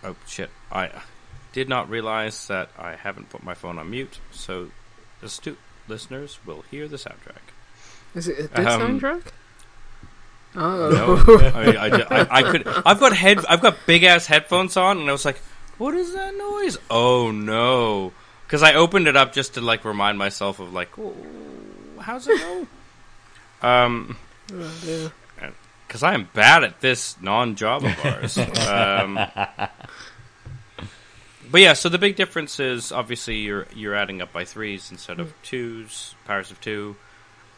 B: Oh shit! I did not realize that I haven't put my phone on mute, so astute listeners will hear the soundtrack.
D: Is it a good
B: Um,
D: soundtrack?
B: No,
D: Oh. <laughs>
B: I, mean, I, I, I could. I've got head. I've got big ass headphones on, and I was like, "What is that noise?" Oh no! Because I opened it up just to like remind myself of like, "Oh, how's it go? <laughs> um,
D: Oh,
B: because I am bad at this non-job of ours. <laughs> um, but yeah, so the big difference is obviously you're you're adding up by threes instead of twos, powers of two.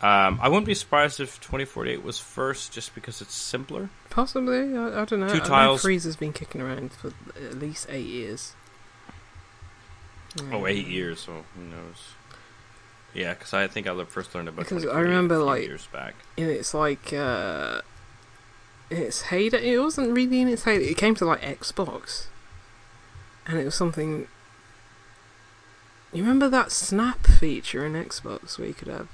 B: Um, I wouldn't be surprised if 2048 was first, just because it's simpler.
D: Possibly, I, I don't know.
B: Two
D: I
B: tiles.
D: Freezer's been kicking around for at least eight years.
B: Oh, eight years. So who knows? Yeah, because I think I first learned about
D: Because I remember, like-
B: years back.
D: And it's like, uh, its heyday. It wasn't really in its heyday. It came to like Xbox, and it was something. You remember that snap feature in Xbox where you could have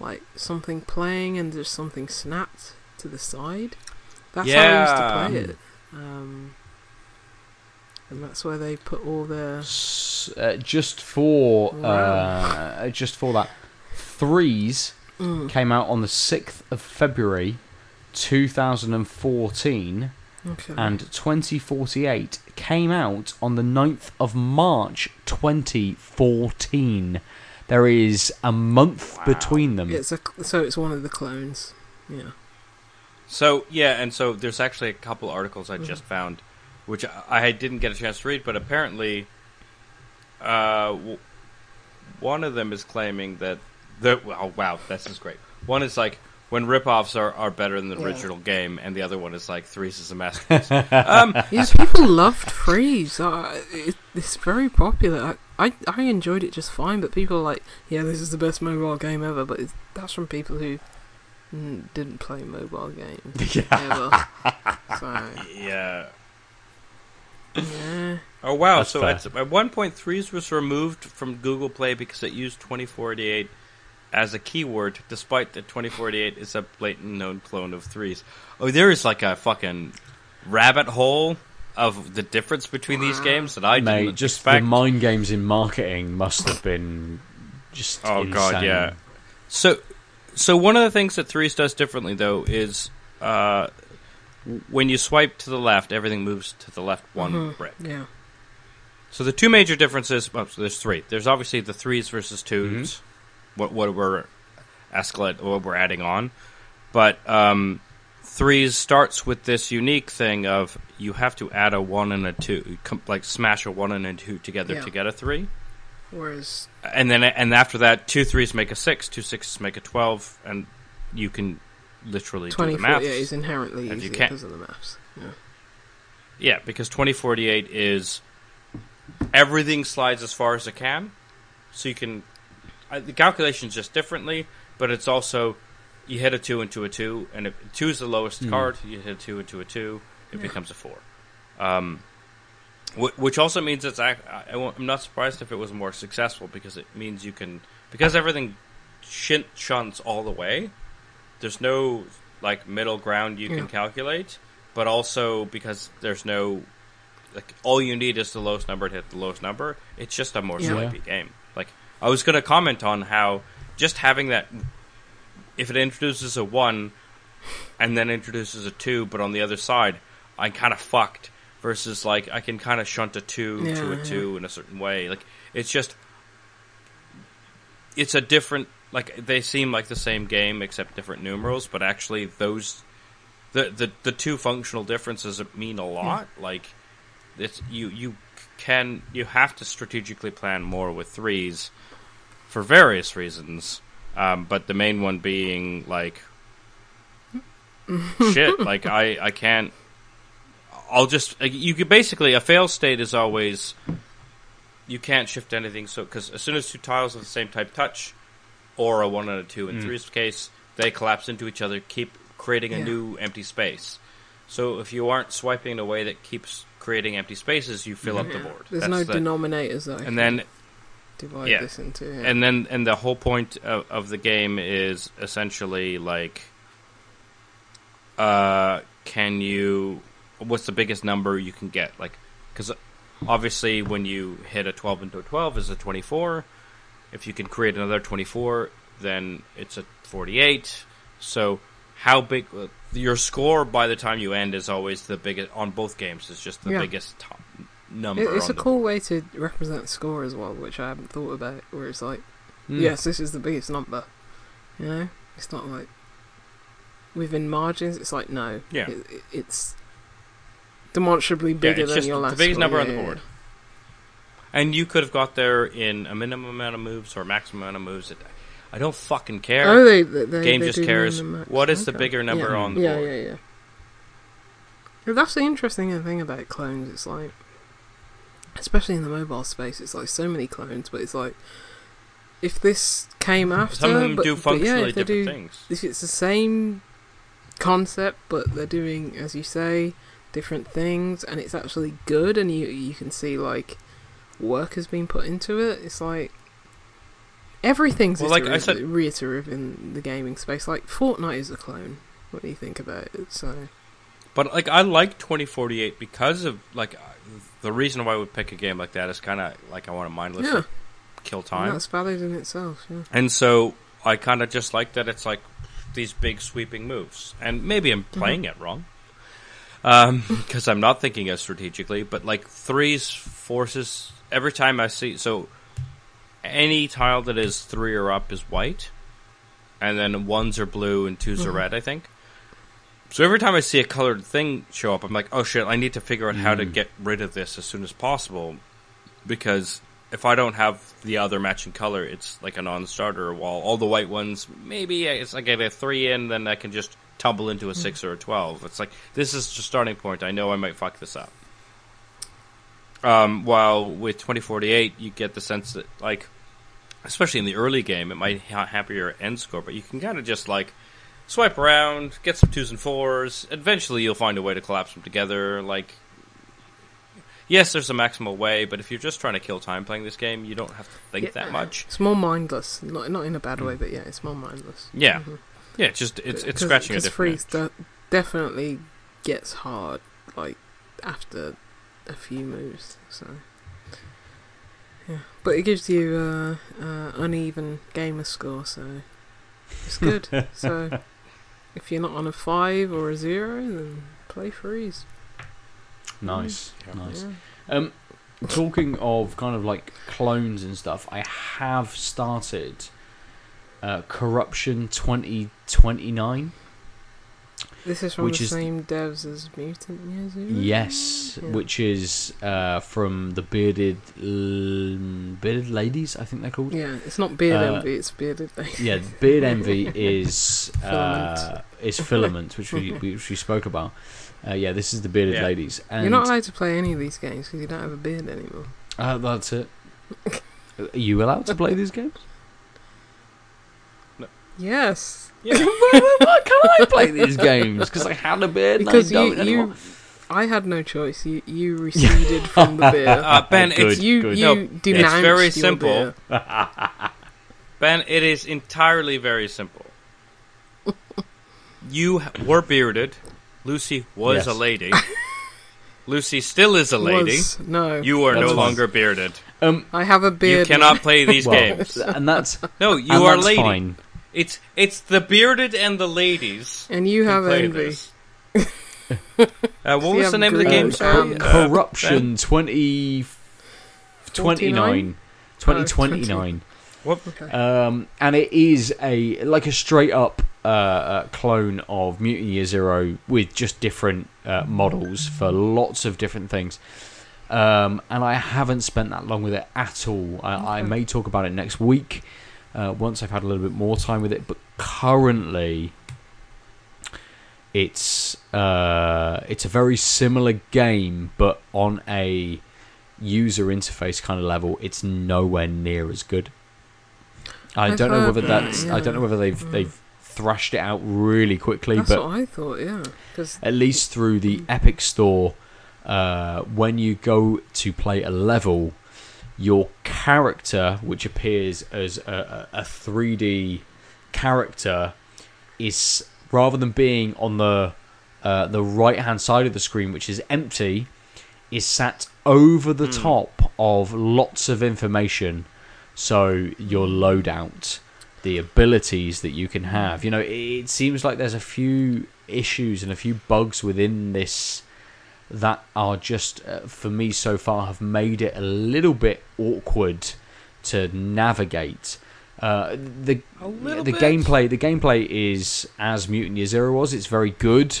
D: like something playing and there's something snapped to the side. That's how I used to play it. Um, and that's where they put all their.
C: S- uh, just for uh, just for that, threes
D: Mm,
C: came out on the sixth of February, two thousand and fourteen.
D: okay.
C: and 2048 came out on the 9th of March 2014. There is a month
B: Wow.
C: between them.
D: it's a so it's one of the clones. Yeah.
B: So yeah, and so there's actually a couple articles I
D: Mm-hmm.
B: just found, which I I didn't get a chance to read, but apparently, uh, w- one of them is claiming that the oh wow, this is great. One is like when ripoffs are, are better than the
D: Yeah.
B: original game, and the other one is like Threes is a masterpiece. <laughs> um,
D: Yes, people loved Threes. Uh, it, it's very popular. I, I I enjoyed it just fine, but people are like, yeah, this is the best mobile game ever. But it's, that's from people who mm, didn't play mobile games <laughs> ever. So
B: yeah.
D: yeah,
B: Oh wow!
C: That's
B: so
C: fair.
B: at, at one point, threes was removed from Google Play because it used 2048 as a keyword, despite that 2048 is a blatant known clone of threes. Oh, there is like a fucking rabbit hole of the difference between these games that I
C: Mate,
B: didn't
C: just
B: expect.
C: the mind games in marketing must have been just
B: Oh, God, yeah. So, so one of the things that threes does differently though is uh, when you swipe to the left, everything moves to the left one
D: Mhm.
B: brick.
D: yeah,
B: So the two major differences, well, so there's three. There's obviously the threes versus 2s what what we're escalate, what we're adding on, but um, threes starts with this unique thing of you have to add a one and a two, like smash a one and a two together
D: Yeah.
B: to get a three,
D: whereas
B: and then and after that, two threes make a six, two sixes make a twelve, and you can literally do
D: twenty
B: the
D: forty
B: maths.
D: eight is inherently
B: you
D: because of the maths. Yeah,
B: Yeah, because 2048 is everything slides as far as it can, so you can. Uh, the calculation's just differently, but it's also you hit a two into a two, and if two is the lowest
C: Hmm.
B: card, you hit a two into a two, it
D: Yeah.
B: becomes a four. Um, which also means it's. ac- I, I won't- I'm not surprised if it was more successful because it means you can because everything shin- shunts all the way. There's no like middle ground you
D: Yeah.
B: can calculate, but also because there's no like all you need is the lowest number to hit the lowest number. It's just a more
D: Yeah.
B: swipey game. Like I was going to comment on how just having that if it introduces a one and then introduces a two, but on the other side, I'm kind of fucked. Versus like I can kind of shunt a two to a
D: yeah.
B: two in a certain way. Like it's just it's a different like they seem like the same game except different numerals, but actually those the the, the two functional differences mean a lot. Like it's you you can you have to strategically plan more with threes for various reasons. Um, but the main one being like <laughs> shit. Like I I can't. I'll just like, you could basically a fail state is always you can't shift anything. So because as soon as two tiles of the same type touch, or a one and a two in three's case, they collapse into each other, keep creating a
D: Yeah.
B: new empty space. So if you aren't swiping in a way that keeps creating empty spaces, you fill up the board.
D: There's
B: That's
D: no
B: the-
D: denominators that I can
B: and then
D: divide
B: yeah.
D: this into. Yeah.
B: and then and the whole point of, of the game is essentially like uh can you what's the biggest number you can get like because obviously when you hit a 12 into a 12 is a 24 if you can create another 24 then it's a 48 so how big your score by the time you end is always the biggest on both games is just the
D: Yeah.
B: biggest top number
D: It- it's
B: on
D: a
B: the
D: cool way to represent score as well, which I haven't thought about. Where it's like,
C: Mm.
D: yes, this is the biggest number. You know, it's not like within margins. It's like no,
B: Yeah.
D: it, it- it's demonstrably bigger
B: it's
D: than your
B: the
D: last.
B: biggest
D: score,
B: number on
D: yeah,
B: the
D: yeah,
B: board. And you could have got there in a minimum amount of moves or maximum amount of moves. I don't fucking care.
D: Oh, they, they, they
B: Game
D: they
B: just cares. What is the bigger number
D: yeah.
B: on the
D: yeah,
B: board?
D: Yeah, yeah, yeah. That's the interesting thing about clones. It's like, especially in the mobile space, it's like so many clones, but it's like, if this came after,
B: Some of them
D: but,
B: do
D: but
B: functionally
D: yeah, if they
B: different
D: do,
B: things.
D: if it's the same concept, but they're doing, as you say, different things, and it's actually good, and you you can see like work has been put into it. It's like everything's
B: Well, like I
D: iterative,
B: said-
D: reiterative in the gaming space. Like Fortnite is a clone. What do you think about it? So
B: But like I like 2048 because of like the reason why we pick a game like that is kind of like I want to mindlessly
D: yeah,
B: kill time.
D: that's valid in itself. Yeah.
B: And so I kind of just like that it's like these big sweeping moves. And maybe I'm playing it wrong. Um, <laughs> because I'm not thinking as strategically, but like threes forces every time I see so any tile that is three or up is white, and then ones are blue and 2s are
D: Mhm.
B: red, I think. So every time I see a colored thing show up, I'm like, oh shit, I need to figure out how to
C: Mm.
B: get rid of this as soon as possible, because if I don't have the other matching color, it's like a non-starter. While all the white ones, maybe it's like I get a three in, then I can just tumble into a six or a twelve. It's like this is the starting point. I know I might fuck this up. Um, while with 2048, you get the sense that like, especially in the early game, it might ha- have your end score, but you can kind of just like swipe around, get some twos and fours. Eventually, you'll find a way to collapse them together. Like, yes, there's a maximal way, but if you're just trying to kill time playing this game, you don't have to think
D: Yeah.
B: that much.
D: It's more mindless, not not in a bad way, but yeah, it's more mindless.
B: Yeah,
D: Mhm.
B: yeah. It's just it's it's scratching a different.
D: Threes
B: itch.
D: definitely gets hard, like after a few moves. So yeah, but it gives you uh, uh, uneven gamer score, so it's <laughs> good. so if you're not on a five or a zero, then play Threes.
C: Nice,
B: Yeah.
C: nice.
D: Yeah.
C: Um, talking of kind of like clones and stuff, I have started uh, Corruption twenty twenty nine.
D: This is from
C: Which
D: the
C: is-
D: same devs as Mutant Year Zero.
C: Yes,
D: Yeah.
C: which is uh, from the bearded l- bearded ladies, I think they're called.
D: Yeah, it's not beard
C: Uh,
D: envy; it's bearded.
C: Yeah, Beard Envy <laughs> is uh, is filament, which we which we spoke about. Uh, yeah, this is the bearded
B: Yeah.
C: ladies, and
D: You're not allowed to play any of these games because you don't have a beard anymore.
C: uh, that's it. Are you allowed to play these games? No.
D: Yes, <laughs>
C: Why can I play <laughs> these games? Because I had a beard
D: because
C: and I
D: you,
C: don't anymore.
D: I had no choice. You you receded <laughs> from the beard.
B: Uh, ben,
C: Good.
B: it's
D: you
C: good.
D: you
B: No,
D: denounced
B: it's very
D: your
B: simple.
D: beard.
B: Ben, it is entirely very simple. you h- were bearded. Lucy was
C: Yes.
B: a lady. Lucy still is a lady.
D: Was, no,
B: You are
C: That's
B: no
C: fine.
B: longer bearded.
C: Um,
D: I have a beard.
B: You cannot play these
C: well,
B: games.
C: and that's
B: No, you
C: and
B: are
C: that's
B: lady.
C: fine.
B: It's it's the bearded and the ladies.
D: and you have
B: play
D: envy. <laughs>
B: uh, what was the name of the
D: green
B: game? Sorry,
D: and-
B: Uh,
C: Corruption 20, 29, 2029.
B: What?
D: Okay.
C: Um, and it is a like a straight up uh, uh, clone of Mutant Year Zero with just different uh, models for lots of different things. Um, and I haven't spent that long with it at all. I, I may talk about it next week uh, once I've had a little bit more time with it. But currently, it's uh, it's a very similar game, but on a user interface kind of level, it's nowhere near as good. I
D: I've
C: don't know
D: heard
C: whether
D: that,
C: that's.
D: yeah.
C: I don't know whether they've
D: Mm.
C: they've thrashed it out really quickly,
D: That's
C: but
D: what I thought. Yeah, because
C: at least through the Epic Store, uh, when you go to play a level, your character, which appears as a, a, a 3D character, is rather than being on the uh, the right hand side of the screen, which is empty, is sat over the
B: Hmm.
C: top of lots of information. So your loadout, the abilities that you can have. You know, it, it seems like there's a few issues and a few bugs within this that are just uh, for me so far have made it a little bit awkward to navigate. Uh, the the
B: bit.
C: gameplay the gameplay is as Mutant Year Zero was. It's very good.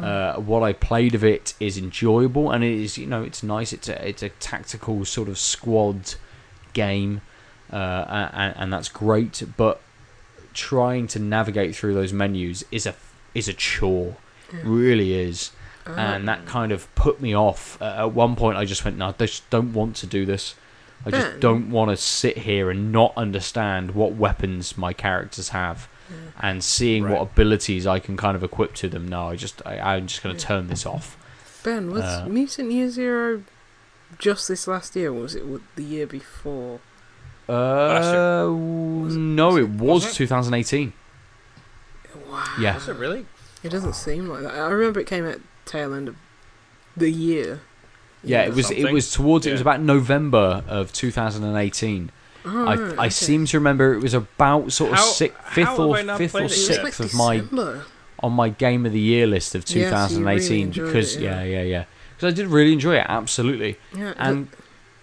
C: Uh, what I played of it is enjoyable, and it is you know it's nice. It's a it's a tactical sort of squad game, uh, and, and that's great. But trying to navigate through those menus is a is a chore, really is, and that kind of put me off. Uh, at one point, I just went, "No, I just don't want to do this. I just
D: Ben.
C: don't want to sit here and not understand what weapons my characters have." And seeing what abilities I can kind of equip to them. No, I just I, I'm just going to
D: Yeah.
C: turn this off.
D: Ben, was
C: Uh,
D: Mutant Year Zero just this last year, or was it the year before?
B: Last year.
C: Uh,
D: Was it-
C: no,
D: was
C: it
D: it-
C: was
B: was it?
C: 2018.
D: Wow.
C: Yeah.
B: Is it really?
D: It doesn't seem like that. I remember it came at tail end of the year.
C: Yeah, it was. It was towards. It was about November of 2018.
D: Oh, ah,
C: I
D: right,
C: I
D: okay.
C: seem to remember it was about sort of
B: How-
C: six, fifth or fifth or
B: it
D: It was
B: yet?
C: sixth of my on my game of the year list of
D: Yes, you really
C: 2018 because
D: it,
C: yeah,
D: yeah.
C: yeah, yeah. Because I did really enjoy it, absolutely.
D: Yeah,
C: And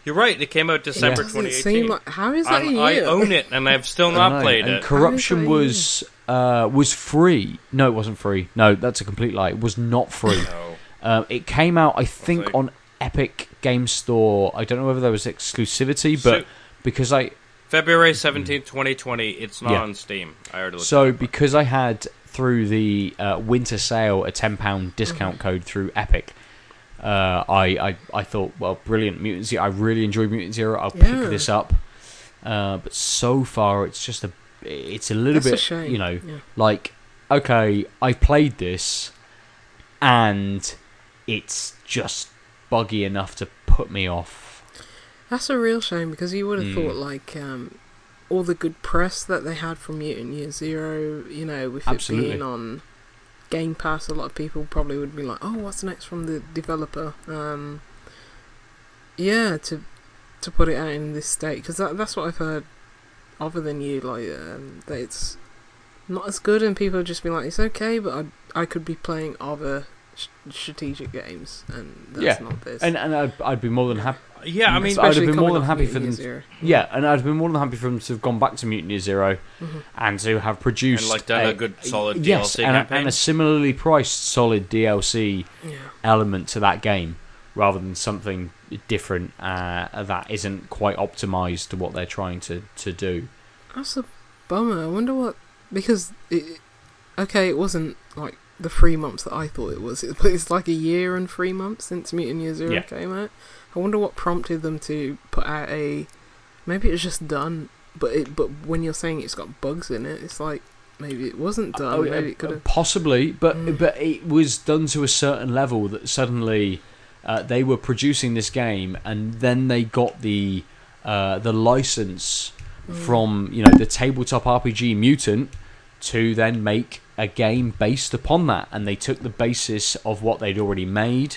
B: You're right. It came out December
D: doesn't
B: 2018.
D: seem like how is that
B: and
D: a
B: I
D: year?
B: own it, and I've still not
C: know,
B: played
C: and
B: it.
C: corruption
D: How is
C: was uh, was free. No, it wasn't free. No, that's a complete lie. It was not free.
B: No.
C: Um, it came out, I think,
B: like-
C: on Epic Game Store. I don't know whether there was exclusivity, but
B: So-
C: because I
B: February 17th, 2020. It's not
C: Yeah.
B: on Steam. I already looked
C: so
B: it up.
C: because I had through the uh, winter sale a ten pound discount code through Epic. Uh, I, I I thought, well, brilliant, Mutant Zero. I really enjoyed Mutant Zero. I'll
D: Yeah.
C: pick this up. Uh, but so far, it's just a, it's a little
D: That's a
C: bit,
D: shame.
C: you know,
D: Yeah.
C: like okay, I played this, and it's just buggy enough to put me off.
D: That's a real shame because you would have
C: Mm.
D: thought like um, all the good press that they had from Mutant Year Zero, you know, with
C: Absolutely.
D: it being on Game Pass, a lot of people probably would be like, "Oh, what's next from the developer?" Um, yeah, to to put it out in this state because that, that's what I've heard. Other than you, like um, that it's not as good, and people have just been like, "It's okay," but I I could be playing other sh- strategic games, and that's
C: Yeah,
D: not this.
C: And and I'd, I'd be more than happy.
B: yeah, I mean,
C: I'd have been more than happy for them.
D: Zero.
C: Yeah, and I'd been more than happy for them to have gone back to Mutant Year 0
D: Mhm.
C: and to have produced
B: And, like, done a good, solid
C: yes,
B: DLC
C: and a, and a similarly priced solid DLC
D: Yeah.
C: element to that game, rather than something different uh, that isn't quite optimized to what they're trying to to do.
D: That's a bummer. I wonder what because it, okay, it wasn't like the three months that I thought it was, <laughs> it's like a year and three months since Mutant Year Zero
C: Yeah.
D: came out. I wonder what prompted them to put out a. Maybe it was just done, but it but when you're saying it's got bugs in it, it's like maybe it wasn't done.
C: Oh,
D: maybe
C: uh,
D: it could have.
C: possibly, but
D: Mm.
C: but it was done to a certain level that suddenly uh, they were producing this game, and then they got the uh, the license
D: Mm.
C: from you know the tabletop RPG Mutant to then make a game based upon that, and they took the basis of what they'd already made,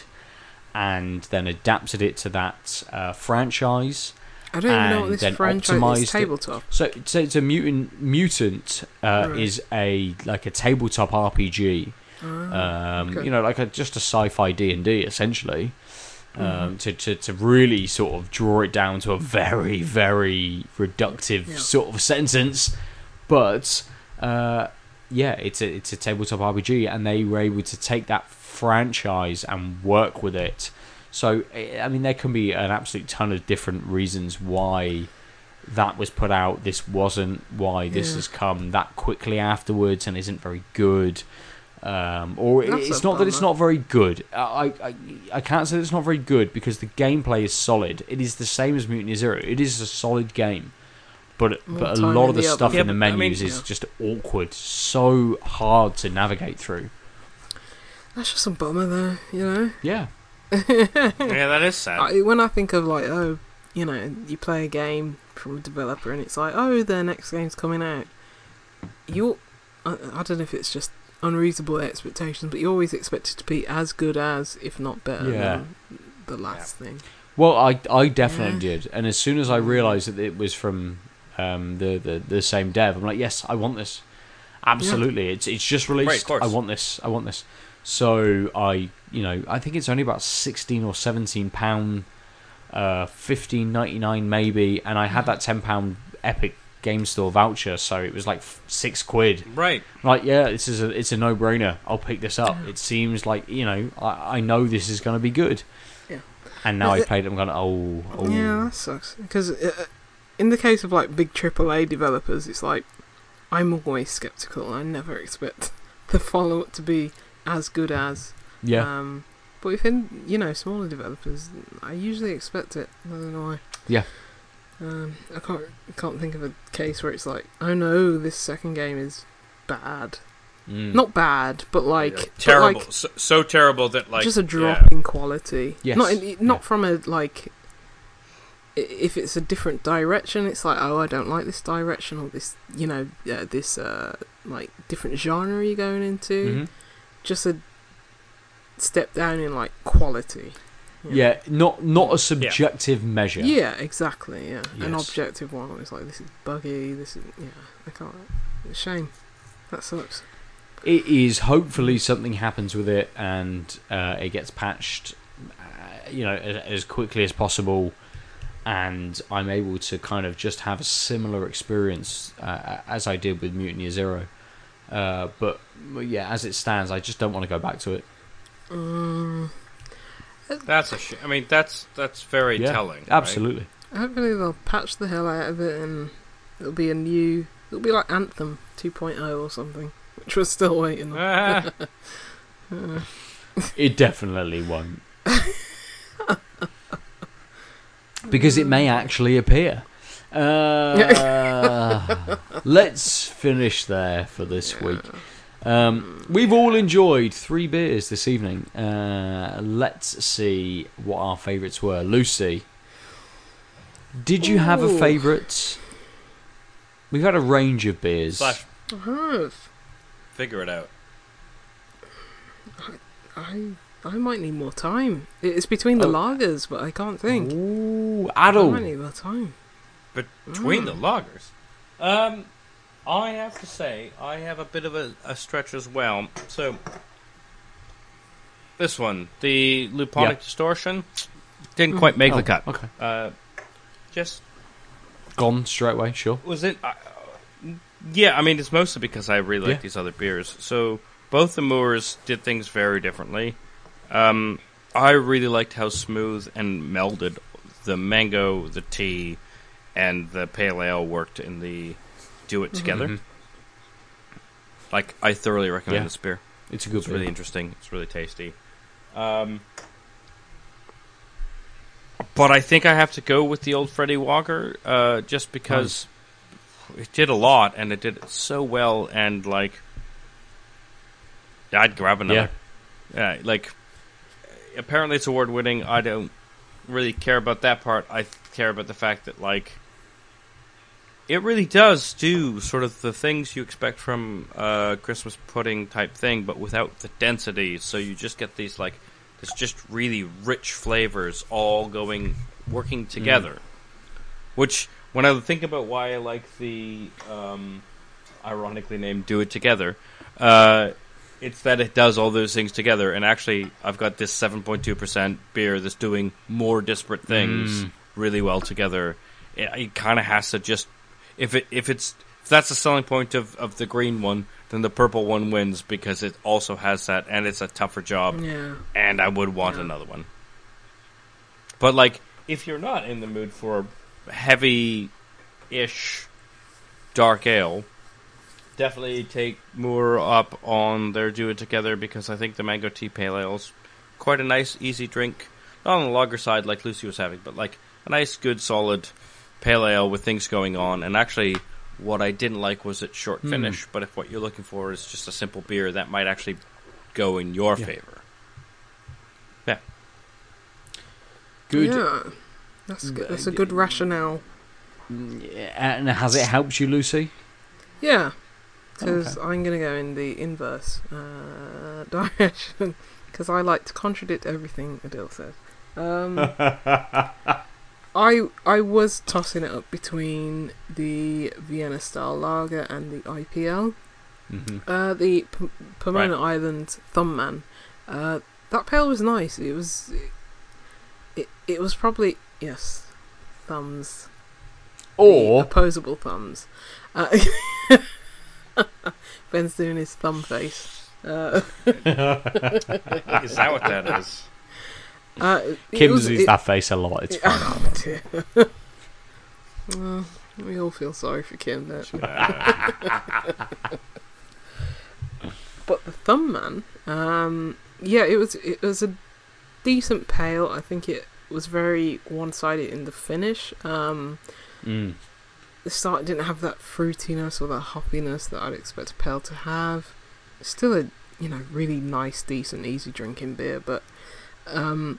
C: and then adapted it to that uh, franchise.
D: I don't even know what this franchise is.
C: it.
D: Tabletop.
C: So, so it's a mutant. Mutant uh,
D: Right.
C: is a like a tabletop RPG.
D: Ah,
C: Um,
D: okay.
C: You know, like a just a sci-fi D and D essentially.
D: Mm-hmm.
C: Um, to, to to really sort of draw it down to a very very reductive
D: Yeah.
C: sort of sentence, but uh, yeah, it's a it's a tabletop RPG, and they were able to take that franchise and work with it. So I I mean, there can be an absolute ton of different reasons why that was put out. This wasn't. Why this
D: Yeah.
C: has come that quickly afterwards and isn't very good. Um, or
D: That's
C: it's
D: a
C: not that it's not very good. I, I I can't say that it's not very good because the gameplay is solid. It is the same as Mutant Year Zero. It is a solid game, but
D: One
C: but a lot of the
D: the
C: stuff
B: Yeah,
C: in the
B: but, I mean-
C: menus is
D: Yeah.
C: just awkward, so hard to navigate through.
D: That's just a bummer, though. You know. <laughs>
C: Yeah,
B: yeah, that is sad.
D: I, when I think of like, oh, you know, you play a game from a developer and it's like, oh, their next game's coming out. You, I, I don't know if it's just unreasonable expectations, but you always expect it to be as good as, if not better,
C: Yeah.
D: than the last thing.
C: Well, I I definitely
D: Yeah.
C: did, and as soon as I realised that it was from um, the, the the same dev, I'm like, yes, I want this. Absolutely, it's it's just released.
B: Right, of course.
C: I want this. I want this. So I, you know, I think it's only about sixteen or seventeen pound, uh, fifteen ninety nine maybe, and I had that ten pound Epic Game Store voucher, so it was like six quid.
B: right.
C: Like, yeah, this is a it's a no brainer. I'll pick this up. It seems like you know, I, I know this is going to be good.
D: Yeah.
C: And now
D: Is
C: I
D: it-
C: played it. I'm going, oh, oh.
D: Yeah, that sucks. Because uh, in the case of like big AAA developers, it's like I'm always skeptical. I never expect <laughs> the follow up to be as good as.
C: Yeah.
D: Um, but within you know smaller developers, I usually expect it. I don't know why.
C: Yeah.
D: Um, I can't can't think of a case where it's like, oh no, this second game is bad.
C: Mm.
D: Not bad, but like but
B: terrible,
D: like,
B: so, so terrible that like
D: just a drop
B: yeah.
D: in quality.
C: Yes.
D: Not in, not
C: Yeah.
D: from a like. If it's a different direction, it's like, oh, I don't like this direction or this, you know, uh, this uh, like different genre you're going into.
C: Mhm.
D: Just a step down in like quality.
C: Yeah, not not a subjective measure.
D: Yeah, exactly. Yeah, an
C: Yes.
D: objective one. It's like this is buggy. This is yeah. I can't. It's a shame. That sucks.
C: It is hopefully something happens with it and uh, it gets patched, uh, you know, as, as quickly as possible, and I'm able to kind of just have a similar experience uh, as I did with Mutant Zero. Uh, but but yeah, as it stands, I just don't want to go back to it.
D: Um, <laughs>
B: That's a. Sh- I mean, that's that's very
C: Yeah,
B: telling. right?
C: Absolutely.
D: hopefully they'll patch the hell out of it and it'll be a new. It'll be like Anthem 2.0 or something, which we're still waiting on.
B: Ah, <laughs>
D: Uh,
C: It definitely won't. because it may actually appear. <laughs> Uh, let's finish there for this week. Um, we've all enjoyed three beers this evening. Uh, let's see what our favourites were. Lucy, did you have a
D: Ooh.
C: favourite? We've had a range of beers.
B: slash,
D: I have.
B: figure it out.
D: I I might need more time. It's between the
C: Oh.
D: lagers, but I can't think.
C: Ooh,
D: I
C: Aadil.
D: might need more time.
B: Between the
D: Mm.
B: loggers, um, I have to say I have a bit of a, a stretch as well. So this one, the Luponic
C: Yeah.
B: Distortion, didn't quite make
C: Oh,
B: the cut.
C: Okay.
B: Uh, just
C: Gone straight away, sure.
B: was it? Uh, yeah, I mean it's mostly because I really like
C: Yeah.
B: these other beers. So both the Moors did things very differently. Um, I really liked how smooth and melded the mango, the tea, and the pale ale worked in the do it together.
C: Mhm.
B: Like I thoroughly recommend
C: Yeah.
B: this beer.
C: It's a good
B: It's
C: beer.
B: really interesting. It's really tasty. Um, but I think I have to go with the old Freddy Walker, uh, just because it did a lot and it did it so well, and like I'd grab another. Yeah, like apparently it's award winning. I don't really care about that part. I care about the fact that like it really does do sort of the things you expect from a Christmas pudding type thing, but without the density. So you just get these like this just really rich flavors all going working together. Which when I think about why I like the um, ironically named "Do It Together," uh, it's that it does all those things together. And actually, I've got this seven point two percent beer that's doing more disparate things
C: Mm.
B: really well together. It, it kind of has to just if it if it's if that's the selling point of, of the green one, then the purple one wins because it also has that, and it's a tougher job
D: Yeah.
B: and I would want
D: Yeah.
B: another one. But like, if you're not in the mood for heavy-ish dark ale, definitely take Moor up on their do it together because I think the mango tea pale ale's quite a nice, easy drink. Not on the lager side like Lucy was having, but like a nice, good, solid pale ale with things going on. And actually, what I didn't like was its short
C: Hmm.
B: finish. But if what you're looking for is just a simple beer, that might actually go in your
C: Yeah.
B: favor.
C: Good.
D: Yeah. That's good. That's a good rationale.
C: And has it helped you, Lucy?
D: Yeah. Because
C: Okay.
D: I'm going to go in the inverse uh, <laughs> direction. Because I like to contradict everything Aadil says. Um, <laughs> I I was tossing it up between the Vienna style lager and the IPL.
C: hmm
D: Uh, the P- Pomona Island Thumb Man. Uh, that pale was nice. It was. It it was probably yes, thumbs. The
C: Or
D: opposable thumbs. Uh, <laughs> Ben's doing his thumb face. Uh, <laughs> <laughs>
B: Is that what that is?
D: Uh,
C: Kim
D: was-
C: does
D: it-
C: that face a lot. It's <laughs> fine.
D: Oh well, We all feel sorry for Kim there. <laughs> but the Thumb Man, um, yeah, it was it was a decent pale. I think it was very one sided in the finish. Um,
C: Mm.
D: the start didn't have that fruitiness or that hoppiness that I'd expect a pale to have. It's still a you know really nice, decent, easy drinking beer, but um,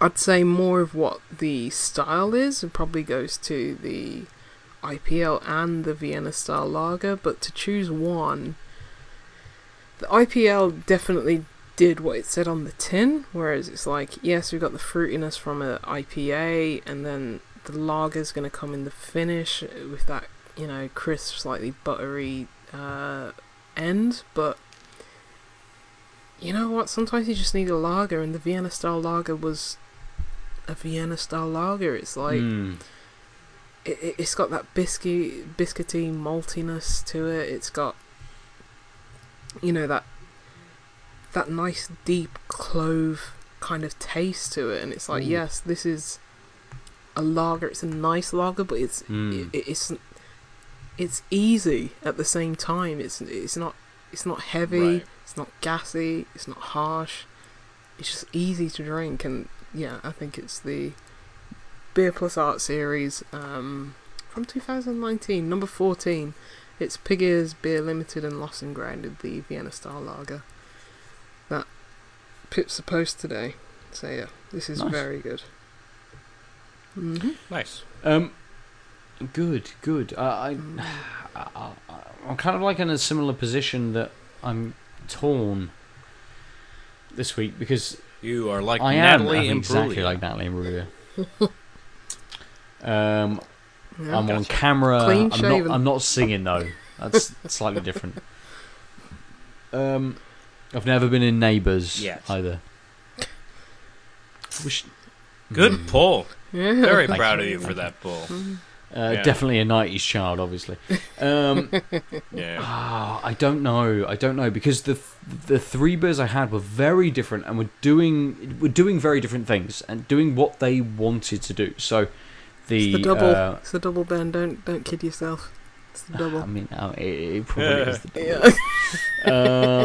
D: I'd say more of what the style is. It probably goes to the IPL and the Vienna style lager, but to choose one, the IPL definitely did what it said on the tin, whereas it's like yes, we've got the fruitiness from a IPA, and then the lager's going to come in the finish with that you know crisp, slightly buttery uh, end, but. You know what? Sometimes you just need a lager, and the Vienna style lager was a Vienna style lager. It's like
C: Mm.
D: it, it's got that biscuit, biscuity maltiness to it. It's got, you know, that that nice deep clove kind of taste to it, and it's like,
C: Ooh.
D: yes, this is a lager. It's a nice lager, but it's
C: Mm.
D: it, it's it's easy at the same time. It's it's not it's not heavy.
B: Right.
D: It's not gassy. It's not harsh. It's just easy to drink, and yeah, I think it's the Beer Plus Art series um, from 2019, number 14. It's Pig Ears Beer Limited and Lost and Grounded, the Vienna style lager. That pips the post today. So yeah, this is
C: Nice.
D: very good. hmm
B: Nice.
C: Um, good, good. I, <sighs> I, I, I'm kind of like in a similar position that I'm torn this week because
B: You are like
C: I am
B: Natalie
C: I'm exactly like Natalie Imbruglia. <laughs> um,
D: Yeah.
C: I'm on
B: Gotcha.
C: camera.
D: Clean
C: I'm not. I'm not singing though. That's <laughs> slightly different. Um, I've never been in Neighbours
B: Yet.
C: either. Wish,
B: Good
C: Mm.
B: pull.
D: Yeah.
B: Very
C: Thank
B: proud
C: you.
B: of you for that pull.
C: Uh,
B: Yeah.
C: Definitely a '90s child, obviously. <laughs> Um,
B: Yeah.
C: Ah, I don't know. I don't know because the the three beers I had were very different and were doing were doing very different things and doing what they wanted to do. So the,
D: it's the double.
C: uh,
D: it's the double, Ben. Don't don't kid yourself. It's the double. <sighs>
C: I
D: double.
C: mean, uh, it, it probably is the <laughs>
D: Yeah.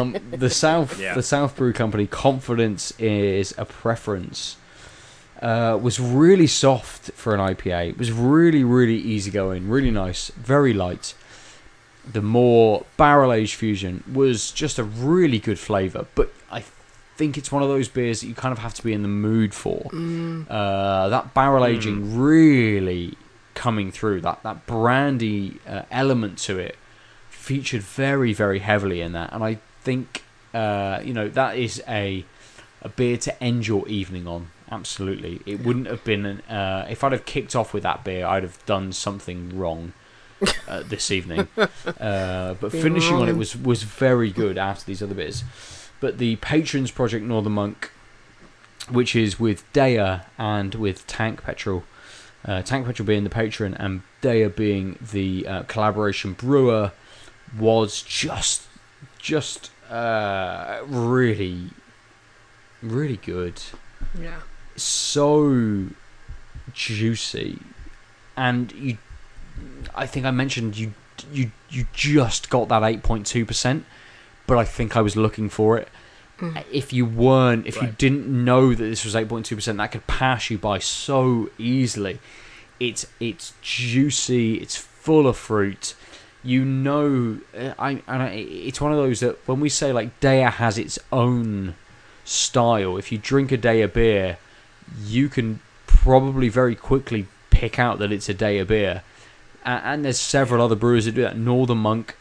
C: um, the <laughs> South
B: Yeah.
C: the Southbrew Company confidence is a preference. Uh, was really soft for an IPA. It was really really easygoing, really nice, very light. The Moor barrel aged fusion was just a really good flavour, but I think it's one of those beers that you kind of have to be in the mood for.
D: Mm,
C: Uh, that barrel aging really coming through that that brandy uh, element to it featured very very heavily in that and i think uh, you know that is a a beer to end your evening on absolutely it wouldn't have been an, uh, if i'd have kicked off with that beer i'd have done something wrong uh, <laughs> this evening uh, but
D: Been
C: finishing on it was was very good after these other beers but the patrons project northern monk which is with Deya and with Tank Petrol. Uh, Tank Petrol being the patron and Deya being the uh, collaboration brewer was just, just uh, really, really good.
D: yeah.
C: So juicy, and you. I think I mentioned you. You you just got that eight point two percent, but I think I was looking for it
D: Mm.
C: if you weren't, if you didn't know that this was 8.2%, that could pass you by so easily. It's it's juicy, it's full of fruit. You know, uh, I, and I it's one of those that when we say like Deya has its own style, if you drink a Deya beer, you can probably very quickly pick out that it's a Deya beer. A- And there's several other brewers that do that. Northern Monk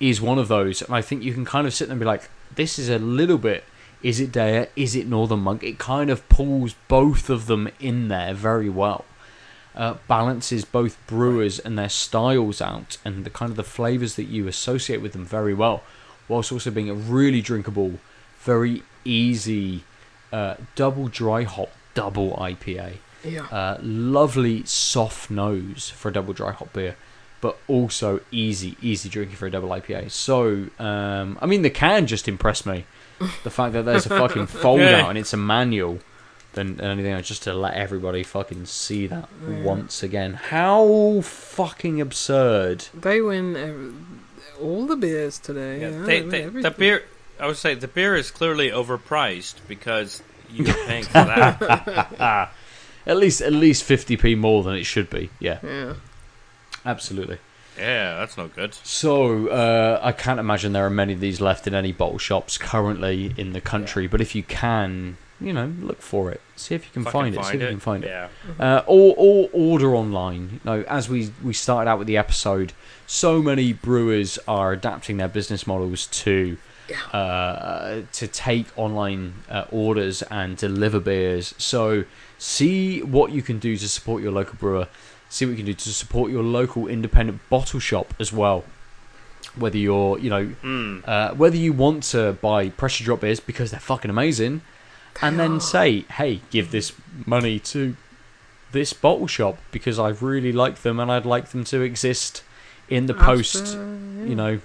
C: is one of those, and I think you can kind of sit there and be like, "This is a little bit. Is it Deya? Is it Northern Monk?" It kind of pulls both of them in there very well. Uh, balances both brewers and their styles out, and the kind of the flavors that you associate with them very well, whilst also being a really drinkable, very easy uh, double dry hop double IPA.
D: Yeah.
C: Uh, lovely soft nose for a double dry hop beer, but also easy, easy drinking for a double IPA. So, um, I mean, the can just impressed me. The fact that there's a fucking <laughs> fold
B: Yeah.
C: and it's a manual than anything else, just to let everybody fucking see that once again. How fucking absurd!
D: They win ev- all the beers today.
B: Yeah,
D: Yeah,
B: they,
D: win
B: they, the beer. I would say the beer is clearly overpriced because you're <laughs> paying for that. <laughs>
C: At least at least fifty p more than it should be. Yeah,
D: Yeah.
C: absolutely.
B: yeah, that's not good.
C: So uh, I can't imagine there are many of these left in any bottle shops currently in the country. But if you can, you know, look for it. See if you can
B: Fucking
C: find it. See if you can find it.
B: Yeah.
C: Uh, or, or order online. You know, as we we started out with the episode, so many brewers are adapting their business models to uh, to take online uh, orders and deliver beers. So see what you can do to support your local brewer. See what you can do to support your local independent bottle shop as well. Whether you're, you know,
B: Mm.
C: uh, whether you want to buy pressure drop beers because they're fucking amazing, and then say, "Hey, give this money to this bottle shop because I really like them and I'd like them to exist in the post,
D: yeah.
C: you know,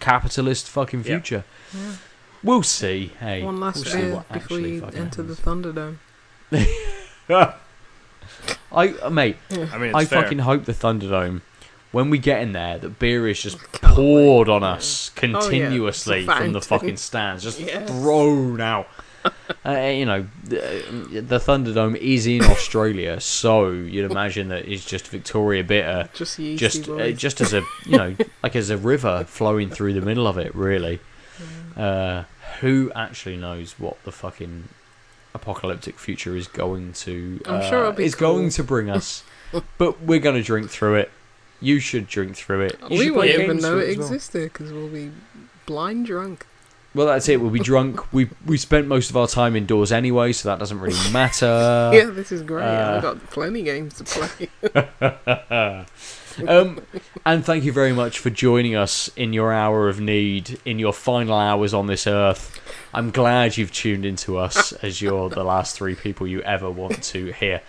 C: capitalist fucking future."
D: Yeah.
C: We'll see. Hey,
D: One last
C: we'll see
D: beer
C: what
D: before
C: actually
D: you
C: fucking
D: enter the. Thunderdome. <laughs>
C: I, uh, mate,
B: I mean,
C: I
B: fair.
C: fucking hope the Thunderdome. When we get in there, that beer is just
D: Can't
C: poured
D: wait.
C: on
D: Yeah.
C: us
D: Oh, yeah.
C: continuously from the fucking stands, just <laughs>
D: Yes.
C: thrown out. <laughs> uh, you know, the, the Thunderdome is in <laughs> Australia, so you'd imagine that it's just Victoria Bitter,
D: Just
C: just uh, just as a you know, <laughs> like as a river flowing through the middle of it. Really, uh, who actually knows what the fucking apocalyptic future is going to?
D: I'm
C: uh,
D: sure it'll be
C: is
D: cool.
C: going to bring us. but we're going to drink through it. You should drink through it. You
D: we won't even know
C: through
D: it existed because we'll be blind drunk.
C: Well, that's it. We'll be drunk. We we spent most of our time indoors anyway, so that doesn't really matter. <laughs>
D: yeah, this is great.
C: uh,
D: I've got plenty games to play. <laughs>
C: um, and thank you very much for joining us in your hour of need, in your final hours on this earth. I'm glad you've tuned into us as you're the last three people you ever want to hear.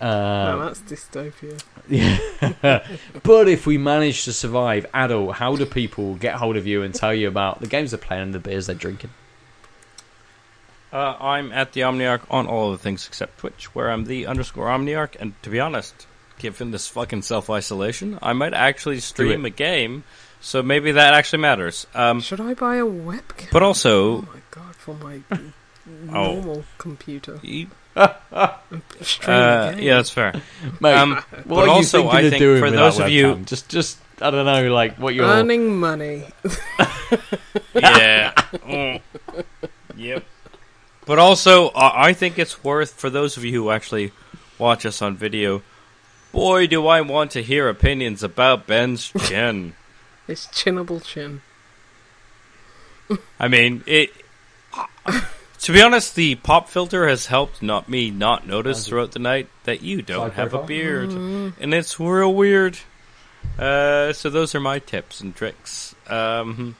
D: No,
C: Um,
D: that's dystopia.
C: yeah. <laughs> but if we manage to survive, Aadil, how do people get hold of you and tell you about the games they're playing and the beers they're drinking?
B: Uh, I'm at the Omniarch on all of the things except Twitch, where I'm the underscore Omniarch. And to be honest, given this fucking self isolation, I might actually stream a game. So maybe that actually matters. Um,
D: Should I buy a webcam?
B: but also,
D: oh
B: also,
D: my god, for my <laughs>
B: Oh.
D: normal computer.
B: y-
D: Stream a <laughs>
B: uh, yeah, that's fair. <laughs>
C: Mate,
B: Um,
C: what
B: but
C: are you
B: also,
C: thinking
B: I
C: of
B: think
C: doing
B: for
C: with
B: those
C: that
B: of you,
C: webcam? just, just I don't know, like what you're.
D: Earning money. <laughs>
B: yeah, Mm. yep. But also, I I think it's worth for those of you who actually watch us on video. Boy, do I want to hear opinions about Ben's chin.
D: It's chinnable chin.
B: I mean, it. To be honest, the pop filter has helped not me not notice throughout the night that you don't
C: Side
B: have a
C: profile?
B: beard, and it's real weird. Uh, so those are my tips and tricks. Um,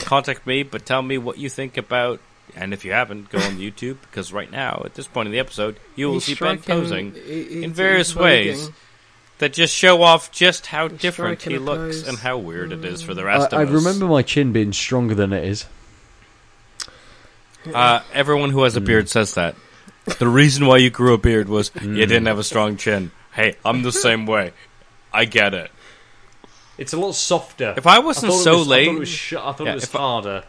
B: contact me, but tell me what you think about. And if you haven't, go on YouTube because right now, at this point in the episode, you will
D: He's
B: see Ben
D: striking-
B: posing
D: he- he's-
B: in various
D: he's
B: ways
D: voguing.
B: that just show off just how different he
D: striking a
B: looks
D: pose.
B: and how weird it is for the rest
C: I
B: of us.
C: I remember my chin being stronger than it is.
B: Uh, everyone who has a beard says that. The reason why you grew a beard was you didn't have a strong chin. Hey, I'm the same way. I get it.
C: It's a lot softer.
B: If I wasn't
C: I thought it
B: so
C: was, I thought it was, sh- I thought
B: Yeah,
C: it was
B: if I-
C: harder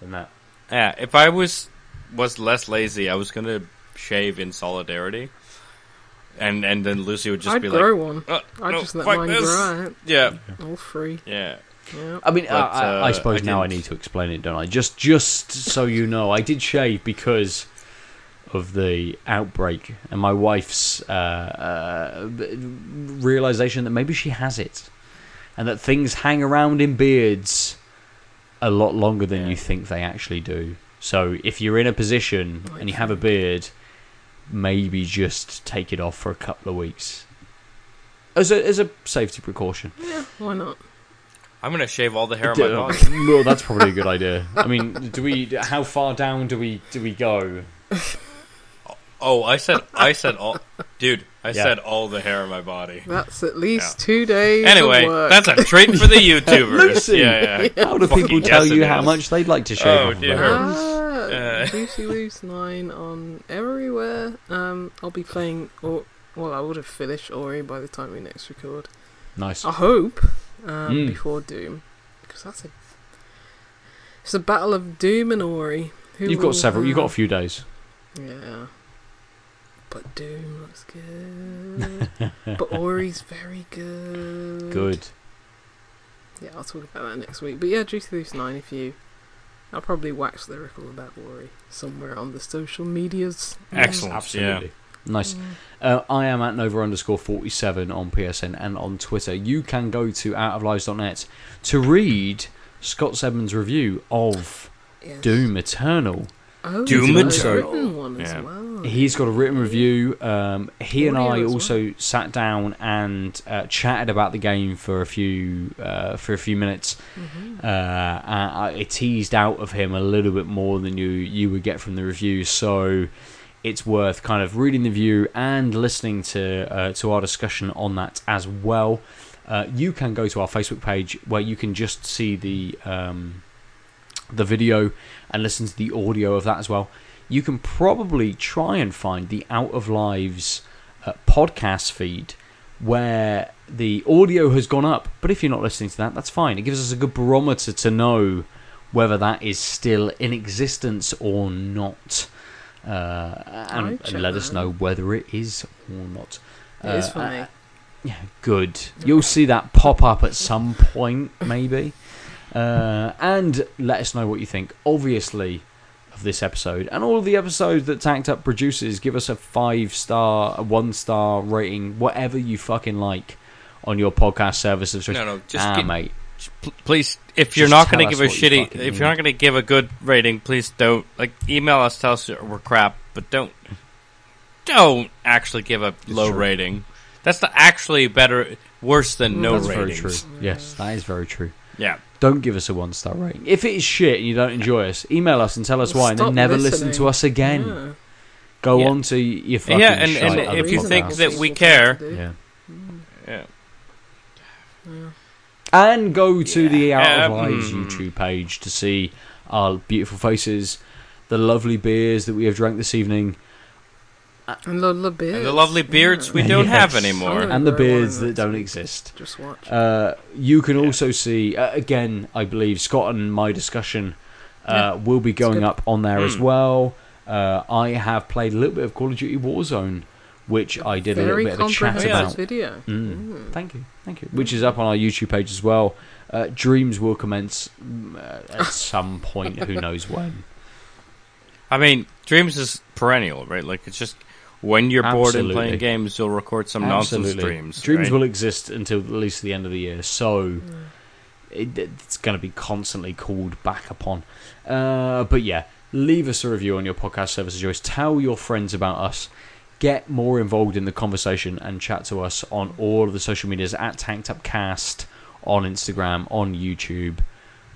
C: than that.
B: yeah, if I was was less lazy, I was gonna shave in solidarity, and and then Lucy would just
D: I'd
B: be
D: grow
B: like,
D: one.
B: "Uh,
D: I'd
B: no,
D: just let
B: fuck
D: mine
B: this."
D: grow out.
B: Yeah,
D: All free.
B: yeah.
D: Yeah.
C: I mean,
B: But,
C: I, I, I
B: uh,
C: suppose
B: I
C: now I need to explain it, don't I? Just, just so you know, I did shave because of the outbreak and my wife's uh, uh, realization that maybe she has it, and that things hang around in beards a lot longer than
B: Yeah.
C: you think they actually do. So, if you're in a position and you have a beard, maybe just take it off for a couple of weeks. As a, as a safety precaution.
D: Yeah, why not?
B: I'm gonna shave all the hair on my body. <laughs>
C: Well, that's probably a good idea. I mean, do we? How far down do we do we go?
B: Oh, I said, I said all, dude. I
C: Yeah.
B: said all the hair on my body.
D: That's at least
B: Yeah.
D: two days.
B: Anyway,
D: of work.
B: that's a treat for the YouTubers.
C: Lucy!
B: yeah, yeah.
C: How do
B: Fucking
C: people tell you
B: it
C: how
B: is.
C: much they'd like to shave
B: Oh,
C: off
B: dear.
C: their hair?
D: Ah,
B: Uh, <laughs>
D: Juicy Loose Nine on everywhere. Um, I'll be playing, or well, I would have finished Ori by the time we next record.
C: Nice.
D: I hope um,
C: Mm.
D: before Doom, because that's a it's a battle of Doom and Ori. Who
C: You've got several. You've got a few days.
D: Yeah. But Doom looks <laughs> good. but Ori's very good.
C: Good.
D: Yeah, I'll talk about that next week. But yeah, Juicy Loose 9 if you. I'll probably wax lyrical about Ori somewhere on the social medias.
B: Excellent.
C: Absolutely. Nice. Uh, I am at Nova underscore 47 on PSN and on Twitter. You can go to outoflives.net to read Scott Edmonds' review of
D: Yes.
C: Doom Eternal.
D: Oh,
B: Doom
D: he's got a
B: Eternal.
D: written one as
B: Yeah.
D: well.
C: He's got a written review. Um, he and I
D: as
C: also sat down and uh, chatted about the game for a few uh, for a few minutes.
D: Mhm.
C: Uh, I I teased out of him a little bit more than you you would get from the review. So it's worth kind of reading the view and listening to uh, to our discussion on that as well. Uh, you can go to our Facebook page where you can just see the um, the video and listen to the audio of that as well. You can probably try and find the Out of Lives uh, podcast feed where the audio has gone up. But if you're not listening to that, that's fine. It gives us a good barometer to know whether that is still in existence or not. Uh, and, and let us know whether it is or not.
D: It is
C: Uh,
D: for me.
C: yeah, good. You'll see that pop up at some point, maybe. Uh, and let us know what you think, obviously, of this episode and all of the episodes that Tanked Up produces. Give us a five star, a one star rating, whatever you fucking like on your podcast service of choice.
B: No, no, just
C: ah,
B: get-
C: mate.
B: P- please, if you're
C: Just
B: not going to give a
C: what you
B: shitty, if
C: mean.
B: you're not going to give a good rating, please don't like email us. Tell us we're crap, but don't don't actually give a low
C: true.
B: rating. That's the actually better, worse than mm, no
C: That's
B: ratings.
C: very true. Yes, that is very true.
B: Yeah,
C: Don't give us a one star rating. If it is shit and you don't enjoy us, email us and tell us why, and then
D: Stop
C: never listen to us again.
D: Yeah.
C: Go
B: Yeah.
C: on to your fucking
B: Yeah, and-
C: shite
B: and
C: other
B: if you think that we care-
D: to mm.
C: yeah.
B: yeah.
D: Yeah.
C: And go to the
B: Yeah.
C: Out of Lives
B: Mm.
C: YouTube page to see our beautiful faces, the lovely beers that we have drank this evening,
D: And the, the beards.
B: And the lovely beards we don't have anymore.
C: And the beards that don't exist.
D: Just watch.
C: Uh, you can also see, uh, again, I believe Scott and my discussion uh,
D: Yeah.
C: will be going up on there as
B: Mm.
C: well. Uh, I have played a little bit of Call of Duty Warzone, which I did a little bit of a chat
D: comprehensive
B: Yeah.
C: about.
D: video.
C: Mm.
D: Mm.
C: Thank you, thank you. Which is up on our YouTube page as well. Uh, Dreams will commence mm, uh, at <laughs> some point. Who knows when?
B: I mean, Dreams is perennial, right? Like it's just when you're bored and playing games, you'll record some nonsense
C: Absolutely.
B: dreams.
C: Dreams
B: right?
C: will exist until at least the end of the year, so
D: Mm.
C: it, it's going to be constantly called back upon. Uh, but yeah, leave us a review on your podcast service of choice. Tell your friends about us. Get more involved in the conversation and chat to us on all of the social medias at Tanked Up Cast on Instagram, on YouTube.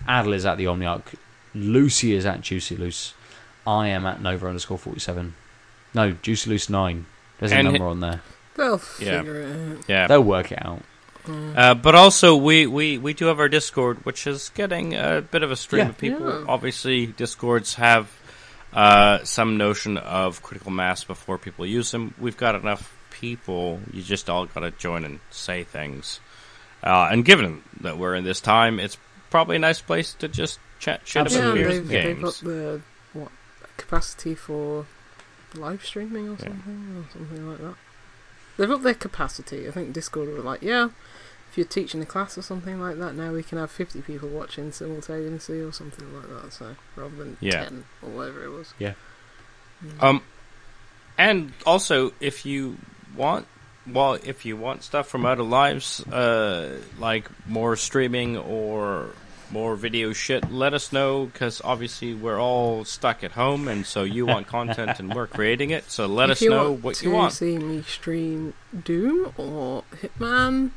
C: Aadil is at the Omniarch. Lucy is at Juicy Loose. I am at Nova underscore 47. No, Juicy Loose 9. There's a
B: And
C: number on there.
D: They'll
B: Yeah.
D: figure it out.
B: Yeah.
C: They'll work it out.
D: Mm.
B: Uh, but also, we, we, we do have our Discord, which is getting a bit of a stream
C: Yeah.
B: of people.
D: Yeah.
B: Obviously, Discords have uh, some notion of critical mass before people use them. We've got enough people. You just all got to join and say things. Uh, and given that we're in this time, it's probably a nice place to just chat shit
D: Yeah,
B: about beers
D: they've,
B: and
D: they've got the what capacity for live streaming or
B: Yeah.
D: something or something like that. They've upped their capacity. I think Discord were like, yeah, if you're teaching a class or something like that, now we can have 50 people watching simultaneously or something like that. So rather than
B: Yeah.
D: 10 or whatever it was.
C: Yeah.
D: Mm.
B: Um, and also, if you want, well, if you want stuff from of Lives, uh, like more streaming or more video shit, let us know because obviously we're all stuck at home, and so you want <laughs> content and we're creating it. So let
D: if
B: us
D: you
B: know
D: want
B: what you want.
D: To see me stream Doom or Hitman,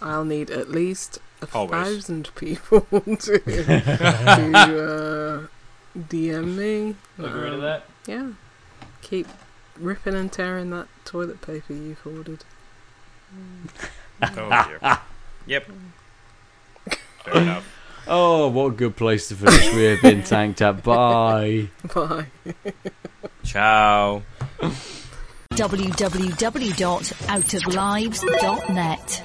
D: I'll need at least a
B: Always.
D: thousand people <laughs> to, to uh, DM me.
B: Agree to
D: Um,
B: that?
D: Yeah. Keep ripping and tearing that toilet paper you've ordered.
B: Oh dear. <laughs> yep. Fair enough. <laughs>
C: Oh, what a good place to finish. We have been tanked up. Bye.
D: Bye.
B: Ciao.
E: www.outoflives.net.